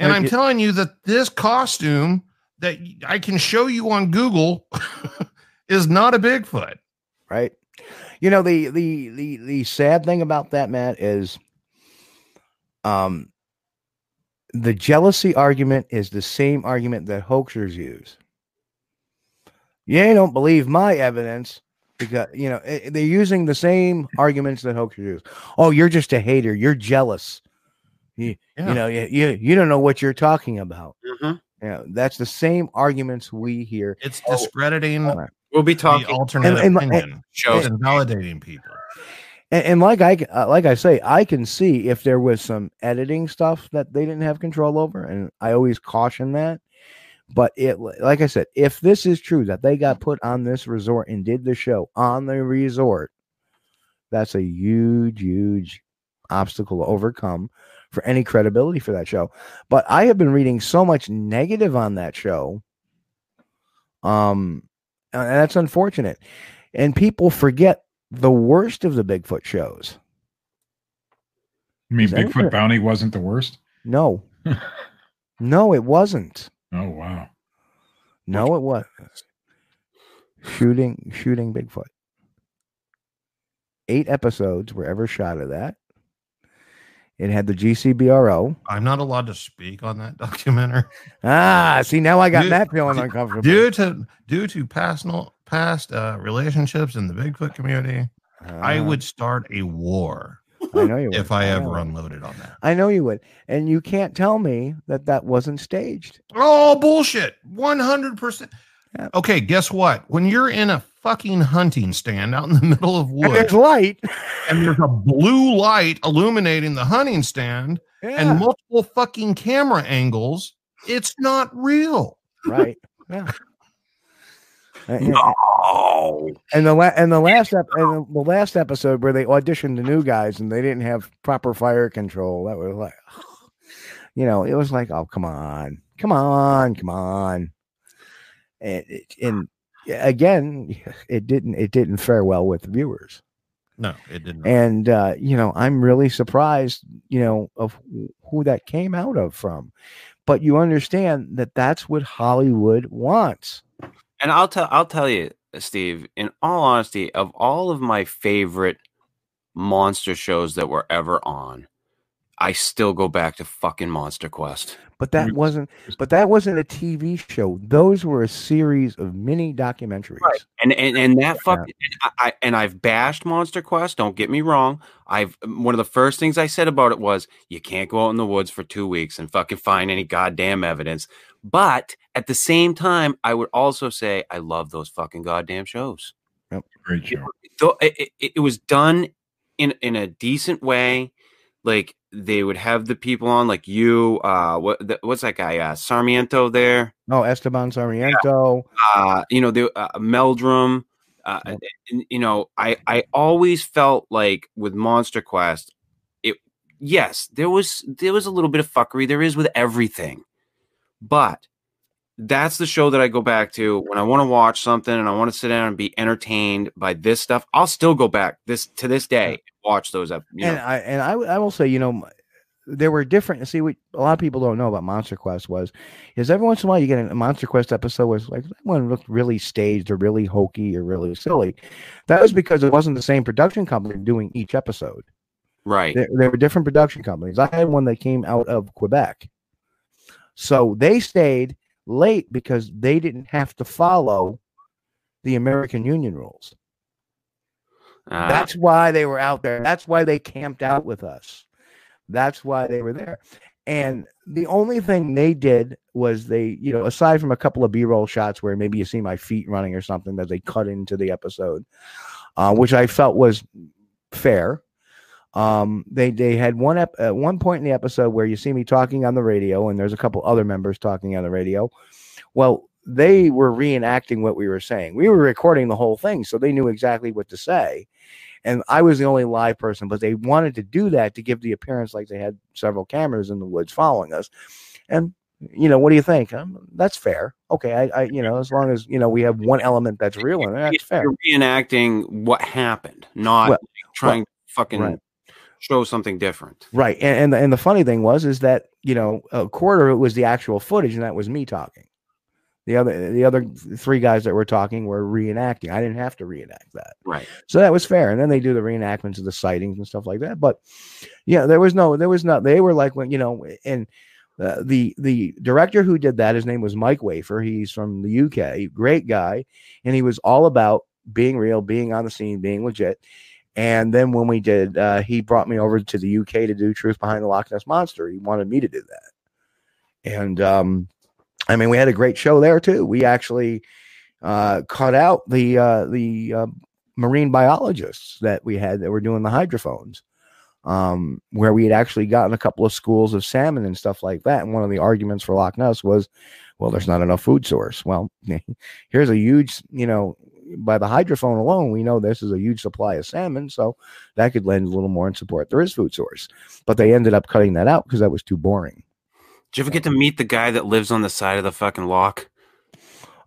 S2: And I'm
S3: it-
S2: telling you that this costume that I can show you on Google is not a Bigfoot.
S3: right? You know the the the the sad thing about that, Matt, is um the jealousy argument is the same argument that hoaxers use. You don't believe my evidence because you know eh, they're using the same arguments that hoaxers use. Oh, you're just a hater. You're jealous. You,
S2: Yeah.
S3: you know you, you you don't know what you're talking about.
S1: Mhm.
S3: You know, that's the same arguments we hear.
S2: It's discrediting
S3: oh,
S1: We'll be
S2: the
S1: talking
S2: alternate
S3: and- and-
S2: opinion.
S1: shows.
S2: It's invalidating people.
S3: And, and like I uh, like I say, I can see if there was some editing stuff that they didn't have control over, and I always caution that. But it, like I said, if this is true that they got put on this resort and did the show on the resort, that's a huge, huge obstacle to overcome for any credibility for that show. But I have been reading so much negative on that show. Um, and that's unfortunate. And people forget the worst of the Bigfoot shows.
S7: I mean,
S3: Is
S7: Bigfoot
S3: fair?
S7: Bounty wasn't the worst.
S3: No, no, it wasn't.
S7: Oh wow.
S3: No, it was shooting shooting Bigfoot. Eight episodes were ever shot of that. It had the GCBRO.
S2: I'm not allowed to speak on that documentary
S3: Ah, see now I got
S2: Dude,
S3: Matt feeling uncomfortable.
S2: due to due to past past uh, relationships in the Bigfoot community. I
S3: Ah,
S2: would start a war
S3: I know you would.
S2: if I ever
S3: know.
S2: unloaded on that.
S3: I know you would, and you can't tell me that that wasn't staged.
S2: Oh bullshit. 100%.
S3: Yeah.
S2: Okay, guess what? When you're in a fucking hunting stand out in the middle of
S3: And there's light.
S2: and there's a blue light illuminating the hunting stand
S3: Yeah,
S2: and multiple fucking camera angles, it's not real.
S3: right. Yeah.
S1: No.
S3: And the la- and the last ep- and the last episode where they auditioned the new guys and they didn't have proper fire control. That was like, you know, it was like, oh come on, come on, come on. And and again, it didn't it didn't fare well with viewers.
S2: No, it didn't.
S3: And uh, you know, I'm really surprised, you know, of who that came out of from. But you understand that that's what Hollywood wants.
S1: And I'll tell I'll tell you, Steve, in all honesty, of all of my favorite monster shows that were ever on, I still go back to fucking Monster Quest.
S3: But that wasn't but that wasn't a TV show. Those were a series of mini documentaries. Right.
S1: And and, and that
S3: Yeah.
S1: fucking I, I and I've bashed Monster Quest. Don't get me wrong. I've one of the first things I said about it was you can't go out in the woods for two weeks and fucking find any goddamn evidence. But at the same time, I would also say I love those fucking goddamn shows. Yep.
S7: Great show.
S1: Though it, it, it was done in in a decent way. Like they would have the people on like you uh what the, what's that guy uh Sarmiento there?
S3: Oh, Esteban Sarmiento.
S1: uh you know the uh, Meldrum uh and, you know I I always felt like with Monster Quest it yes there was there was a little bit of fuckery there is with everything but that's the show that I go back to when I want to watch something and I want to sit down and be entertained by this stuff. I'll still go back this to this day and watch those up.
S3: And
S1: know,
S3: I and I, I will say, you know, there were different. See, what a lot of people don't know about Monster Quest was, is every once in a while you get a Monster Quest episode was like that one looked really staged or really hokey or really silly. That was because it wasn't the same production company doing each episode.
S1: right?
S3: There, there were different production companies. I had one that came out of Quebec, so they stayed late because they didn't have to follow the American Union rules.
S1: Uh,
S3: That's why they were out there. That's why they camped out with us. That's why they were there. And the only thing they did was they, you know, aside from a couple of B-roll shots where maybe you see my feet running or something that they cut into the episode, uh, which I felt was fair. Um, they they had one ep- at one point in the episode where you see me talking on the radio, and there's a couple other members talking on the radio. Well, they were reenacting what we were saying. We were recording the whole thing, so they knew exactly what to say. And I was the only live person, but they wanted to do that to give the appearance like they had several cameras in the woods following us. And you know, what do you think? Um, that's fair. Okay, I, I, you know, as long as you know we have one element that's real in it, that's fair.
S1: You're reenacting what happened, not
S3: Well,
S1: trying to fucking
S3: right.
S1: Show something different.
S3: Right. And and the, and the funny thing was is that, you know, a quarter of it was the actual footage and that was me talking. The other the other three guys that were talking were reenacting. I didn't have to reenact that.
S1: Right.
S3: So that was fair. And then they do the reenactments of the sightings and stuff like that. But yeah, there was no there was not they were like when, you know, and uh, the the director who did that his name was Mike Wafer. He's from the UK, great guy, and he was all about being real, being on the scene, being legit. And then when we did, uh, he brought me over to the UK to do Truth Behind the Loch Ness Monster. He wanted me to do that. And um, I mean, we had a great show there too. We actually uh, cut out the uh, the uh, marine biologists that we had that were doing the hydrophones, um, where we had actually gotten a couple of schools of salmon and stuff like that. And one of the arguments for Loch Ness was, well, there's not enough food source. Well, here's a huge, you know, by the hydrophone alone, we know this is a huge supply of salmon, so that could lend a little more in support. There is food source, but they ended up cutting that out because that was too boring.
S1: Did you ever get to meet the guy that lives on the side of the fucking lock?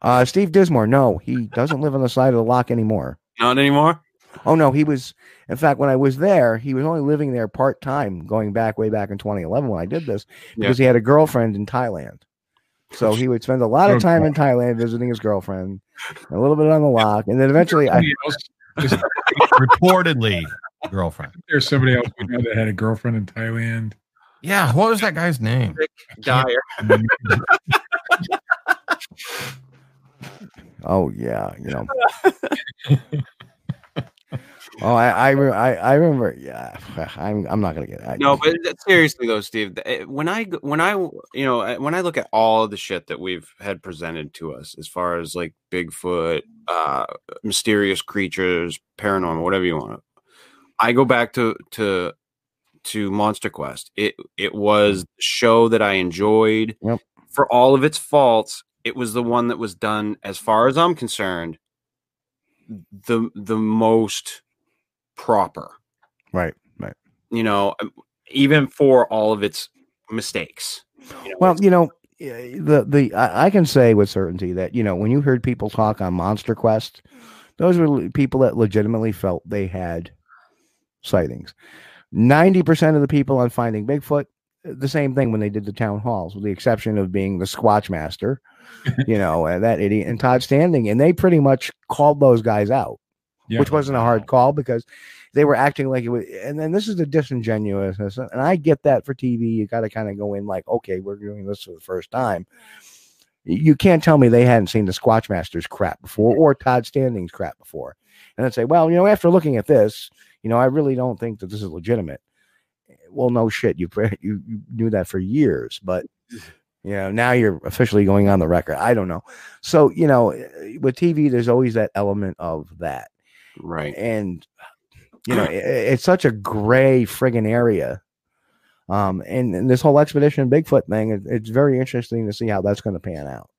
S3: Uh, Steve Dismore, no, he doesn't live on the side of the lock anymore.
S1: Not anymore.
S3: Oh no, he was. In fact, when I was there, he was only living there part time, going back way back in 2011 when I did this, because he had a girlfriend in Thailand. So he would spend a lot of time in Thailand visiting his girlfriend, a little bit on the lock, and then eventually, I,
S7: Somebody
S2: Reportedly, girlfriend.
S7: there's somebody else we know that had a girlfriend in Thailand.
S2: Yeah, what was that guy's name?
S1: Dyer.
S3: oh yeah, you know. oh, I I, I remember. Yeah, I'm I'm not gonna get. I,
S1: No, but seriously though, Steve, eh, when I, when I you know eh, when I look at all the shit that we've had presented to us as far as like Bigfoot, uh, mysterious creatures, paranormal, whatever you want, I go back to to to Monster Quest. It it was the show that I enjoyed
S3: Yep.
S1: for all of its faults. It was the one that was done, as far as I'm concerned, the the most proper
S3: right, right.
S1: you know, um, even for all of its mistakes. You know,
S3: Well, you know, eh, the the I, I can say with certainty that you know when you heard people talk on Monster Quest, those were people that legitimately felt they had sightings. Ninety percent of the people on Finding Bigfoot, eh, the same thing when they did the town halls, with the exception of being the Squatch Master, you know, and that idiot and Todd Standing, and they pretty much called those guys out
S7: Yeah.
S3: which wasn't a hard call because they were acting like it was. And then this is the disingenuousness, and I get that for TV. You got to kind of go in like, okay, we're doing this for the first time. You can't tell me they hadn't seen the Squatch Masters crap before or Todd Standing's crap before, and then say, well, you know, after looking at this, you know, I really don't think that this is legitimate. Well, no shit, you you, you knew that for years, but you know now you're officially going on the record. I don't know. So you know, eh, with TV, there's always that element of that
S1: right.
S3: and you know it, it's such a gray friggin area Um, and, and this whole expedition Bigfoot thing, it, it's very interesting to see how that's going to pan out.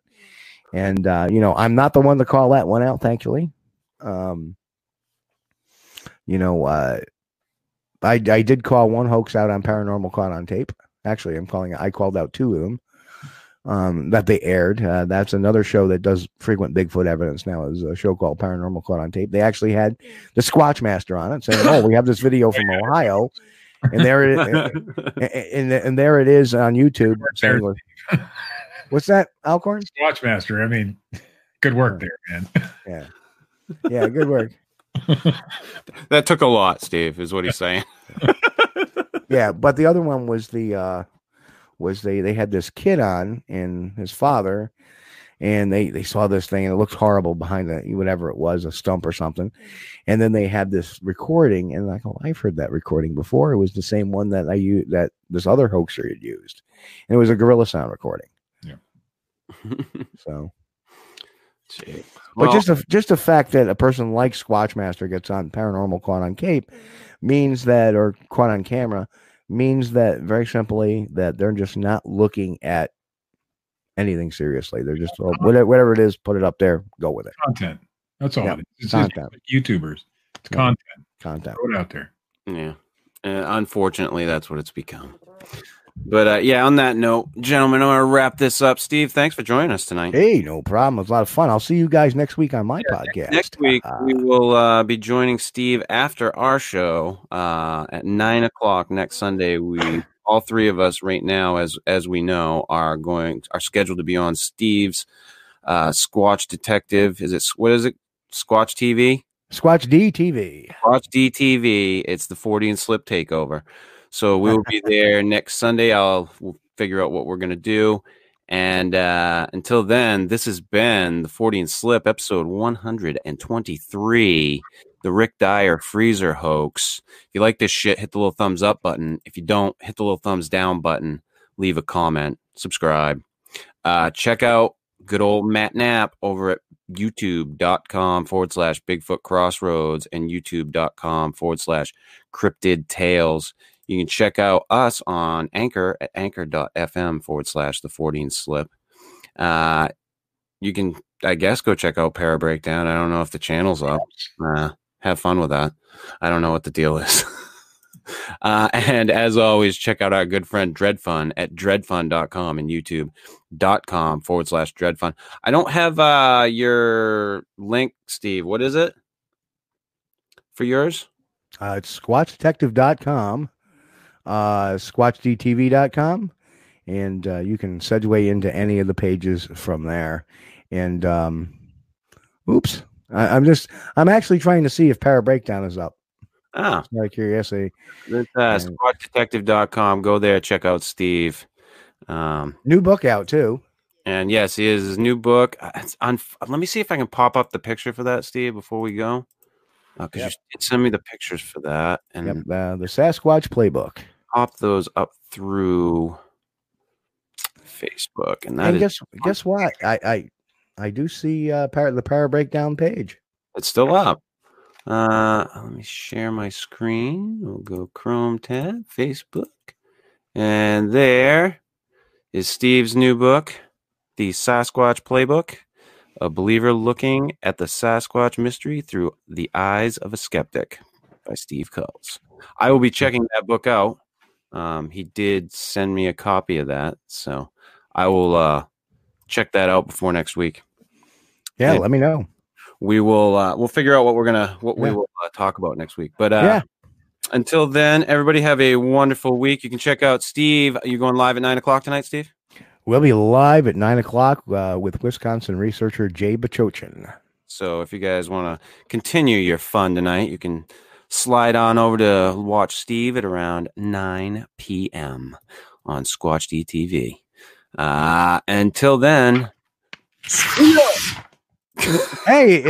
S3: And uh, you know, I'm not the one to call that one out, thankfully. Um, you know, uh, I I did call one hoax out on paranormal caught on tape. Actually, I'm calling. I called out two of them um, that they aired. Uh, that's another show that does frequent Bigfoot evidence now. Is a show called Paranormal Caught on Tape. They actually had the Squatch Master on it, saying, "Oh, we have this video from Ohio." And there it and, and, and there it is on YouTube. saying, What's that, Alcorn?
S7: Watchmaster. I mean, good work there, man.
S3: Yeah, yeah, good work.
S1: That took a lot, Steve, is what he's saying.
S3: yeah, but the other one was the uh was they they had this kid on and his father and they they saw this thing and it looked horrible behind the whatever it was a stump or something. And then they had this recording and like oh i've heard that recording before. It was the same one that i used that this other hoaxer had used. And it was a gorilla sound recording. Yeah. so.
S1: Gee.
S3: but
S1: Well,
S3: just the just the fact that a person like Squatchmaster gets on paranormal caught on cape means that or caught on camera means that very simply that they're just not looking at anything seriously. They're just oh, whatever, whatever it is, put it up there, go with it.
S7: Content. That's all
S3: Yeah,
S7: it is. It's just
S3: content.
S7: YouTubers. It's
S3: Yeah.
S7: content.
S3: Content.
S7: Throw it out there.
S1: Yeah. Uh, unfortunately, that's what it's become. But uh, yeah, on that note, gentlemen, I'm going to wrap this up. Steve, thanks for joining us tonight.
S3: Hey, no problem. It was a lot of fun. I'll see you guys next week on my podcast.
S1: Next week,
S3: Uh,
S1: we will uh, be joining Steve after our show uh, at nine o'clock next Sunday. We all three of us right now, as as we know, are going are scheduled to be on Steve's uh, Squatch Detective. Is it what is it? Squatch TV.
S3: Squatch DTV. TV.
S1: Watch DTV. It's the Fortean Slip takeover. So we will be there next Sunday. I'll we'll figure out what we're going to do. And uh, until then, this has been the Fortean Slip episode 123, the Rick Dyer freezer hoax. If you like this shit, hit the little thumbs up button. If you don't, hit the little thumbs down button. Leave a comment, subscribe. Uh, check out good old Matt Knapp over at youtube.com forward slash Bigfoot Crossroads and youtube.com forward slash Cryptid Tales. You can check out us on Anchor at anchor.fm forward slash the Fortean Slip. Uh, you can, I guess, go check out Para Breakdown. I don't know if the channel's up. Uh, have fun with that. I don't know what the deal is. uh, and as always, check out our good friend Dred Funn at dredfunn.com and youtube.com forward slash dreadfun. I don't have uh, your link, Steve. What is it for yours?
S3: Uh, it's squatchdetective.com, uh, squatchdtv.com, and uh, you can segue into any of the pages from there. And um, oops, I, I'm just, I'm actually trying to see if Para Breakdown is up.
S1: Ah,
S3: Just out of curiosity.
S1: It's, uh. Go there, check out Steve. Um,
S3: New book out too.
S1: and yes, he is his new book. Uh, It's on. Let me see if I can pop up the picture for that, Steve, before we go. Because
S3: Yep.
S1: you did send me the pictures for that, and
S3: Yep, uh, the Sasquatch Playbook.
S1: Pop those up through Facebook. And that
S3: And
S1: is,
S3: guess guess what? I I I do see uh, para, the Para Breakdown page.
S1: it's still up. Uh, let me share my screen. We'll go Chrome tab, Facebook, and there is Steve's new book, The Sasquatch Playbook. A believer looking at the Sasquatch mystery through the eyes of a skeptic by Steve Kulls. I will be checking that book out. Um, he did send me a copy of that, so I will uh, check that out before next week.
S3: Yeah,
S1: Yeah.
S3: let me know.
S1: We will uh, we'll figure out what we're gonna what we will uh, talk about next week. But uh,
S3: Yeah.
S1: until then, everybody have a wonderful week. You can check out Steve. Are You going live at nine o'clock tonight, Steve?
S3: We'll be live at nine o'clock uh, with Wisconsin researcher Jay Bachochin.
S1: So if you guys want to continue your fun tonight, you can slide on over to watch Steve at around 9 p.m. on Squatch DTV. Uh, until then,
S3: Hey,